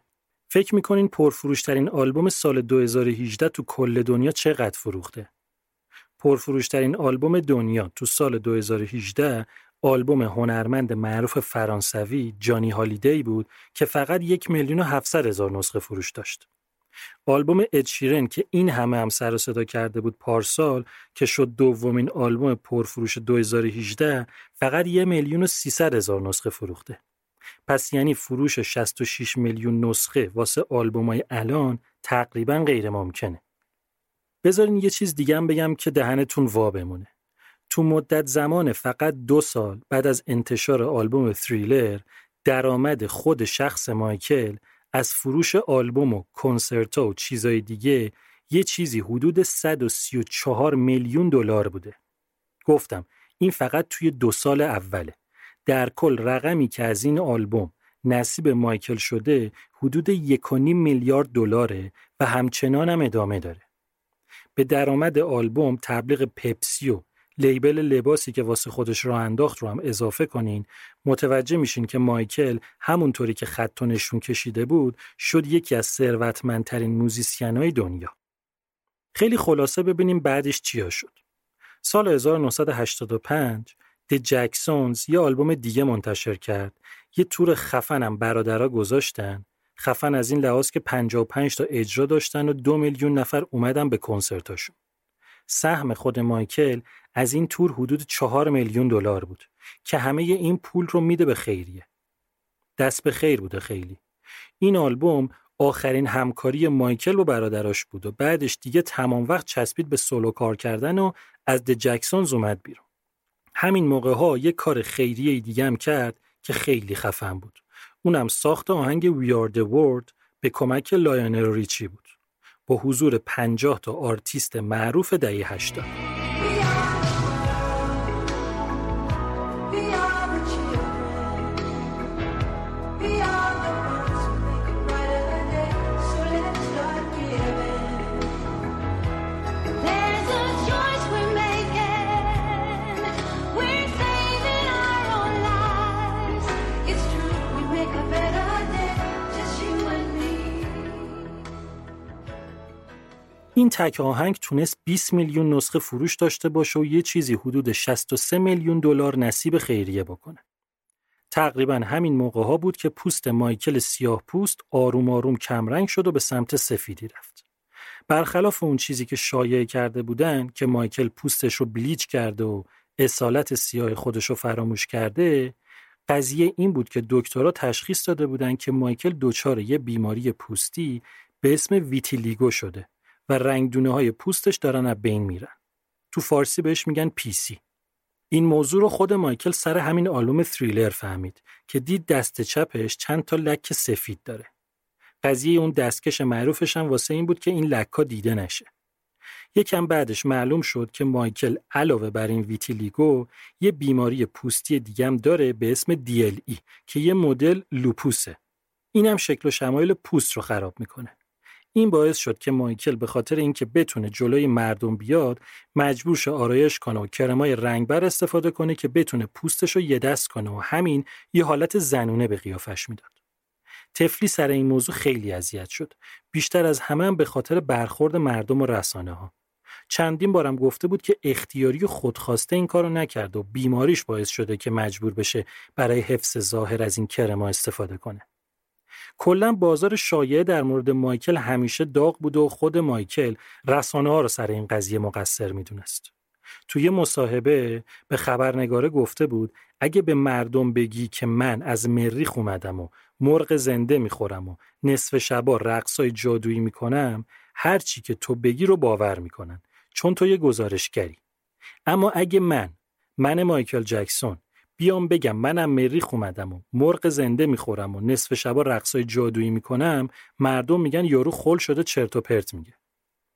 فکر می‌کنین پرفروشترین آلبوم سال 2018 تو کل دنیا چقدر فروخته؟ پرفروشترین آلبوم دنیا تو سال 2018 آلبوم هنرمند معروف فرانسوی جانی هالیدی بود که فقط یک میلیون و 700 هزار نسخه فروش داشت. آلبوم ادشیرن که این همه هم سر و صدا کرده بود پارسال که شد دومین آلبوم پرفروش 2018 فقط یک میلیون و 300 هزار نسخه فروخته. پس یعنی فروش 66 میلیون نسخه واسه آلبومای الان تقریبا غیر ممکنه. بذارین یه چیز دیگه هم بگم که دهنتون وا بمونه. تو مدت زمان فقط دو سال بعد از انتشار آلبوم تریلر درآمد خود شخص مایکل از فروش آلبوم و کنسرتا و چیزای دیگه یه چیزی حدود 134 میلیون دلار بوده. گفتم این فقط توی دو سال اوله. در کل رقمی که از این آلبوم نصیب مایکل شده حدود 1.5 میلیارد دلاره و همچنان هم ادامه داره. به درآمد آلبوم تبلیغ پپسی و لیبل لباسی که واسه خودش راه انداخت رو هم اضافه کنین متوجه میشین که مایکل همونطوری که خط و نشون کشیده بود شد یکی از ثروتمندترین موزیسینای دنیا. خیلی خلاصه ببینیم بعدش چیا شد. سال 1985 د جکسونز یه آلبوم دیگه منتشر کرد. یه تور خفنم برادرها گذاشتن. خفن از این لحاظ که 55 تا اجرا داشتن و دو میلیون نفر اومدن به کنسرتاشون. سهم خود مایکل از این تور حدود چهار میلیون دلار بود که همه این پول رو میده به خیریه. دست به خیر بوده خیلی. این آلبوم آخرین همکاری مایکل با برادراش بود و بعدش دیگه تمام وقت چسبید به سولو کار کردن و از د جکسونز اومد بیرون. همین موقع ها یه کار خیریه دیگه هم کرد که خیلی خفن بود. اونم ساخت آهنگ We Are The World به کمک لایونل ریچی بود. با حضور 50 تا آرتیست معروف دهه 80. این تک آهنگ تونست 20 میلیون نسخه فروش داشته باشه و یه چیزی حدود 63 میلیون دلار نصیب خیریه بکنه. تقریبا همین موقع ها بود که پوست مایکل سیاه پوست آروم آروم کمرنگ شد و به سمت سفیدی رفت. برخلاف اون چیزی که شایع کرده بودن که مایکل پوستش رو بلیچ کرده و اصالت سیاه خودش رو فراموش کرده قضیه این بود که دکترها تشخیص داده بودن که مایکل دچار یه بیماری پوستی به اسم ویتیلیگو شده و رنگدونه های پوستش دارن از بین میرن. تو فارسی بهش میگن پیسی. این موضوع رو خود مایکل سر همین آلبوم تریلر فهمید که دید دست چپش چند تا لک سفید داره. قضیه اون دستکش معروفش هم واسه این بود که این لکا دیده نشه. یکم بعدش معلوم شد که مایکل علاوه بر این ویتیلیگو یه بیماری پوستی دیگم داره به اسم DLE که یه مدل لوپوسه. اینم شکل و شمایل پوست رو خراب می‌کنه. این باعث شد که مایکل به خاطر اینکه بتونه جلوی مردم بیاد مجبور شه آرایش کنه و کرمای رنگبر استفاده کنه که بتونه پوستش رو یه دست کنه و همین یه حالت زنونه به قیافش می‌داد. تفلی سر این موضوع خیلی اذیت شد. بیشتر از همه هم به خاطر برخورد مردم و رسانه ها. چندین بارم گفته بود که اختیاری خودخواسته این کارو نکرد و بیماریش باعث شده که مجبور بشه برای حفظ ظاهر از این کرما استفاده کنه. کلا بازار شایعه در مورد مایکل همیشه داغ بوده و خود مایکل رسانه ها رو سر این قضیه مقصر می‌دونست. توی مصاحبه به خبرنگاره گفته بود اگه به مردم بگی که من از مریخ اومدم و مرغ زنده می‌خورم و نصف شبا رقصای جادویی می‌کنم هر چی که تو بگی رو باور می‌کنن چون تو یه گزارشگری اما اگه من من مایکل جکسون بیام بگم منم مریخ اومدم و مرغ زنده می‌خورم و نصف شبا رقصای جادویی می‌کنم مردم میگن یارو خل شده چرت و پرت میگه.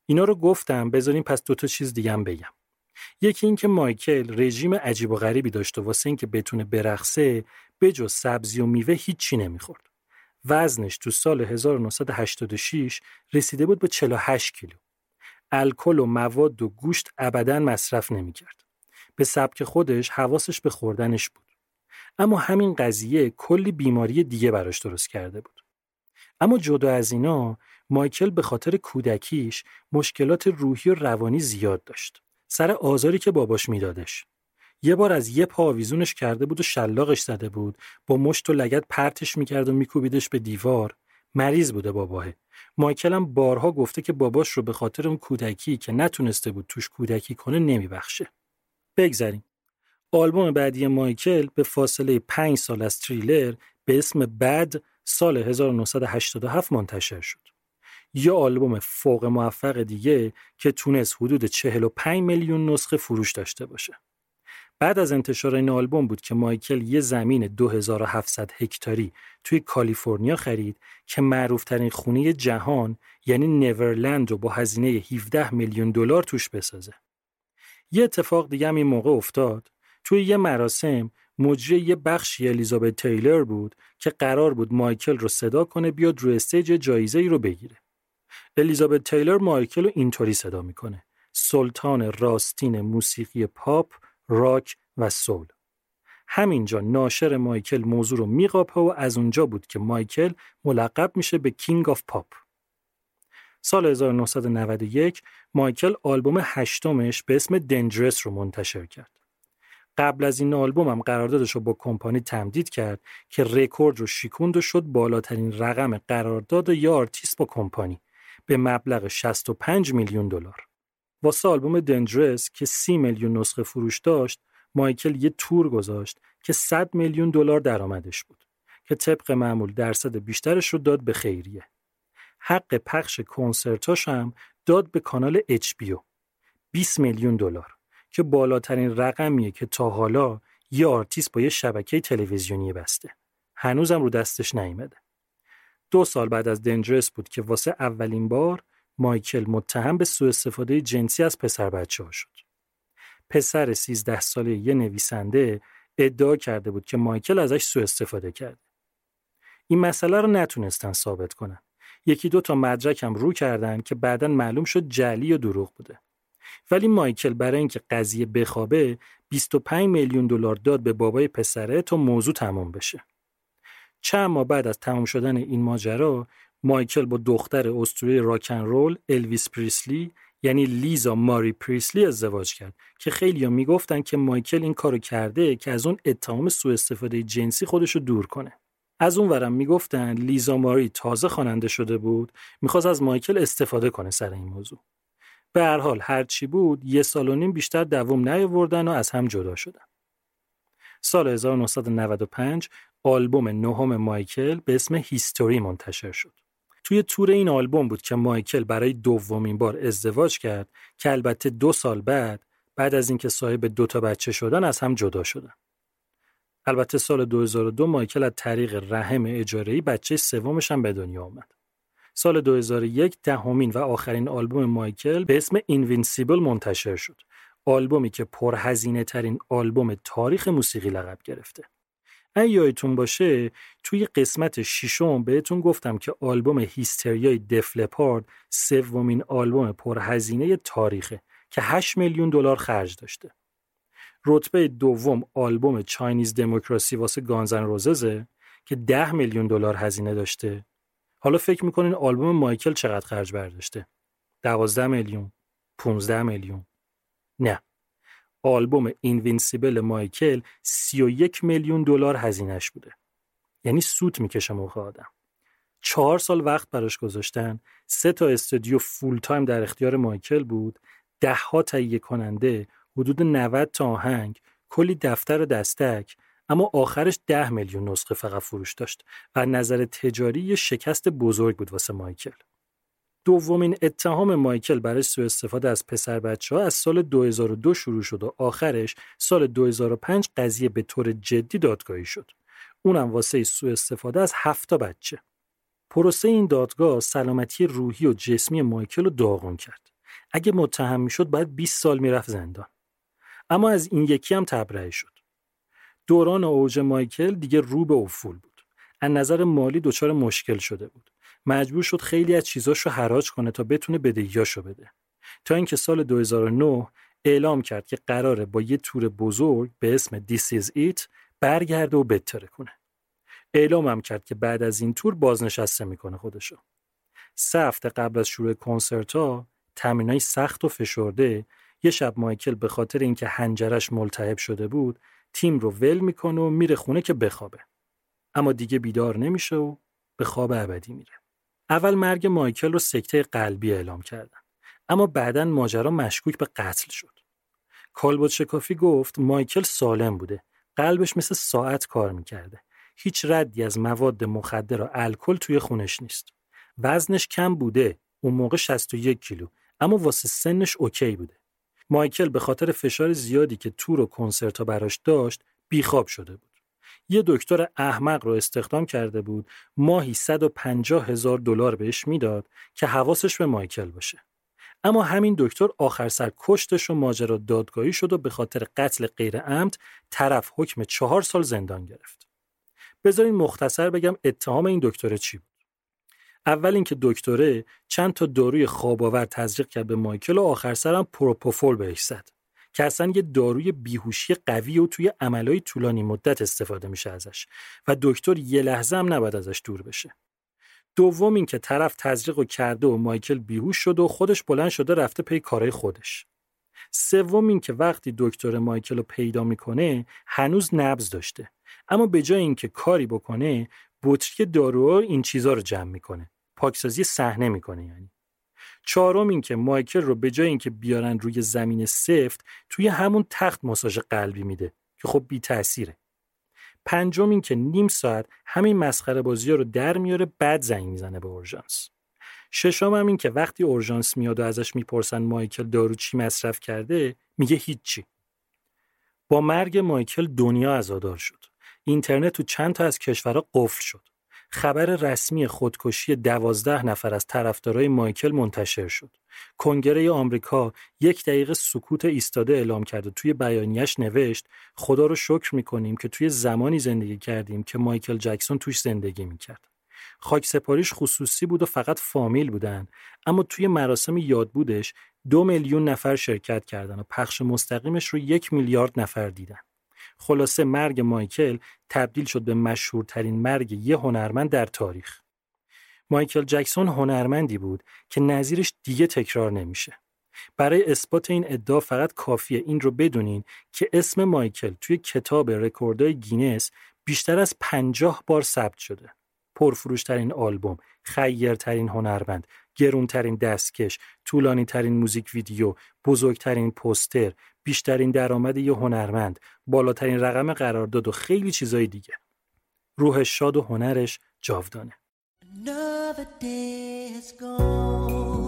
اینا رو گفتم بذارین پس دو تا چیز دیگه بگم. یکی اینکه مایکل رژیم عجیب و غریبی داشت واسه اینکه بتونه برقصه بجز سبزی و میوه هیچی نمی‌خورد. وزنش تو سال 1986 رسیده بود به 48 کیلو. الکل و مواد و گوشت ابدا مصرف نمی‌کرد. به سبک خودش حواسش به خوردنش بود. اما همین قضیه کلی بیماری دیگه براش درست کرده بود. اما جدا از اینا مایکل به خاطر کودکیش مشکلات روحی و روانی زیاد داشت. سر آزاری که باباش میدادش. یه بار از یه پا آویزونش کرده بود و شلاقش زده بود. با مشت و لگد پرتش می‌کرد و میکوبیدش به دیوار. مریض بوده باباه. مایکل هم بارها گفته که باباش رو به خاطر اون کودکی که نتونسته بود توش کودکی کنه نمیبخشه. بگذریم آلبوم بعدی مایکل به فاصله پنج سال از تریلر به اسم بد سال 1987 منتشر شد. یه آلبوم فوق موفق دیگه که تونست حدود 45 میلیون نسخه فروش داشته باشه. بعد از انتشار این آلبوم بود که مایکل یه زمین 2700 هکتاری توی کالیفرنیا خرید که معروفترین خونه جهان یعنی Neverland رو با هزینه 17 میلیون دلار توش بسازه. یه اتفاق دیگه هم این موقع افتاد توی یه مراسم مجری یه بخشی الیزابت تیلر بود که قرار بود مایکل رو صدا کنه بیاد رو stage جایزه ای رو بگیره. الیزابت تیلر مایکل رو اینطوری صدا می‌کنه. سلطان راستین موسیقی پاپ، راک و soul. همینجا ناشر مایکل موضوع رو میقاپه و از اونجا بود که مایکل ملقب میشه به King of Pop. سال 1991 مایکل آلبوم هشتمش به اسم Dangerous رو منتشر کرد. قبل از این آلبوم هم قراردادش رو با کمپانی تمدید کرد که رکورد رو شیکوند و شد بالاترین رقم قرارداد یه آرتیست با کمپانی به مبلغ 65 میلیون دلار. واسه آلبوم Dangerous که 30 میلیون نسخه فروش داشت، مایکل یه تور گذاشت که 100 میلیون دلار درآمدش بود که طبق معمول درصد بیشترش رو داد به خیریه. حق پخش کنسرتاش هم داد به کانال HBO 20 میلیون دلار که بالاترین رقمیه که تا حالا یه آرتیست با یه شبکه تلویزیونی بسته. هنوزم رو دستش نیامده. دو سال بعد از Dangerous بود که واسه اولین بار مایکل متهم به سوء استفاده جنسی از پسر بچه ها شد. پسر 13 ساله یه نویسنده ادعا کرده بود که مایکل ازش سوء استفاده کرده. این مسئله رو نتونستن ثابت کنن. یکی دو تا مدرک هم رو کردن که بعدا معلوم شد جعلی و دروغ بوده. ولی مایکل برای اینکه قضیه بخوابه 25 میلیون دلار داد به بابای پسره تا موضوع تمام بشه. چند ماه بعد از تمام شدن این ماجرا مایکل با دختر اسطوره راکن رول الویس پریسلی یعنی لیزا ماری پریسلی ازدواج کرد که خیلی‌ها می‌گفتن که مایکل این کارو کرده که از اون اتهام سوء استفاده جنسی خودشو دور کنه. از اون ورم می‌گفتن لیزا ماری تازه خواننده شده بود می‌خواست از مایکل استفاده کنه سر این موضوع. به هر حال هر چی بود یه سال و نیم بیشتر دوام نیاوردن و از هم جدا شدن. سال 1995 آلبوم نهم مایکل به اسم هیستوری منتشر شد. توی تور این آلبوم بود که مایکل برای دومین بار ازدواج کرد که البته دو سال بعد بعد از اینکه صاحب دو تا بچه شدن از هم جدا شدن. البته سال 2002 مایکل از طریق رحم اجاره‌ای بچه سومش هم به دنیا آمد. سال 2001 دهمین و آخرین آلبوم مایکل به اسم Invincible منتشر شد. آلبومی که پرهزینه ترین آلبوم تاریخ موسیقی لقب گرفته. اگه یادتون باشه توی قسمت ششم بهتون گفتم که آلبوم هیستریای دف لپارد سومین آلبوم پرهزینه تاریخه که 8 میلیون دلار خرج داشته. رتبه دوم آلبوم چاینیز دموکراسی واسه گانزن روززه که 10 میلیون دلار هزینه داشته. حالا فکر می‌کنین آلبوم مایکل چقدر خرج برداشته؟ 12 میلیون، 15 میلیون. نه. آلبوم Invincible مایکل 31 میلیون دلار هزینهش بوده. یعنی سوت می‌کشه مخ آدم. چهار سال وقت براش گذاشتن، سه تا استودیو full time در اختیار مایکل بود، ده ها تهیه کننده، حدود 90 تا آهنگ، کلی دفتر و دستک، اما آخرش 10 میلیون نسخه فقط فروش داشت از نظر تجاری یه شکست بزرگ بود واسه مایکل. دومین اتهام مایکل برای سوء استفاده از پسر بچه ها از سال 2002 شروع شد و آخرش سال 2005 قضیه به طور جدی دادگاهی شد. اونم واسه سوء استفاده از هفت تا بچه. پروسه این دادگاه سلامتی روحی و جسمی مایکل رو داغون کرد. اگه متهم می‌شد باید 20 سال می‌رفت زندان. اما از این یکی هم تبرئه شد. دوران اوج مایکل دیگه رو به افول بود. از نظر مالی دچار مشکل شده بود. مجبور شد خیلی از چیزاش رو حراج کنه تا بتونه بدهیاشو بده. تا اینکه سال 2009 اعلام کرد که قراره با یه تور بزرگ به اسم This is It برگرده و بتره کنه. اعلام هم کرد که بعد از این تور بازنشسته می‌کنه خودشو. سه هفته قبل از شروع کنسرت ها تمرینای سخت و فشرده یه شب مایکل به خاطر اینکه هنجرش ملتهب شده بود تیم رو ول می‌کنه و میره خونه که بخوابه. اما دیگه بیدار نمیشه و به خواب ابدی میره. اول مرگ مایکل رو سکته قلبی اعلام کردن. اما بعدا ماجرا مشکوک به قتل شد. کالبوت شکافی گفت مایکل سالم بوده. قلبش مثل ساعت کار می‌کرده. هیچ ردی از مواد مخدر و الکل توی خونش نیست. وزنش کم بوده. اون موقع 61 کیلو. اما واسه سنش اوکی بوده. مایکل به خاطر فشار زیادی که تور و کنسرت ها براش داشت بیخواب شده بود. یه دکتر احمق رو استخدام کرده بود ماهی 150 هزار دلار بهش می‌داد که حواسش به مایکل باشه. اما همین دکتر آخر سر کشتش و ماجرا دادگاهی شد و به خاطر قتل غیر عمد طرف حکم چهار سال زندان گرفت. بذارین مختصر بگم اتهام این دکتر چی بود. اول اینکه دکتره چند تا داروی خواب‌آور تزریق کرد به مایکل و آخر سرم پروپوفول بهش زد. که اصلا یه داروی بیهوشی قوی و توی عملهای طولانی مدت استفاده میشه ازش و دکتر یه لحظه هم نباید ازش دور بشه. دوم اینکه طرف تزریق و کرده و مایکل بیهوش شده و خودش بلند شده رفته پی کارهای خودش. سوم اینکه وقتی دکتر مایکل رو پیدا می‌کنه هنوز نبض داشته اما به جای اینکه کاری بکنه بطری داروها این چیزا رو جمع می‌کنه پاکسازی صحنه می‌کنه یعنی چهارم این که مایکل رو به جای اینکه بیارن روی زمین سفت توی همون تخت ماساژ قلبی میده که خب بی تأثیره. پنجم این که نیم ساعت همین مسخره بازی رو در میاره بعد زنگ می‌زنه به اورژانس. ششم هم این که وقتی اورژانس میاد و ازش می‌پرسن مایکل دارو چی مصرف کرده میگه هیچی. با مرگ مایکل دنیا عزادار شد. اینترنت تو چند تا از کشورها قفل شد. خبر رسمی خودکشی دوازده نفر از طرفدارای مایکل منتشر شد. کنگره آمریکا یک دقیقه سکوت ایستاده اعلام کرد و توی بیانیش نوشت خدا رو شکر می‌کنیم که توی زمانی زندگی کردیم که مایکل جکسون توش زندگی می‌کرد. خاک سپاریش خصوصی بود و فقط فامیل بودن اما توی مراسم یادبودش دو میلیون نفر شرکت کردن و پخش مستقیمش رو یک میلیارد نفر دیدن. خلاصه مرگ مایکل تبدیل شد به مشهورترین مرگ یه هنرمند در تاریخ. مایکل جکسون هنرمندی بود که نظیرش دیگه تکرار نمیشه. برای اثبات این ادعا فقط کافیه این رو بدونین که اسم مایکل توی کتاب رکوردهای گینس بیشتر از پنجاه بار ثبت شده. پرفروشترین آلبوم، خیرترین هنرمند، گرونترین دستکش، طولانی ترین موزیک ویدیو، بزرگترین پوستر، بیشترین درآمد یه هنرمند، بالاترین رقم قرارداد و خیلی چیزای دیگه. روح شاد و هنرش جاودانه.
Another day is gone.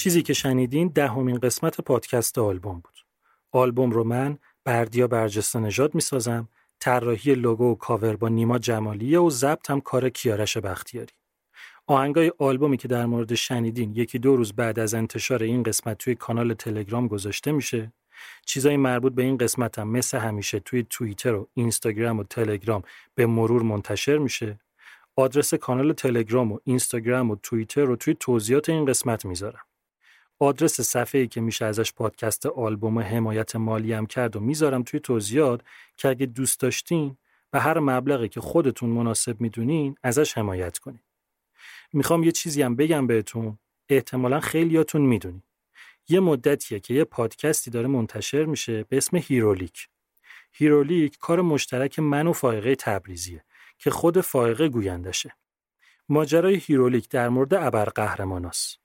چیزی که شنیدین دهمین قسمت پادکست آلبوم بود. آلبوم رو من بردیا برجسته نژاد می‌سازم، طراحی لوگو و کاور با نیما جمالیه و ضبط هم کار کیارش بختیاری. آهنگای آلبومی که در مورد شنیدین یکی دو روز بعد از انتشار این قسمت توی کانال تلگرام گذاشته میشه. چیزای مربوط به این قسمت هم مثل همیشه توی توییتر و اینستاگرام و تلگرام به مرور منتشر میشه. آدرس کانال تلگرام و اینستاگرام و توییتر رو توی توضیحات این قسمت می‌ذارم. آدرس صفحه‌ای که میشه ازش پادکست آلبوم حمایت مالی هم کرد و می‌ذارم توی توضیحات که اگه دوست داشتین به هر مبلغی که خودتون مناسب می‌دونین ازش حمایت کنین. می‌خوام یه چیزی هم بگم بهتون احتمالا خیلیاتون می‌دونین. یه مدتیه که یه پادکستی داره منتشر میشه به اسم هیرولیک. هیرولیک کار مشترک من و فائقه تبریزیه که خود فائقه گویندشه. ماجرای هیرولیک در مورد ابرقهرماناست.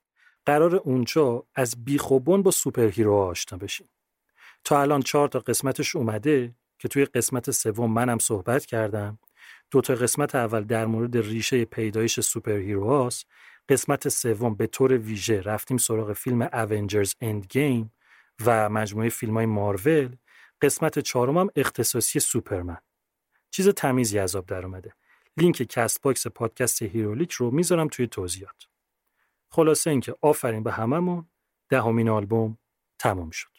قرار اونجا از بیخ و بن با superhero آشنا بشیم. تا الان چهار تا قسمتش اومده که توی قسمت سوم منم صحبت کردم. دو تا قسمت اول در مورد ریشه پیدایش superhero هاست. قسمت سوم به طور ویژه رفتیم سراغ فیلم Avengers Endgame و مجموعه فیلم های مارول. قسمت چهارم هم اختصاصی سوپرمن. چیز تمیزی آب در اومده. لینک کست باکس پادکست هیرولیک رو می‌ذارم توی توضیحات. خلاصه اینکه آفرین به هممون. دهمین آلبوم تمام شد.